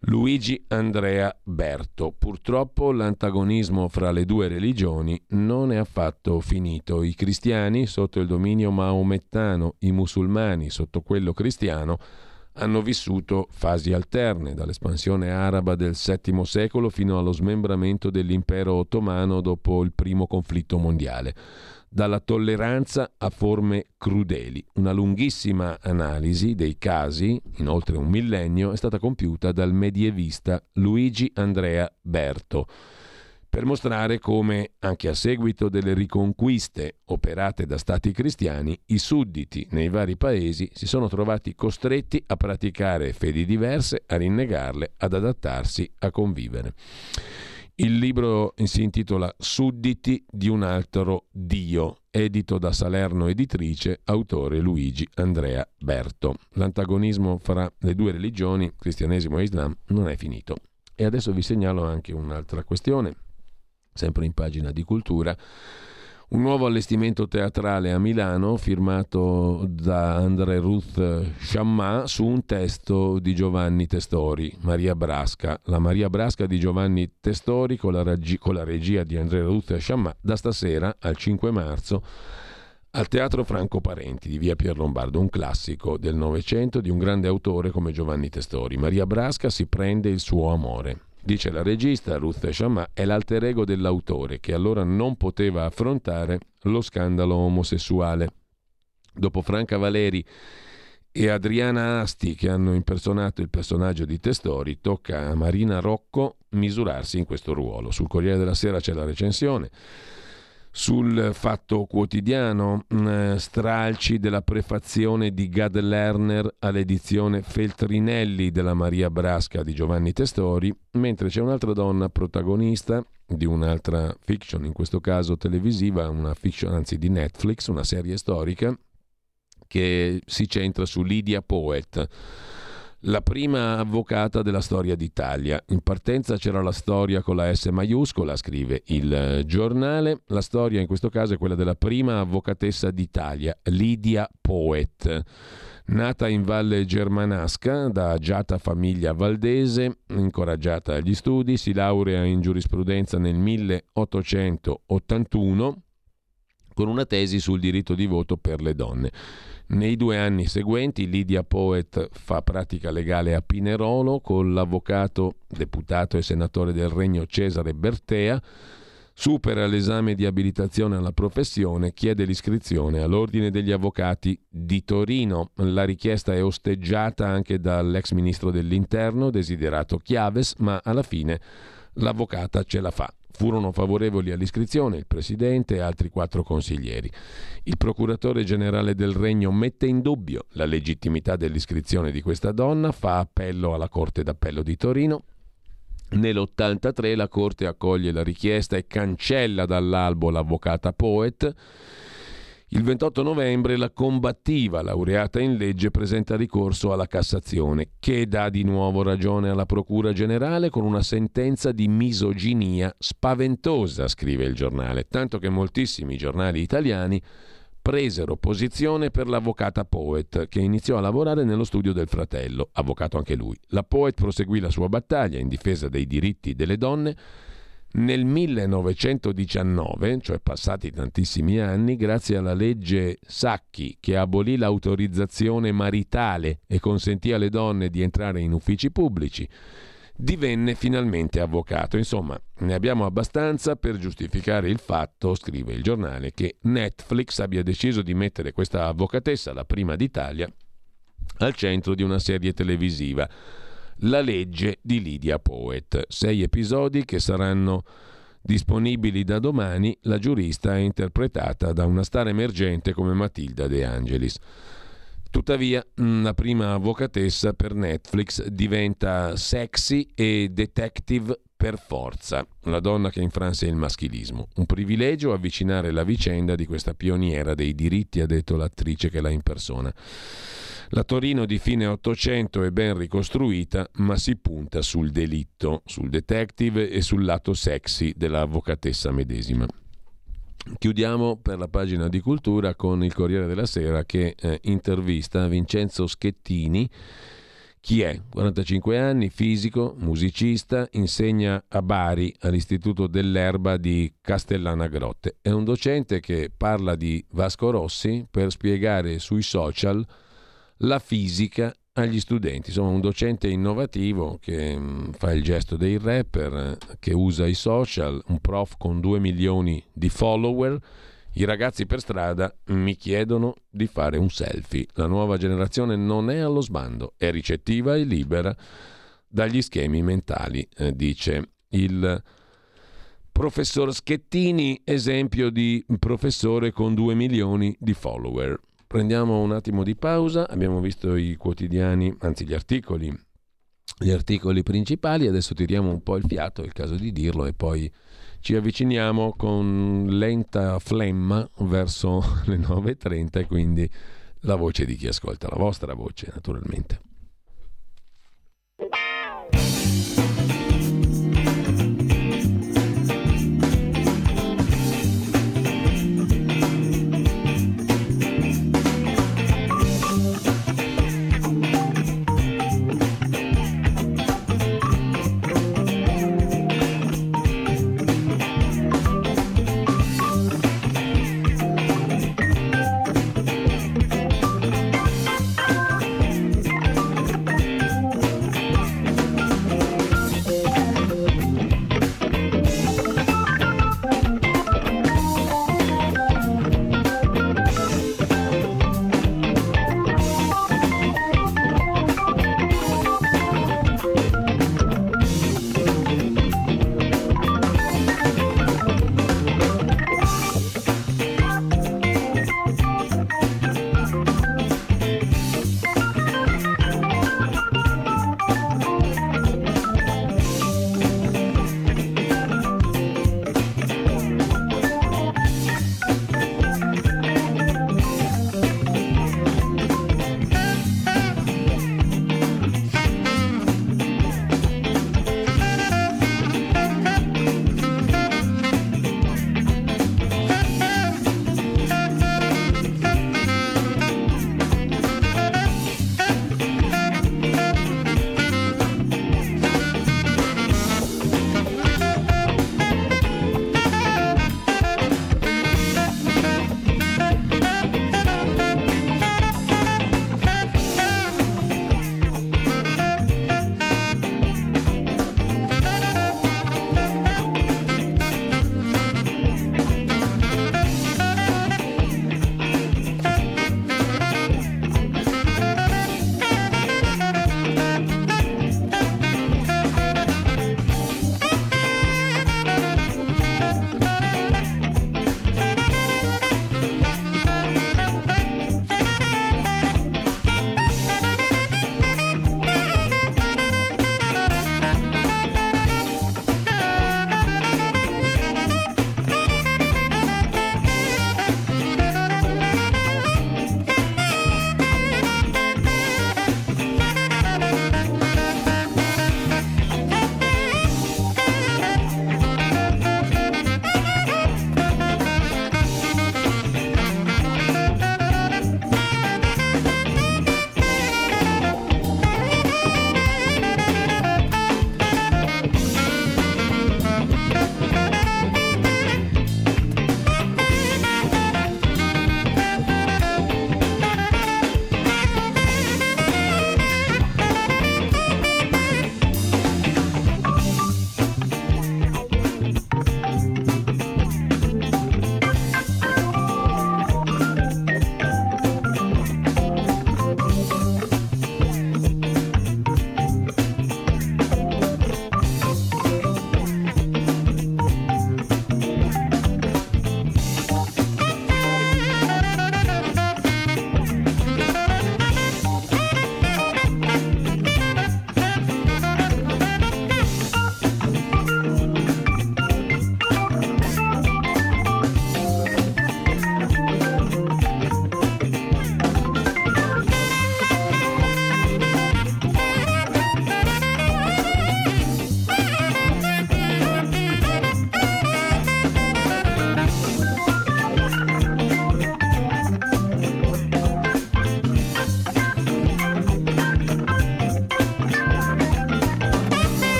S1: Luigi Andrea Berto. Purtroppo l'antagonismo fra le due religioni non è affatto finito. I cristiani sotto il dominio maomettano, i musulmani sotto quello cristiano hanno vissuto fasi alterne, dall'espansione araba del VII secolo fino allo smembramento dell'impero ottomano dopo il primo conflitto mondiale, dalla tolleranza a forme crudeli. Una lunghissima analisi dei casi, in oltre un millennio, è stata compiuta dal medievista Luigi Andrea Berto per mostrare come, anche a seguito delle riconquiste operate da stati cristiani, i sudditi nei vari paesi si sono trovati costretti a praticare fedi diverse, a rinnegarle, ad adattarsi, a convivere. Il libro si intitola Sudditi di un altro Dio, edito da Salerno Editrice, autore Luigi Andrea Berto. L'antagonismo fra le due religioni, cristianesimo e islam, non è finito. E adesso vi segnalo anche un'altra questione sempre in pagina di cultura. Un nuovo allestimento teatrale a Milano firmato da André Ruth Chammat su un testo di Giovanni Testori, Maria Brasca. La Maria Brasca di Giovanni Testori con la, regi- con la regia di André Ruth Chammat da stasera al 5 marzo al Teatro Franco Parenti di via Pier Lombardo, un classico del Novecento di un grande autore come Giovanni Testori. Maria Brasca si prende il suo amore. Dice la regista Ruth Shamma, è l'alter ego dell'autore che allora non poteva affrontare lo scandalo omosessuale. Dopo Franca Valeri e Adriana Asti che hanno impersonato il personaggio di Testori, tocca a Marina Rocco misurarsi in questo ruolo. Sul Corriere della Sera c'è la recensione sul Fatto Quotidiano, mm, stralci della prefazione di Gad Lerner all'edizione Feltrinelli della Maria Brasca di Giovanni Testori, mentre c'è un'altra donna protagonista di un'altra fiction, in questo caso televisiva, una fiction anzi di Netflix, una serie storica che si centra su Lydia Poet la prima avvocata della storia d'Italia. In partenza c'era la storia con la S maiuscola, scrive il giornale. La storia in questo caso è quella della prima avvocatessa d'Italia, Lidia Poet. Nata in Valle Germanasca da agiata famiglia valdese, incoraggiata agli studi, si laurea in giurisprudenza nel 1881 con una tesi sul diritto di voto per le donne. Nei due anni seguenti Lidia Poet fa pratica legale a Pinerolo con l'avvocato, deputato e senatore del Regno Cesare Bertea, supera l'esame di abilitazione alla professione, chiede l'iscrizione all'Ordine degli Avvocati di Torino. La richiesta è osteggiata anche dall'ex ministro dell'Interno, desiderato Chiaves, ma alla fine l'avvocata ce la fa. Furono favorevoli all'iscrizione il presidente e altri quattro consiglieri. Il procuratore generale del Regno mette in dubbio la legittimità dell'iscrizione di questa donna, fa appello alla Corte d'Appello di Torino. Nell'83 la Corte accoglie la richiesta e cancella dall'albo l'avvocata Poet il 28 novembre la combattiva laureata in legge presenta ricorso alla Cassazione, che dà di nuovo ragione alla Procura Generale con una sentenza di misoginia spaventosa, scrive il giornale, tanto che moltissimi giornali italiani presero posizione per l'avvocata Poet, che iniziò a lavorare nello studio del fratello, avvocato anche lui. La Poet proseguì la sua battaglia in difesa dei diritti delle donne nel 1919, cioè passati tantissimi anni, grazie alla legge Sacchi che abolì l'autorizzazione maritale e consentì alle donne di entrare in uffici pubblici, divenne finalmente avvocato. Insomma, ne abbiamo abbastanza per giustificare il fatto, scrive il giornale, che Netflix abbia deciso di mettere questa avvocatessa, la prima d'Italia, al centro di una serie televisiva la legge di Lydia Poet. Sei episodi che saranno disponibili da domani. La giurista è interpretata da una star emergente come Matilda De Angelis. Tuttavia, mm, la prima avvocatessa per Netflix diventa sexy e detective per forza, la donna che infranse il maschilismo. Un privilegio avvicinare la vicenda di questa pioniera dei diritti, ha detto l'attrice che la impersona. La Torino di fine Ottocento è ben ricostruita, ma si punta sul delitto, sul detective e sul lato sexy dell'avvocatessa medesima. Chiudiamo per la pagina di cultura con il Corriere della Sera che eh, intervista Vincenzo Schettini. Chi è? 45 anni, fisico, musicista, insegna a Bari all'Istituto dell'Erba di Castellana Grotte. È un docente che parla di Vasco Rossi per spiegare sui social la fisica agli studenti. Insomma, un docente innovativo che mm, fa il gesto dei rapper, che usa i social, un prof con 2 milioni di follower. I ragazzi per strada mi chiedono di fare un selfie. La nuova generazione non è allo sbando, è ricettiva e libera dagli schemi mentali, eh, dice il professor Schettini, esempio di professore con 2 milioni di follower. Prendiamo un attimo di pausa, abbiamo visto i quotidiani, anzi gli articoli, gli articoli principali, adesso tiriamo un po' il fiato, è il caso di dirlo, e poi ci avviciniamo con lenta flemma verso le 9.30 e quindi la voce di chi ascolta, la vostra voce naturalmente.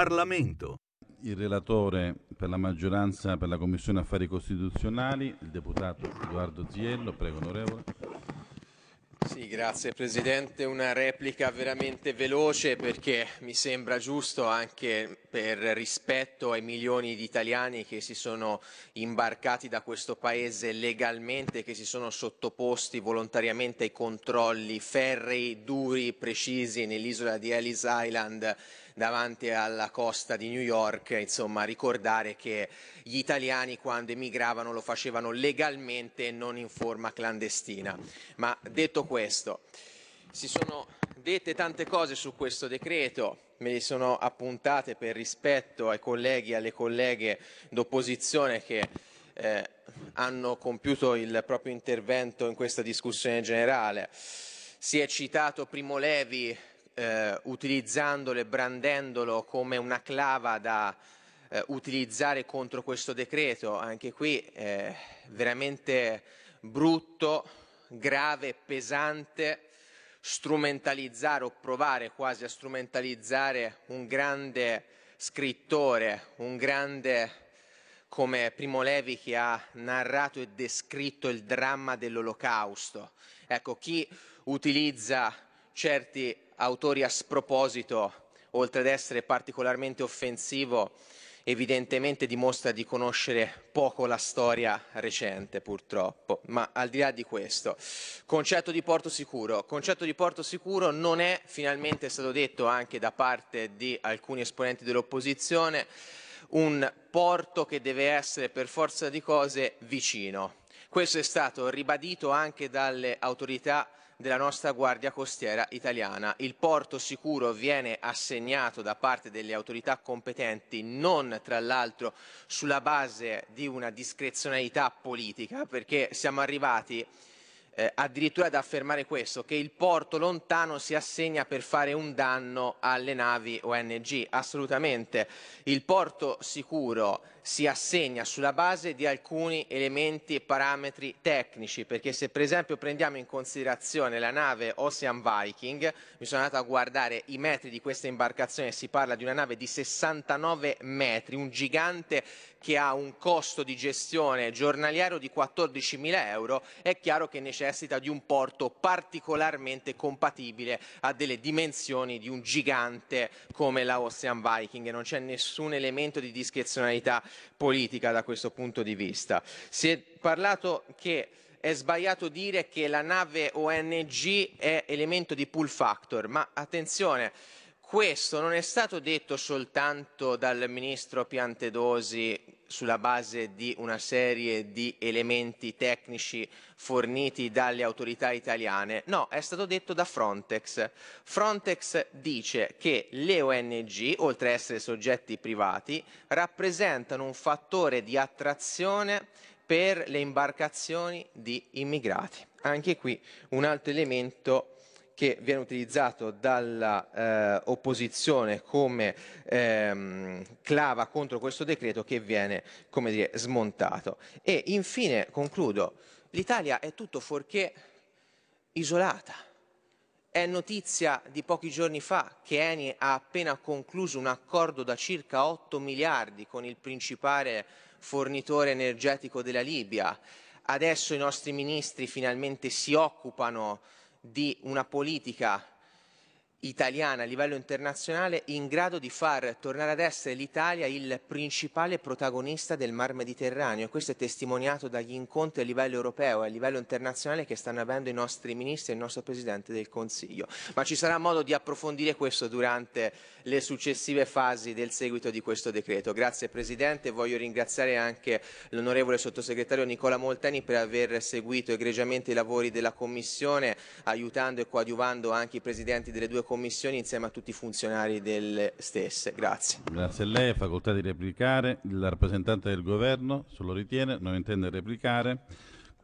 S7: Parlamento.
S8: Il relatore per la maggioranza per la Commissione Affari Costituzionali, il deputato Edoardo Ziello, prego onorevole.
S9: Sì, grazie Presidente. Una replica veramente veloce perché mi sembra giusto anche per rispetto ai milioni di italiani che si sono imbarcati da questo Paese legalmente, che si sono sottoposti volontariamente ai controlli ferrei, duri, precisi nell'isola di Ellis Island davanti alla costa di New York, insomma ricordare che gli italiani quando emigravano lo facevano legalmente e non in forma clandestina. Ma detto questo, si sono dette tante cose su questo decreto, me le sono appuntate per rispetto ai colleghi e alle colleghe d'opposizione che eh, hanno compiuto il proprio intervento in questa discussione generale. Si è citato Primo Levi eh, utilizzandolo e brandendolo come una clava da eh, utilizzare contro questo decreto. Anche qui eh, veramente brutto, grave, pesante strumentalizzare o provare quasi a strumentalizzare un grande scrittore, un grande come Primo Levi che ha narrato e descritto il dramma dell'olocausto. Ecco, chi utilizza certi autori a sproposito, oltre ad essere particolarmente offensivo, evidentemente dimostra di conoscere poco la storia recente purtroppo. Ma al di là di questo, concetto di porto sicuro. Concetto di porto sicuro non è, finalmente è stato detto anche da parte di alcuni esponenti dell'opposizione, un porto che deve essere per forza di cose vicino. Questo è stato ribadito anche dalle autorità della nostra Guardia Costiera italiana. Il porto sicuro viene assegnato da parte delle autorità competenti non tra l'altro sulla base di una discrezionalità politica, perché siamo arrivati eh, addirittura ad affermare questo, che il porto lontano si assegna per fare un danno alle navi ONG. Assolutamente. Il porto sicuro si assegna sulla base di alcuni elementi e parametri tecnici, perché se per esempio prendiamo in considerazione la nave Ocean Viking, mi sono andato a guardare i metri di questa imbarcazione, si parla di una nave di 69 metri, un gigante che ha un costo di gestione giornaliero di 14.000 euro, è chiaro che necessita di un porto particolarmente compatibile a delle dimensioni di un gigante come la Ocean Viking. Non c'è nessun elemento di discrezionalità politica da questo punto di vista. Si è parlato che è sbagliato dire che la nave ONG è elemento di pull factor, ma attenzione, questo non è stato detto soltanto dal ministro Piantedosi sulla base di una serie di elementi tecnici forniti dalle autorità italiane, no, è stato detto da Frontex. Frontex dice che le ONG, oltre ad essere soggetti privati, rappresentano un fattore di attrazione per le imbarcazioni di immigrati. Anche qui un altro elemento che viene utilizzato dall'opposizione eh, come ehm, clava contro questo decreto che viene come dire, smontato. E infine concludo, l'Italia è tutto fuorché isolata. È notizia di pochi giorni fa che Eni ha appena concluso un accordo da circa 8 miliardi con il principale fornitore energetico della Libia. Adesso i nostri ministri finalmente si occupano di una politica italiana a livello internazionale in grado di far tornare ad essere l'Italia il principale protagonista del Mar Mediterraneo e questo è testimoniato dagli incontri a livello europeo e a livello internazionale che stanno avendo i nostri ministri e il nostro Presidente del Consiglio. Ma ci sarà modo di approfondire questo durante le successive fasi del seguito di questo decreto. Grazie Presidente, voglio ringraziare anche l'onorevole sottosegretario Nicola Molteni per aver seguito egregiamente i lavori della Commissione, aiutando e coadiuvando anche i Presidenti delle due commissioni insieme a tutti i funzionari delle stesse. Grazie.
S8: Grazie a lei, facoltà di replicare. Il rappresentante del governo, se lo ritiene, non intende replicare.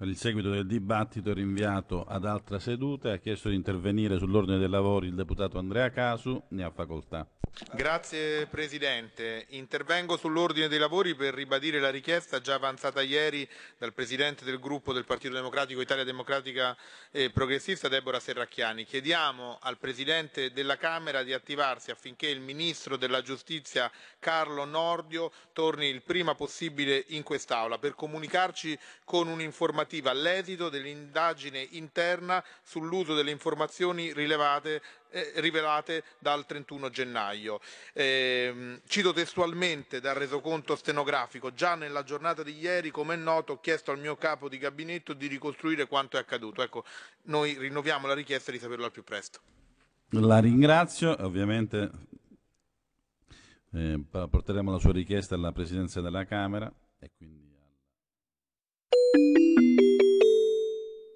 S8: Il seguito del dibattito è rinviato ad altra seduta e ha chiesto di intervenire sull'ordine dei lavori il deputato Andrea Casu, ne ha facoltà.
S7: Grazie Presidente. Intervengo sull'ordine dei lavori per ribadire la richiesta già avanzata ieri dal Presidente del gruppo del Partito Democratico Italia Democratica e Progressista Deborah Serracchiani. Chiediamo al Presidente della Camera di attivarsi affinché il Ministro della Giustizia Carlo Nordio torni il prima possibile in quest'Aula per comunicarci con un'informativa all'esito dell'indagine interna sull'uso delle informazioni rilevate eh, rivelate dal 31 gennaio. Eh, cito testualmente dal resoconto stenografico, già nella giornata di ieri, come è noto, ho chiesto al mio capo di gabinetto di ricostruire quanto è accaduto. Ecco, noi rinnoviamo la richiesta di saperlo al più presto.
S8: La ringrazio, ovviamente eh, porteremo la sua richiesta alla Presidenza della Camera e quindi...